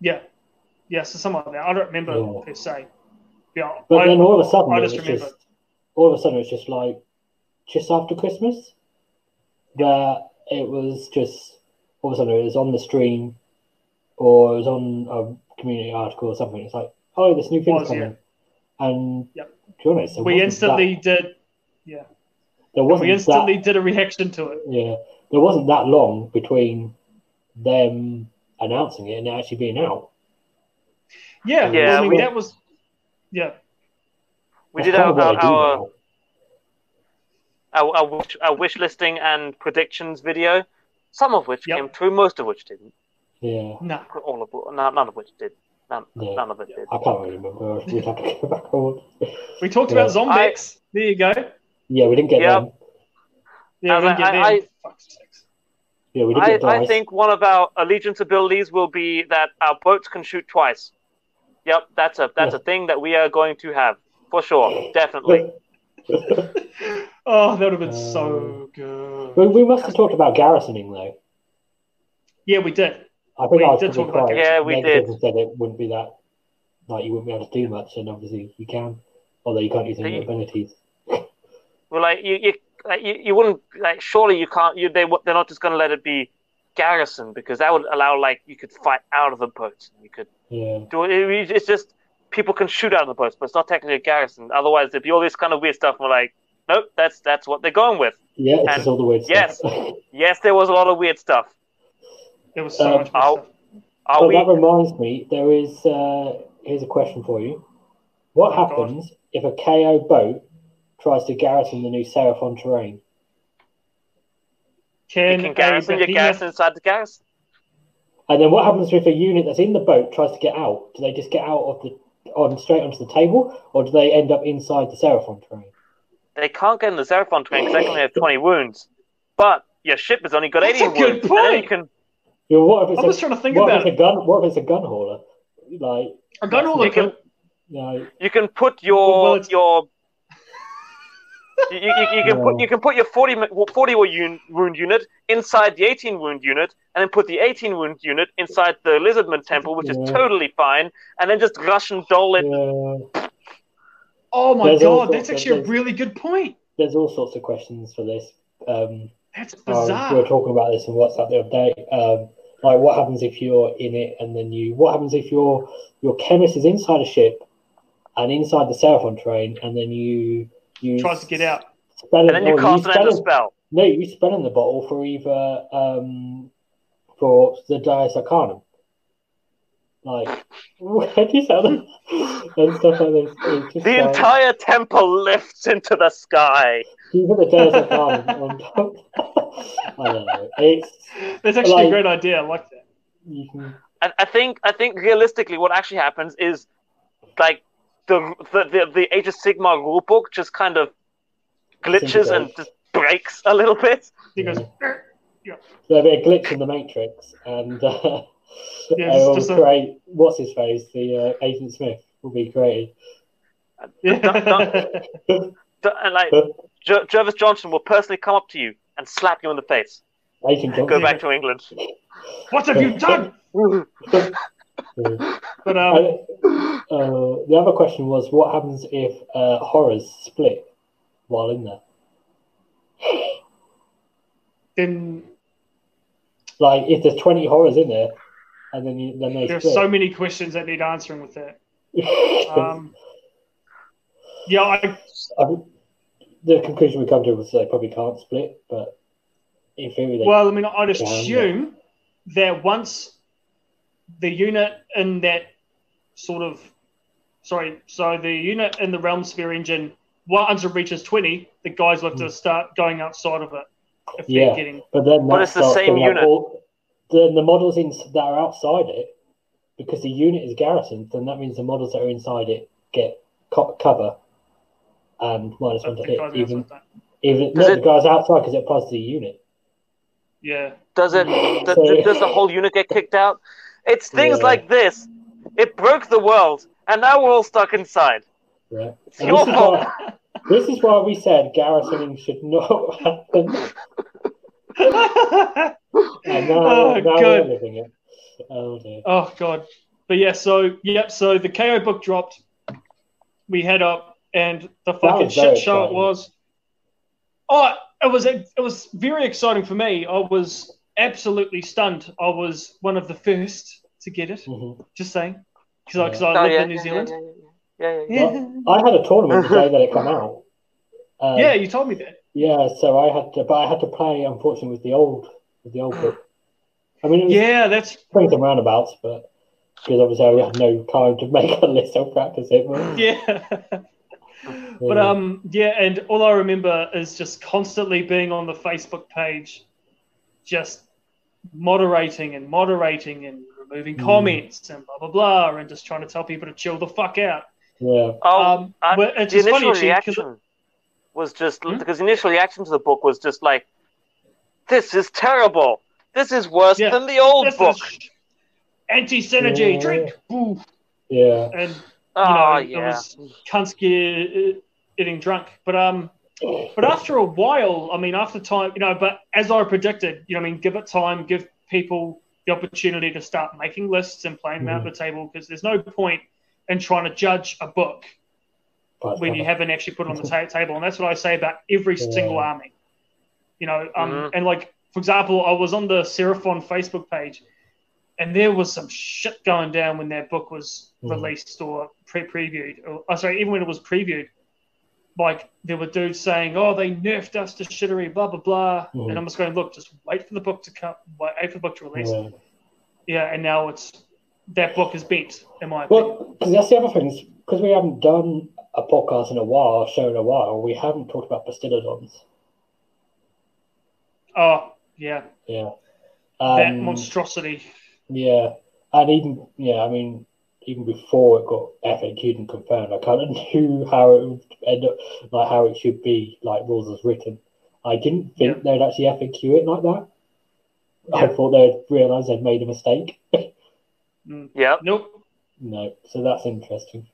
Yeah, yeah, so some of that. I don't remember Yeah. per se. Yeah, but I, then all of a sudden, I it just was remember. just all of a sudden it was just like just after Christmas that it was just all of a sudden it was on the stream or it was on a community article or something. It's like, oh, this new thing's Was, yeah. coming, and Yep. to be honest, we instantly that, did. Yeah, there wasn't we instantly that, did a reaction to it. yeah, there wasn't that long between them announcing it and it actually being out. Yeah, Yeah, I mean we- that was. Yeah, We That's did kind our our, our, our, our, wish, our wish listing and predictions video, some of which Yep. came true, most of which didn't. Yeah, no. All of none, none of which did. None, Yeah. none of it did. I can't really remember. We'd have to go back on. We talked Yeah. about Zombex. there you go. Yeah, we didn't get Yeah. them. Yeah, we didn't get I- them. I- Yeah, we didn't I, get dice. I think one of our allegiance abilities will be that our boats can shoot twice. Yep, that's a that's a thing that we are going to have for sure, definitely. Oh, that would have been Uh, so good. we, we must have talked about garrisoning though. Yeah, we did. I think We I was did talk about quite garrisoning. Yeah, we negative did. and said it wouldn't be that like you wouldn't be able to do much, and obviously you can, although you can't use any You- abilities. Well, like you, you, like, you, you wouldn't like. Surely you can't. You, they, they're not just going to let it be garrison because that would allow like you could fight out of the boats. And you could Yeah, do it. It's just people can shoot out of the boats, but it's not technically a garrison. Otherwise, there'd be all this kind of weird stuff. And We're like, nope, that's that's what they're going with. yeah, it's And- just all the weird yes. stuff. Yes, there was a lot of weird stuff. There was so Um, much more stuff. Are but we? that reminds me, there is. Uh, here's a question for you: What Oh, God. happens if a KO boat tries to garrison the new Seraphon terrain? You Can, can a garrison your garrison inside the garrison. And then what happens if a unit that's in the boat tries to get out? Do they just get out of the on straight onto the table, or do they end up inside the Seraphon terrain? They can't get in the Seraphon train because they only have 20 wounds. But your ship has only got That's 18 a good wounds. And you point. can, You what if it's I'm a, just trying to think what about if it. a gun? What if it's a gun hauler? Like, A gun hauler You can- could. you know, you can put your Well, your you, you, you can put you can put your 40 mi- 40 wound wound unit inside the 18 wound unit, and then put the 18 wound unit inside the Lizardman Temple, which Yeah. is totally fine, and then just rush and dole it. yeah, Oh my There's god, that's sorts of- actually a really good point. there's all sorts of questions for this. Um, That's uh, we were talking about this in WhatsApp the other day. Um, like, what happens if you're in it and then you? What happens if your your chemist is inside a ship and inside the Seraphon terrain, and then you you Tries to get out. And then you or cast an spell ender spell. No, you spell in the bottle for either um, for the Dias Arcanum. Like, where do you sell them? and stuff like this. Just The like, entire temple lifts into the sky. You put the desert on, on top. I don't know. It's That's actually Like- a great idea. I like that. you can I, I think I think realistically, what actually happens is like the the the, the Age of Sigmar rulebook just kind of glitches and just breaks a little bit. He goes, Yeah. there'll be a glitch in the matrix, and uh, Yeah, it will it's just a- create what's his face, the uh, Agent Smith will be created. yeah. D- And like Jer- Jervis Johnson will personally come up to you and slap you in the face. Agent Go back to England. what have you done? Yeah. But um, Uh, the other question was, what happens if uh, horrors split while in there? then Like, if there's 20 horrors in there, and then you, then they there's split. so many questions that need answering with that. Um, yeah, I, I mean, the conclusion we come to was they probably can't split, but in theory they well, I mean, I'd assume that once the unit in that sort of, sorry, so the unit in the Realmshaper Engine, once it reaches 20, the guys will have to start going outside of it. If Hmm. Yeah. they're getting, But then But it's the same bringing up unit. all- then the models in, that are outside it, because the unit is garrisoned, then that means the models that are inside it get co- cover and minus one to the hit. Even even no, it- the guys outside because it applies to the unit. Yeah. Does it? Does, So- does the whole unit get kicked out? It's things Yeah. like this. It broke the world, and now we're all stuck inside. Right. It's And your this, is fault. why, this is why we said garrisoning should not happen. And now, oh, now living it. Oh dear. Oh god. But yeah, so yep, so the KO book dropped. We head up and the fucking shit show it was. Oh, it was it was very exciting for me. I was absolutely stunned. I was one of the first to get it. Mhm. Just saying, because I, 'cause I Oh, live yeah, in New yeah, Zealand. Yeah, yeah, yeah. yeah, yeah. Yeah. I had a tournament the day that it came out. Um, Yeah, you told me that. Yeah, so I had to, but I had to play unfortunately with the old, with the old book. I mean, Yeah, that's swings and roundabouts, but because obviously I had no time to make a list or practice it. But, yeah. But um, yeah, and all I remember is just constantly being on the Facebook page, just moderating and moderating and removing Mm. comments and blah blah blah, and just trying to tell people to chill the fuck out. yeah, Oh, Um, I- but it's the just funny initial actually 'cause- reaction was just Hmm? because the initial reaction to the book was just like, "This is terrible. This is worse Yeah. than the old this book." anti synergy. Yeah. Drink, boo, yeah, and you Oh know, yeah. it was cunts get, uh, getting drunk. But um, but after a while, I mean, after time, you know, but as I predicted, you know, I mean, give it time, give people the opportunity to start making lists and playing them out Mhm. at the table because there's no point in trying to judge a book but, when you haven't actually put it on the ta- table. And that's what I say about every Yeah. single army. You know, um, Mhm. and like, for example, I was on the Seraphon Facebook page and there was some shit going down when that book was Mhm. released or pre previewed. Or, oh, sorry, even when it was previewed. Like, there were dudes saying, oh, they nerfed us to shittery, blah, blah, blah. Mhm. And I'm just going, look, just wait for the book to come, wait for the book to release. yeah. Yeah, and now it's, that book is bent, in my opinion. Well, because that's the other thing, because we haven't done a podcast in a while, a show in a while, we haven't talked about Bastiladons. Oh, yeah, Yeah. that Um, monstrosity. Yeah, and even yeah, I mean, even before it got FAQ'd and confirmed, I kind of knew how it would end up, like how it should be, like rules as written. I didn't think they'd actually FAQ it like that. I thought they'd realise they'd made a mistake. yeah. Nope. no, so that's interesting.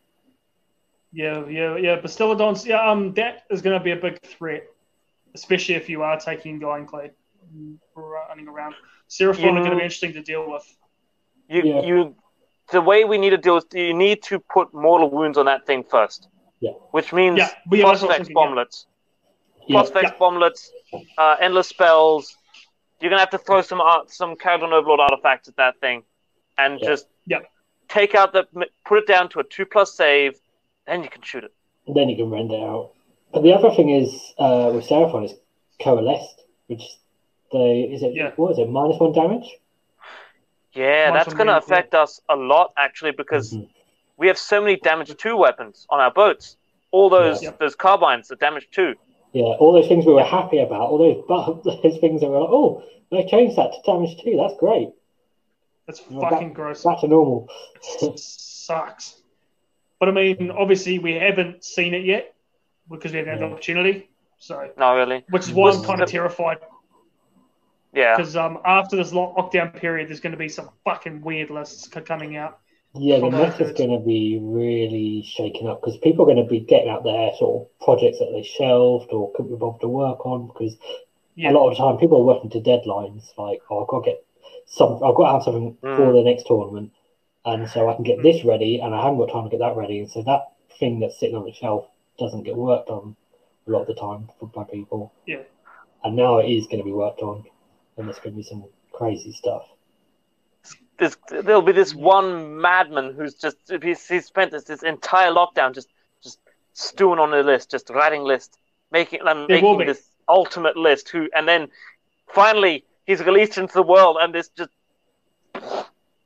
Yeah, yeah, yeah. Bastiladons, yeah, um, that is going to be a big threat, especially if you are taking Ironclad running around. Seraphon You- are going to be interesting to deal with. You Yeah. you the way we need to do is you need to put mortal wounds on that thing first. Yeah. Which means Yeah, we are yeah. bomblets. Yeah, Phosphex Yeah. bomblets, uh, endless spells. You're gonna have to throw some art, some Kharadron Overlord artifacts at that thing, and Yeah. just Yeah. take out the put it down to a two plus save, then you can shoot it. then you can render it out. But the other thing is uh, with Seraphon is coalesced, which they is it Yeah. what is it minus one damage? Yeah, that's going to affect us a lot actually because Mhm. we have so many damage two weapons on our boats. All those Yeah. those carbines are damage two. Yeah, all those things we were happy about, all those but those things that were like, oh, they changed that to damage two. That's great. That's Well, that- fucking gross. Back to normal. sucks. But I mean, obviously, we haven't seen it yet because we haven't had the opportunity. So, Not really. which is why I'm Was kind of the- terrified Yeah. because um, after this lockdown period, there's going to be some fucking weird lists coming out. Yeah, the From meta's records. going to be really shaken up because people are going to be getting out their sort of projects that they shelved or couldn't be bothered to work on because Yeah. a lot of the time people are working to deadlines like, oh, I've got to get some, I've got to have something for Mm. the next tournament, and so I can get Mm. this ready, and I haven't got time to get that ready, and so that thing that's sitting on the shelf doesn't get worked on a lot of the time for, by people. Yeah. And now it is going to be worked on, and there's going to be some crazy stuff. There's, there'll be this one madman who's just he's, he's spent this, this entire lockdown just just stewing on a list, just writing list, making um, making this ultimate list. Who and then finally he's released into the world, and this just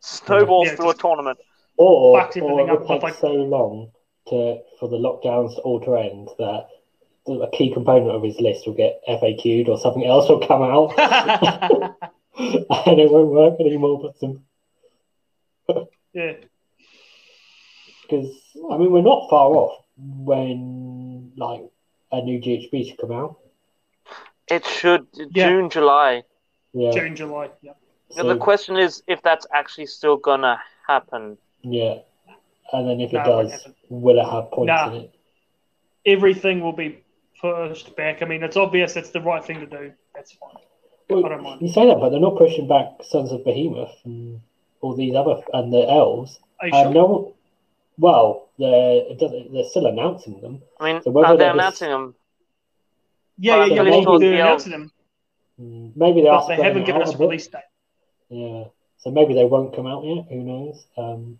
snowballs Yeah, through a tournament. Or, or it up, would take like- so long to for the lockdowns to all to end that a key component of his list will get FAQ'd or something else will come out and it won't work anymore. But some yeah. because I mean we're not far off when like a new GHB should come out. It should Yeah. June, July. Yeah, June, July. Yeah. Now, the question is if that's actually still gonna happen. yeah, and then if it No, it does, happen. will it have points Nah. in it? Everything will be pushed back. I mean, it's obvious it's the right thing to do. That's fine. Well, I don't mind. You say that, but they're not pushing back Sons of Behemat and all these other and the elves. Are you Uh, sure? no, well, they're they're still announcing them. I mean, So are they they're announcing them? Yeah, yeah, yeah. I'm They're, pretty sure they're the announcing them, Mm, Maybe they are but they haven't given us a a release date. Yeah, so maybe they won't come out yet. Who knows? Um,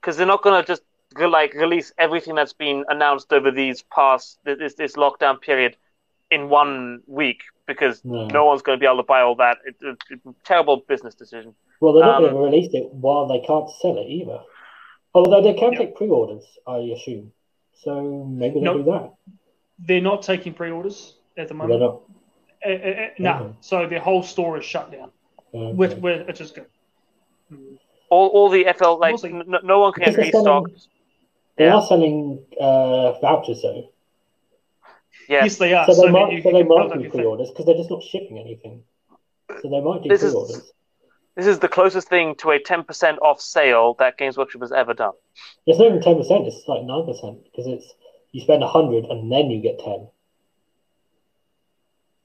Because they're not gonna just go, like release everything that's been announced over these past this this lockdown period in one week because no. no one's going to be able to buy all that. It, it, it's a terrible business decision. Well, they're not um, going to release it while they can't sell it either. Although they can Yeah. take pre-orders, I assume. So maybe they'll No. do that. They're not taking pre-orders at the They're moment. not. Uh, uh, uh, nah. Okay. So their whole store is shut down, uh, which, which is good. All all the FL like We'll n- no one can restock. selling- They Yeah. are selling uh, vouchers though. Yeah, Yes, they are. So they might, you so they might do pre-orders because they're just not shipping anything. So they might do This is- pre-orders. this is the closest thing to a ten percent off sale that Games Workshop has ever done. It's not even ten percent. It's like nine percent because it's you spend a hundred and then you get ten.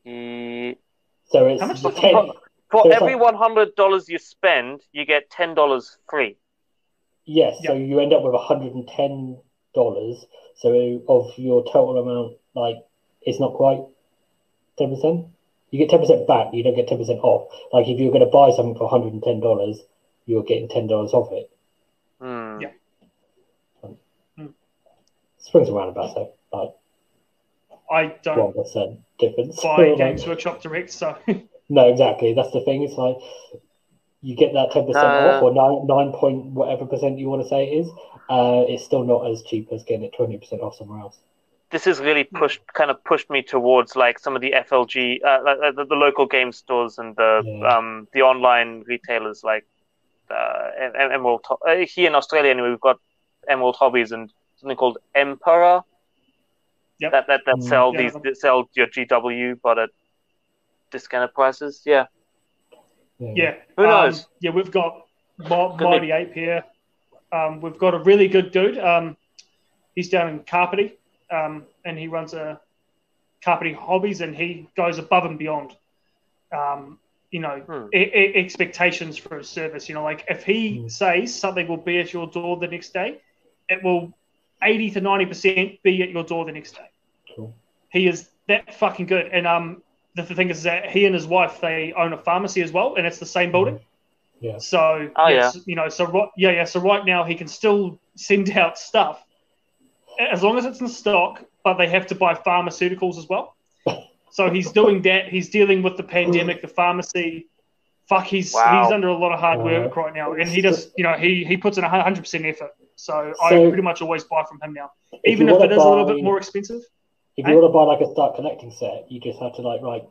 Ye- So it's How much the is it? ten. For So every like- one hundred dollars you spend, you get ten dollars free. Yes, so you end up with hundred and ten dollars. So of your total amount, like it's not quite ten percent. You get ten percent back. You don't get ten percent off. Like if you're going to buy something for hundred and ten dollars, you're getting ten dollars off it. Hmm. Yeah. Mm. Springs and roundabouts, though, like I don't one percent difference. buy Like, Games Workshop Direct, so No, exactly. That's the thing. It's like you get that ten percent Uh, off or nine nine point whatever percent you want to say it is. Uh, it's still not as cheap as getting it twenty percent off somewhere else. This has really pushed, kind of pushed me towards like some of the FLG, uh, like, the, the local game stores and the Yeah. um the online retailers like uh, Em- Em- Emerald. Ho- Uh, here in Australia, anyway, we've got Emerald Hobbies and something called Emperor. Yep. That that that Mm. sell Yeah. these that sell your GW, but at discounted prices. Yeah. Yeah. Who Um, knows? yeah, we've got Mo- Could be- Mighty Ape here. Um, we've got a really good dude. Um, he's down in Kapiti, um, and he runs a Kapiti Hobbies, and he goes above and beyond. Um, you know, Hmm. e- e- expectations for his service. You know, like if he Hmm. says something will be at your door the next day, it will eighty to ninety percent be at your door the next day. Cool. He is that fucking good. And um, the, the thing is that he and his wife they own a pharmacy as well, and it's the same building. Yeah. So Oh, yes, you know, so right, yeah, yeah. So right now he can still send out stuff as long as it's in stock, but they have to buy pharmaceuticals as well. So he's doing that. He's dealing with the pandemic, the pharmacy, fuck, he's Wow. he's under a lot of hard work right now, and he does, you know, he he puts in a hundred percent effort. So, I pretty much always buy from him now, even you if wanna it is a little bit more expensive. If you want to buy like a start collecting set, you just have to like like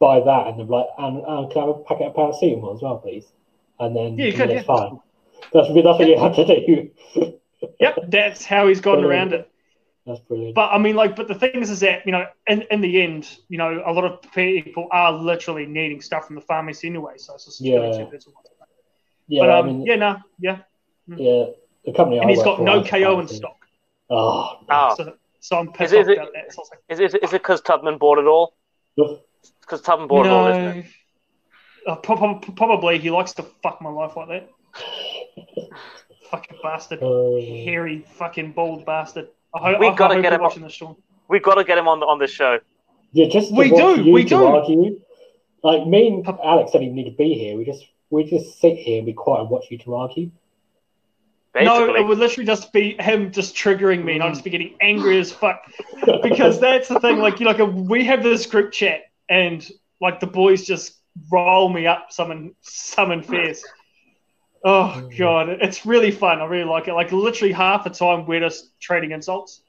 buy that and then like and, and can I have a packet of paracetamol as well, please? And then Yeah, you and could, then yeah. it's fine. That's that's what you have to do. Yep, that's how he's gotten Brilliant. around it. That's brilliant. But I mean, like, but the thing is, is that you know, in, in the end, you know, a lot of people are literally needing stuff from the pharmacy anyway. So it's just Yeah. that's all. yeah, But um, I mean, yeah, no, yeah, mm. yeah, the company I and he's work got no KO in stock. Oh, Oh, So, so I'm pissed Is off is it, that. So like, is it because Tubman bought it all? Because Tubman bought it all, isn't it? uh, pro- pro- probably he likes to fuck my life like that. fucking bastard, uh, hairy, fucking bald bastard. I, ho- We I, gotta I get him watching this, Sean. We've got to get him on the, on this show. yeah, just We do, we do. argue. Like me and Alex don't even need to be here. We just we just sit here and be quiet and watch you to argue. Basically, No, it would literally just be him just triggering me, and I'd Mm. just be getting angry as fuck. Because that's the thing, like you know, like we have this group chat, and like the boys just roll me up, summon summon fierce. Oh Mm. god, it's really fun. I really like it. Like literally half the time we're just trading insults,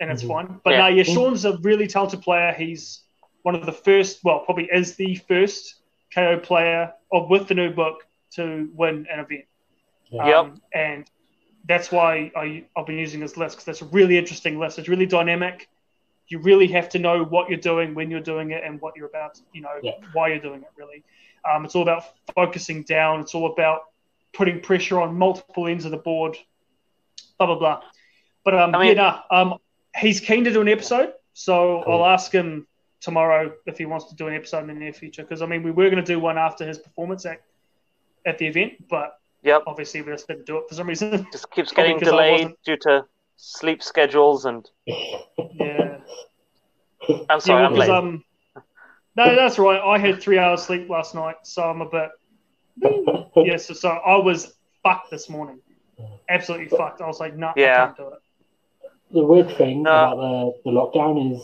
and it's Mhm. fun. But Yeah. no, yeah, Sean's a really talented player. He's one of the first, well, probably is the first KO player of with the new book to win an event. Yeah. Yep. Um, and that's why I, I've been using this list because that's a really interesting list. It's really dynamic. You really have to know what you're doing, when you're doing it, and what you're about, you know, Yeah. why you're doing it, really. Um, it's all about focusing down. It's all about putting pressure on multiple ends of the board, blah, blah, blah. But um, I mean- yeah, no, um, he's keen to do an episode. So Cool. I'll ask him tomorrow if he wants to do an episode in the near future. Because, I mean, we were going to do one after his performance at, at the event, but Yep. obviously we just didn't do it for some reason. just keeps Probably getting 'cause I delayed due to sleep schedules and. yeah. I'm sorry, yeah, I'm late. um, no, that's right. I had three hours sleep last night, so I'm a bit yeah. So, so I was fucked this morning, absolutely fucked. I was like, no, Yeah. I can't do it. the weird thing No. about the, the lockdown is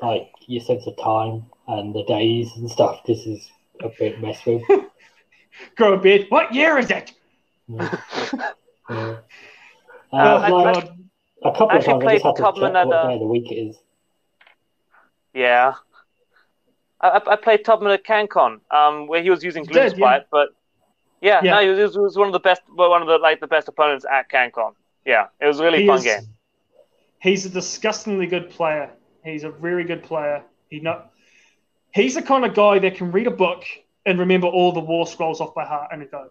like your sense of time and the days and stuff. This is a bit messed with. Go to bed. What year is it? Yeah. Yeah. Uh, I- like, I- a couple of actually times I just had to played check Tubman what day of the week it is. Yeah. I, I- I played Tubman at CanCon, um, where he was using You did, Gloomspite, but yeah, Yeah. no, he was, he was one of the best, well, one of the like the best opponents at CanCon. Yeah, it was a really He fun is- game. He's a disgustingly good player. He's a very good player. He not. He's the kind of guy that can read a book and remember all the war scrolls off by heart in a go.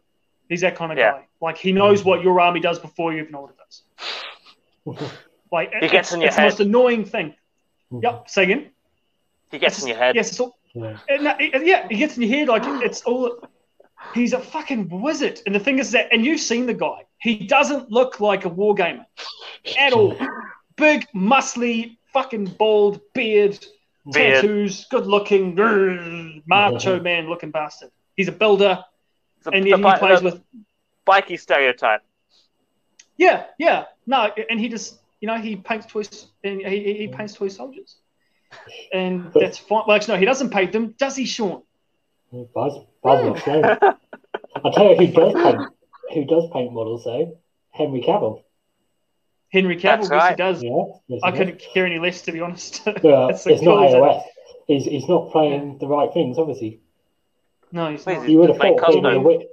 He's that kind of Yeah. guy. Like he knows mm-hmm. what your army does before you even know what it does. Like He gets in your it's the most annoying thing. Mm-hmm. Yep. Say again. He gets in your head. Yes, it's all. Yeah. and that- it- yeah, he gets in your head like it's all. He's a fucking wizard, and the thing is that, and you've seen the guy. He doesn't look like a wargamer at all. Big, muscly, fucking bald beard, Beard. tattoos, good looking, macho man looking bastard. He's a builder, The, and the, yet he bi- plays the with. bikey stereotype. Yeah, yeah, no, and he just, you know, he paints toys, and he, he, he paints toy soldiers, and that's fine. Well, actually, no, he doesn't paint them, does he, Sean? Buzz, Buzz not. I'll tell you who does paint who does paint models though. Henry Cavill. Henry Cavill, That's he right. does. Yeah. I couldn't care any less, to be honest. Yeah, it's not coolest- AOS. He's, he's not playing the right things, obviously. No, he's not. is You would have Like thought being in the custom.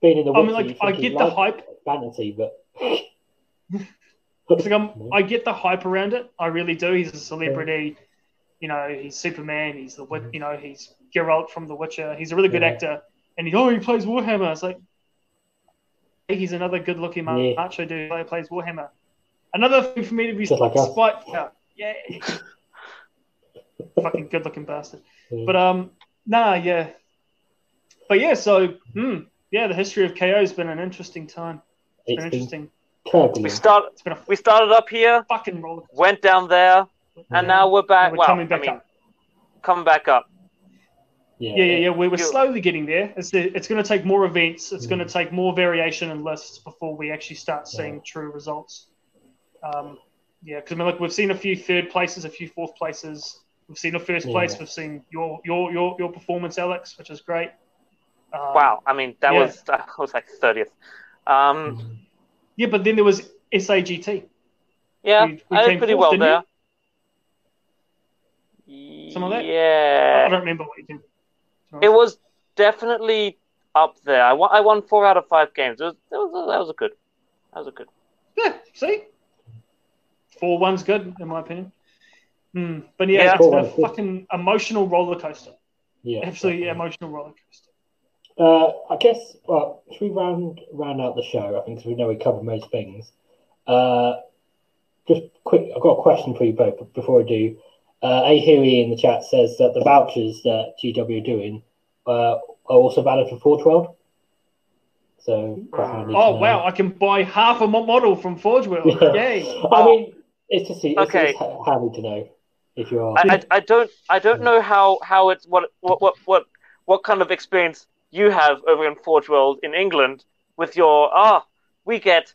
being in the I mean, like, I get the like hype. fantasy, but like I'm, I get the hype around it. I really do. He's a celebrity. You know, he's Superman. He's the Wit- mm-hmm. you know he's Geralt from The Witcher. He's a really good Yeah. actor. And he oh he plays Warhammer. It's like he's another good-looking Yeah. macho dude who plays Warhammer. Another thing for me to be Just like us. spite. Yeah, yeah. fucking good-looking bastard. Yeah. But um, nah, yeah. But yeah, so hmm, yeah, the history of KO has been an interesting time. It's it's been been interesting. We start. It's been a We started up here, fucking roller. coaster. went down there, Yeah. and now we're back. Now we're well, coming back I mean, up. coming back up. Yeah, Yeah, yeah, yeah. We're, we're slowly getting there. It's the, it's going to take more events. It's Mm. going to take more variation and lists before we actually start seeing true results. Um, yeah, because I mean, look, we've seen a few third places, a few fourth places. We've seen a first place. We've seen your your your your performance, Alex, which is great. Um, Wow, I mean that Yeah. was that was like thirtieth. Um, Yeah, but then there was SAGT. yeah, We- we I did pretty fourth, well didn't there. Some of that? Yeah, I don't remember what you did. it was definitely up there. I won, I won four out of five games. It was, that was that was a good. That was a good. Yeah, see? Four one's good, in my opinion. Hmm. But yeah, Yeah. it's been a good. fucking emotional roller coaster. Yeah. Absolutely definitely. emotional roller coaster. Uh, I guess. Well, should we round round out the show? I think 'cause we know we covered most things. Uh, just quick. I've got a question for you both. But before I do, uh, Ahiri in the chat says that the vouchers that GW are doing uh, are also valid for Forge World. So. Oh, know. wow. I can buy half a model from Forge World. Yeah. Yay. I mean, it's just it's, Okay. it's ha- handy to know if you are. I, I, I don't I don't know how how it's what what what what what kind of experience you have over in Forge World in England with your ah we get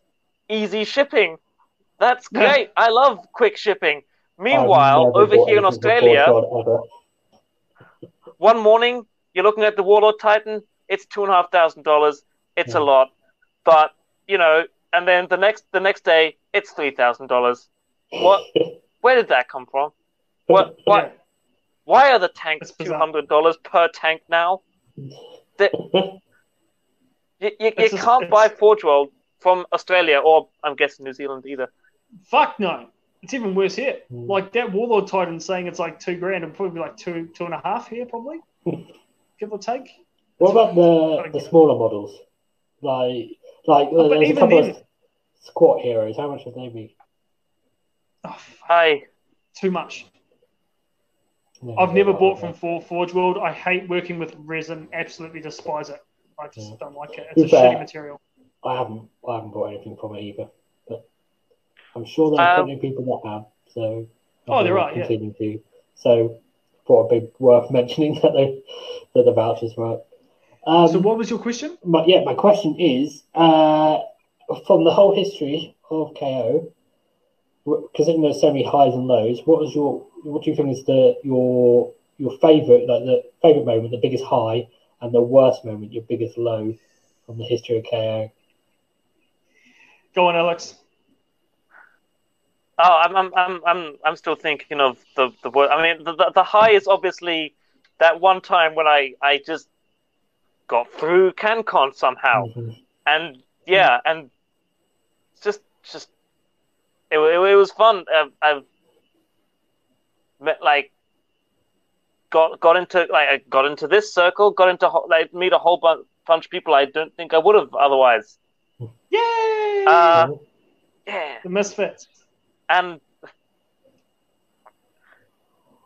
easy shipping. That's Yeah. great. I love quick shipping. Meanwhile, over here in Australia, Forge World ever. one morning you're looking at the Warlord Titan. It's two and a half thousand dollars. It's a lot, but you know, and then the next the next day it's three thousand dollars. What? Where did that come from? What? Yeah. What? Why are the tanks That's two bizarre. hundred dollars per tank now? You, you, you just- can't it's- buy Forge World from Australia or I'm guessing New Zealand either. Fuck no. It's even worse here. Hmm. Like that Warlord Titan saying it's like two grand and probably like two, two and a half here, probably. Give or take. What about the the smaller models? Like like Oh, there's a even couple then- of squat heroes. How much would they be? Oh, fuck. I Too much. Never I've never bought from For- Forge World. I hate working with resin. Absolutely despise it. I just Yeah. don't like it. To It's be a fair, shitty material. I haven't I haven't bought anything from it either. But I'm sure there are Um, plenty of people that have. So Oh, there will are, yeah. Continue to. So thought it'd be worth mentioning that they that the vouchers work. Um, so what was your question? my, yeah, my question is, uh, from the whole history of KO, w- considering there's so many highs and lows, what was your, what do you think is the your your favorite, like the favorite moment, the biggest high, and the worst moment, your biggest low, from the history of KO? Go on, Alex. oh I'm I'm I'm I'm I'm still thinking of the the word. I mean the, the the high is obviously that one time when I I just got through CanCon somehow. Mhm. and yeah, and just just it, it, it was fun. Uh, I've met like got got into like I got into this circle, got into like meet a whole bunch bunch of people I don't think I would have otherwise. Yay! Uh, yeah, the Misfits. and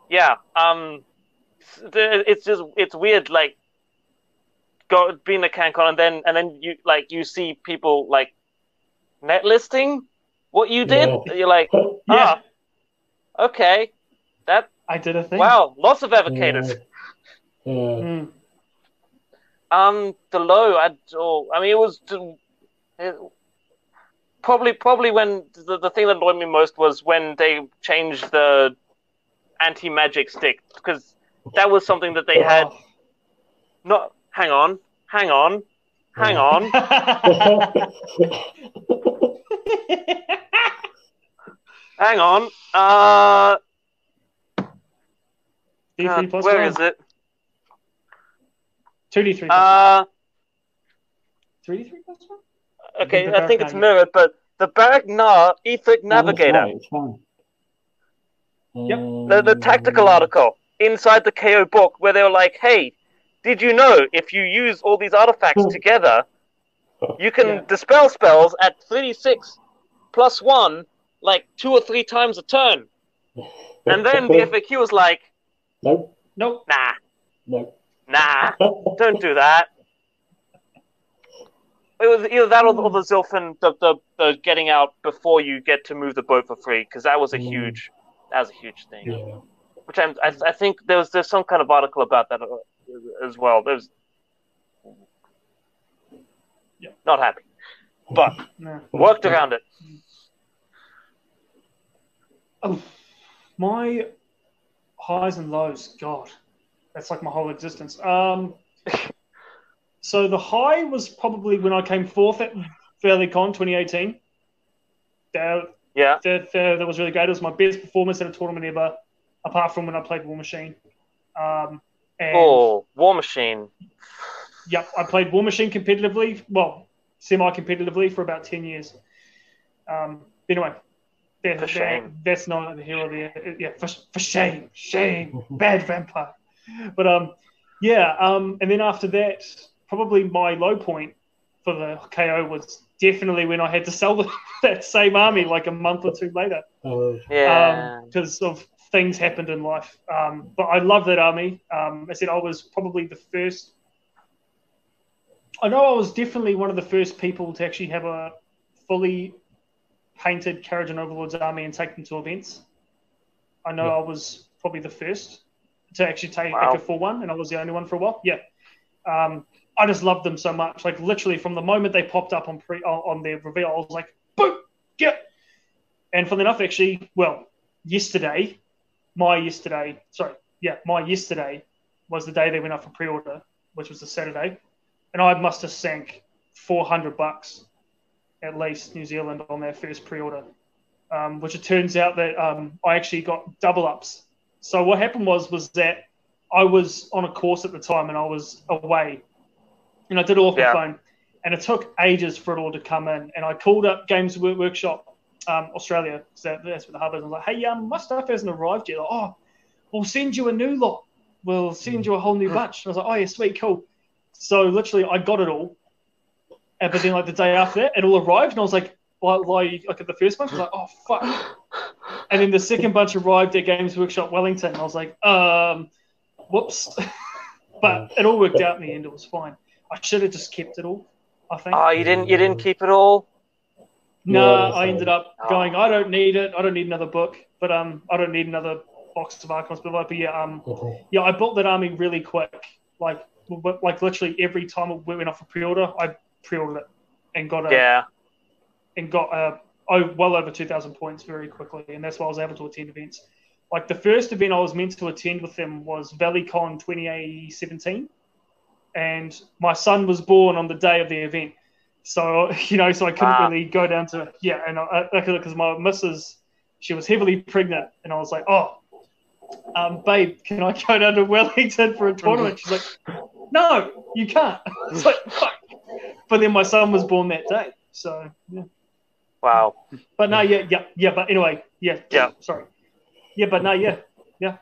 yeah, um, it's- it's just it's weird like go being a CanCon and then and then you like you see people like net listing what you did. Yeah. You're like, Yeah, ah, okay, that I did a thing. wow, lots of advocates. Yeah. Mm. Um, the low, I, oh, I mean, it was it, probably probably when the, the thing that annoyed me most was when they changed the anti magic stick because that was something that they had. Not hang on, hang on, hang on. Hang on. Uh, D3 plus where one. is it? 2D3 plus Uh, one. 3D3 plus one? okay, the I think it's mirrored, but the Barrack Nar Etheric Navigator, Oh, that's right, it's fine. Yep. the, the tactical article inside the KO book, where they were like, "Hey, did you know if you use all these artifacts together, you can Yeah. dispel spells at 36 plus one, like two or three times a turn?" And then the FAQ was like, Nope, Nope. "Nah, nope. nah, don't do that." It was either that or the, or the Zilfin, the, the, the getting out before you get to move the boat for free, because that was a Mm. huge, that was a huge thing. Yeah. Which I'm, I, I think there was there's some kind of article about that uh, as well. There's Yeah. not happy, but No. worked around it. Oh, my highs and lows. God, that's like my whole existence. Um, so the high was probably when I came fourth at Fairly Con 2018. That, Yeah. that, that, that was really great. It was my best performance at a tournament ever, apart from when I played Warmachine. Um, and Oh, Warmachine. Yep, I played Warmachine competitively, well, semi-competitively for about ten years. Um, anyway, that, For that- that's not the hero there. Yeah, for, for shame, shame, bad vampire. But um, yeah, um, and then after that, probably my low point for the KO was definitely when I had to sell the, that same army like a month or two later Oh, Yeah. because of things happened in life. Um, but I love that army. Um, I said I was probably the first. I know I was definitely one of the first people to actually have a fully painted Kharadron Overlord's army and take them to events. I know Yeah. I was probably the first to actually take Wow. a full one, and I was the only one for a while. Yeah. Um, I just loved them so much. Like literally from the moment they popped up on pre on their reveal, I was like, boom, get. And funny enough, actually, well, yesterday, my yesterday, sorry, yeah, my yesterday was the day they went up for pre-order, which was the Saturday, and I must have sank four hundred bucks, at least New Zealand on their first pre-order, um, which it turns out that um, I actually got double ups. So what happened was was that I was on a course at the time and I was away, and I did it off Yeah. my phone, and it took ages for it all to come in, and I called up Games Workshop um, Australia, that, that's where the hub is. I was like, hey, um, my stuff hasn't arrived yet. Like, oh, we'll send you a new lot. We'll send you a whole new bunch. And I was like, oh, yeah, sweet, cool. So literally, I got it all. And, but then, like, the day after that, it all arrived. And I was like, like, like, like at the first bunch, I was like, oh, fuck. And then the second bunch arrived at Games Workshop Wellington. And I was like, um, whoops. but it all worked out in the end. It was fine. I should have just kept it all, I think. Oh, you didn't. You didn't keep it all. No, Yeah, I ended up going. I don't need it. I don't need another book, but um, I don't need another box of Archons. But but yeah, um, yeah, I built that army really quick. Like, w- like literally every time it went off a pre-order, I pre-ordered it and got a Yeah. and got uh, oh, well over two thousand points very quickly, and that's why I was able to attend events. Like the first event I was meant to attend with them was ValleyCon 2017, and my son was born on the day of the event, so you know, so I couldn't Wow. really go down to yeah, and I because my missus she was heavily pregnant, and I was like, oh, um, babe, can I go down to Wellington for a tournament? She's like, no, you can't. It's like fuck. But then my son was born that day, so yeah. Wow. But no, yeah, yeah, yeah. But anyway, yeah, Yeah. Sorry. Yeah, but no, yeah, Yeah,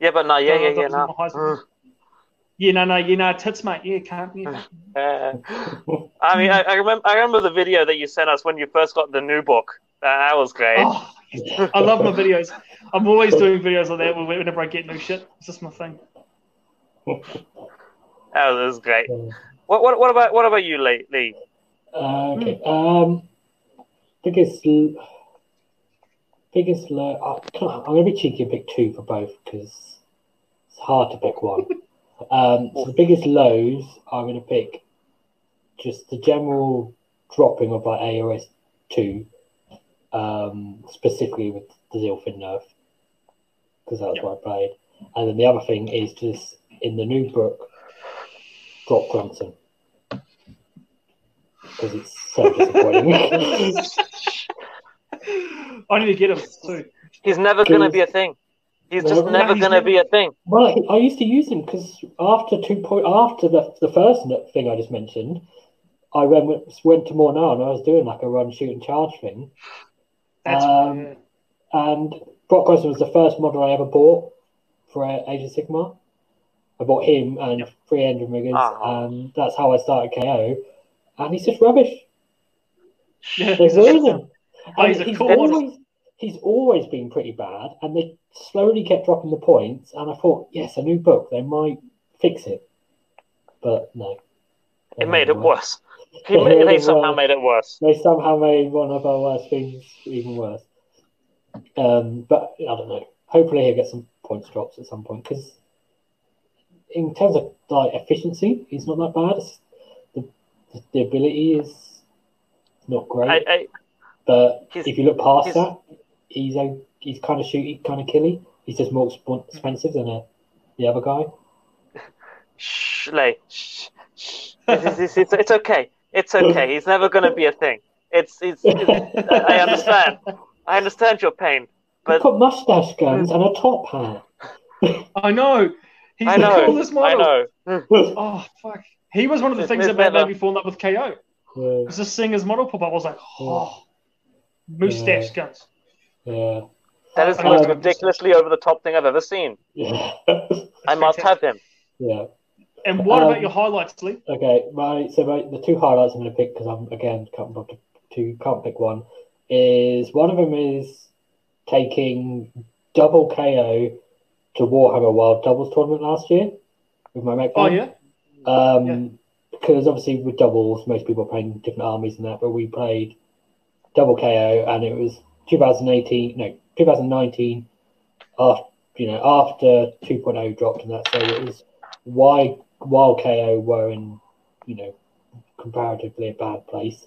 Yeah, but no. Yeah, Uh, yeah, that yeah. No. my yeah, no, no, you know, tits, mate. Yeah, can't. Yeah. Uh, I mean, I, I remember. I remember the video that you sent us when you first got the new book. That, that was great. Oh, I love my videos. I'm always doing videos like that whenever I get new shit. It's just my thing. That was, that was great. What, what, what about what about you, Lee? Uh, okay. Um, biggest, l- biggest. Low, uh, I'm gonna be cheeky and pick two for both because it's hard to pick one. um, so the biggest lows, I'm gonna pick just the general dropping of like AOS two, um, specifically with the Zilfin nerf because that's Yeah. what I played, and then the other thing is just in the new book, drop Grungsson because it's so disappointing. I need to get him too. He's never gonna be a thing. He's just No, never he's gonna be a thing. well, I, I used to use him because after two point after the the first thing I just mentioned, I went went to Mhornar and I was doing like a run, shoot, and charge thing, That's Um, and Brokk Grungsson was the first model I ever bought for Age of Sigmar. I bought him and Yep. three Endrinriggers, Ah. and that's how I started KO. And he's just rubbish. Yeah. Ruin him. Oh, he's a he's always he's always been pretty bad, and they slowly kept dropping the points. And I thought, yes, a new book, they might fix it, but no. It made it worse. He They made, made they somehow worse. made it worse. They somehow made one of our worst things even worse. Um, but I don't know. Hopefully, he'll get some points drops at some point because, in terms of like efficiency, he's not that bad. The, the ability is not great. I, I, But if you look past that, he's a, he's kind of shooty, kind of killy. He's just more exp- expensive than a, the other guy. shh, Lee, shh. It's, it's, it's, it's okay. It's okay. He's never going to be a thing. It's, it's, it's I understand. I understand your pain, He's but got mustache guns and a top hat. I know. He's I the know. coolest I model. know. Oh fuck. He was one of the It's- things it's that made better. me fall in love with KO. Yeah. It was just seeing his model pop up. I was like, oh, mustache guns. Yeah. That is the most ridiculously over the top thing I've ever seen. Yeah. I must have him. yeah. And what Um, about your highlights, Lee? Okay, my so my, the two highlights I'm going to pick because I'm again can't bother to can't pick one is one of them is taking double KO to Warhammer World Doubles tournament last year with my mech. Oh yeah. Um, because obviously with doubles, most people are playing different armies and that, but we played double KO, and it was 2018, no, 2019, after you know after 2.0 dropped and that, so it was why while KO were in you know comparatively a bad place,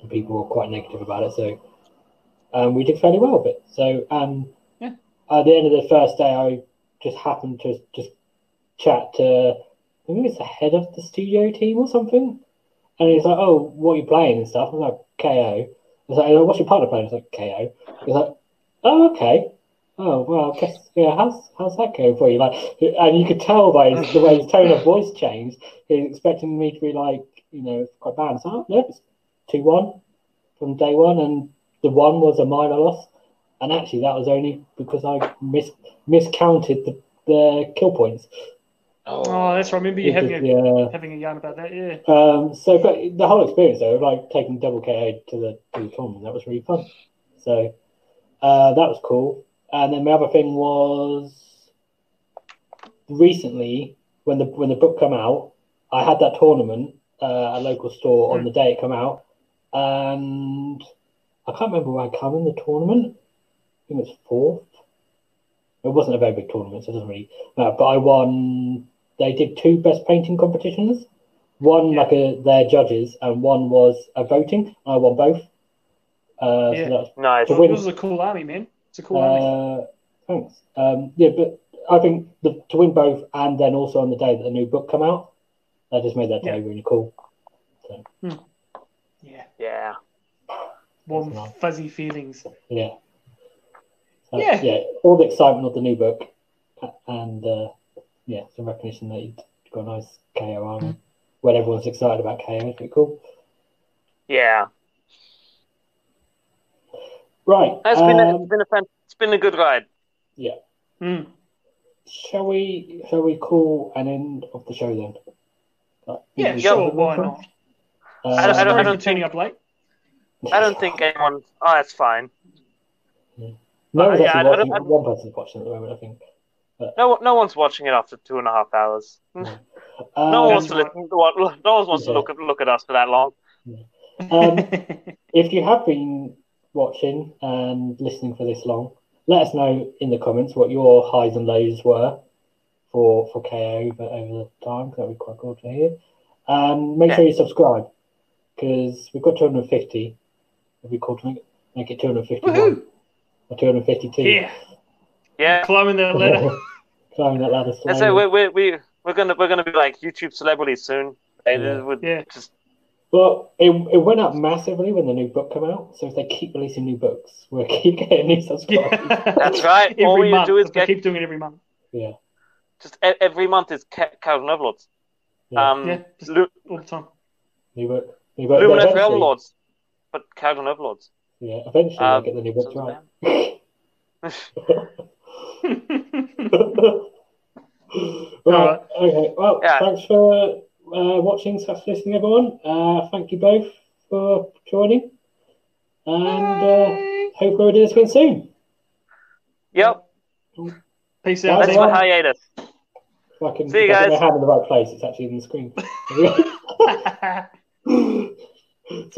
and people were quite negative about it. So um, we did fairly well with it. So um, Yeah. At the end of the first day, I just happened to just chat to I think it's the head of the studio team or something. And he's like, "Oh, what are you playing and stuff?" I was like, "KO." I was like, "Oh, "What's your partner playing?" I was like, "KO." He's like, "Oh, okay. Oh, well, I guess yeah. How's how's that going for you?" Like, and you could tell by his, the way his tone of voice changed. He's expecting me to be like, you know, quite bad. So, oh, no, it's two one from day one, and the one was a minor loss. And actually, that was only because I mis miscounted the, the kill points. Oh, that's right. I remember you having just- a yeah. having a yarn about that. Yeah. Um, so, but the whole experience though, like taking double KO to the to the tournament, that was really fun. So uh, that was cool. And then my other thing was recently when the when the book came out, I had that tournament uh, at a local store on the day it came out, and I can't remember where I come in the tournament. I think it was fourth. It wasn't a very big tournament, so it doesn't really matter. But I won. They did two best painting competitions. One like a, their judges, and one was a voting. I won both. Uh, Yeah. so that was Nice. To Well, win. this is a cool army, man. It's a cool army. uh, thanks. Um, yeah, but I think the, to win both, and then also on the day that the new book come out, that just made that day Yeah. really cool. Yeah. Yeah. Warm, nice. fuzzy feelings. Yeah. So, Yeah. yeah. All the excitement of the new book, and uh, yeah, some recognition that you've got a nice KO army. When everyone's excited about KO, it's pretty cool. Yeah. Right. It's been a, um, it's been a fan, it's been a good ride. Mm. shall we? Shall we call an end of the show then? Like, Yeah, we- sure. Why not? Uh, I don't- I Sorry don't- think- up late. I don't think anyone. Oh, that's fine. No one's Yeah, actually I watching. I- One person's watching at the moment, I think. No, no one's watching it after two and a half hours. Um, No one wants to listen. No one no one wants to look at look at us for that long. Um, if you have been watching and listening for this long, let us know in the comments what your highs and lows were for for KO over, over the time. 'cause That'd be quite cool to hear. Um, make sure you subscribe because we've got 250. It'd be cool to make, make it 251 Woohoo! Or 252. Yeah. Yeah. Climbing that ladder. Climbing that ladder That's it. slowly. We we we we're gonna we're gonna be like YouTube celebrities soon. They Yeah. would Yeah. just Well, it, it went up massively when the new book came out. So if they keep releasing new books, we'll keep getting new subscribers. Yeah. That's right. Every All we month. do is get- keep doing it every month. Yeah. just e- every month is Ca- Kharadron Overlords. Yeah. Um, Yeah, just Lu- all the time. New book. New book. Lumineth Eventually- Realm Lords, but Kharadron Overlords. Yeah, eventually Um, they'll get the new books right. right. Okay. Well, Yeah. thanks for uh, watching, for listening, everyone. Uh, thank you both for joining, and uh, hope we'll do this again soon. Yep. Peace out. That's That's my right. hiatus. If I can, See you if I get guys. my hand in the right place, it's actually in the screen.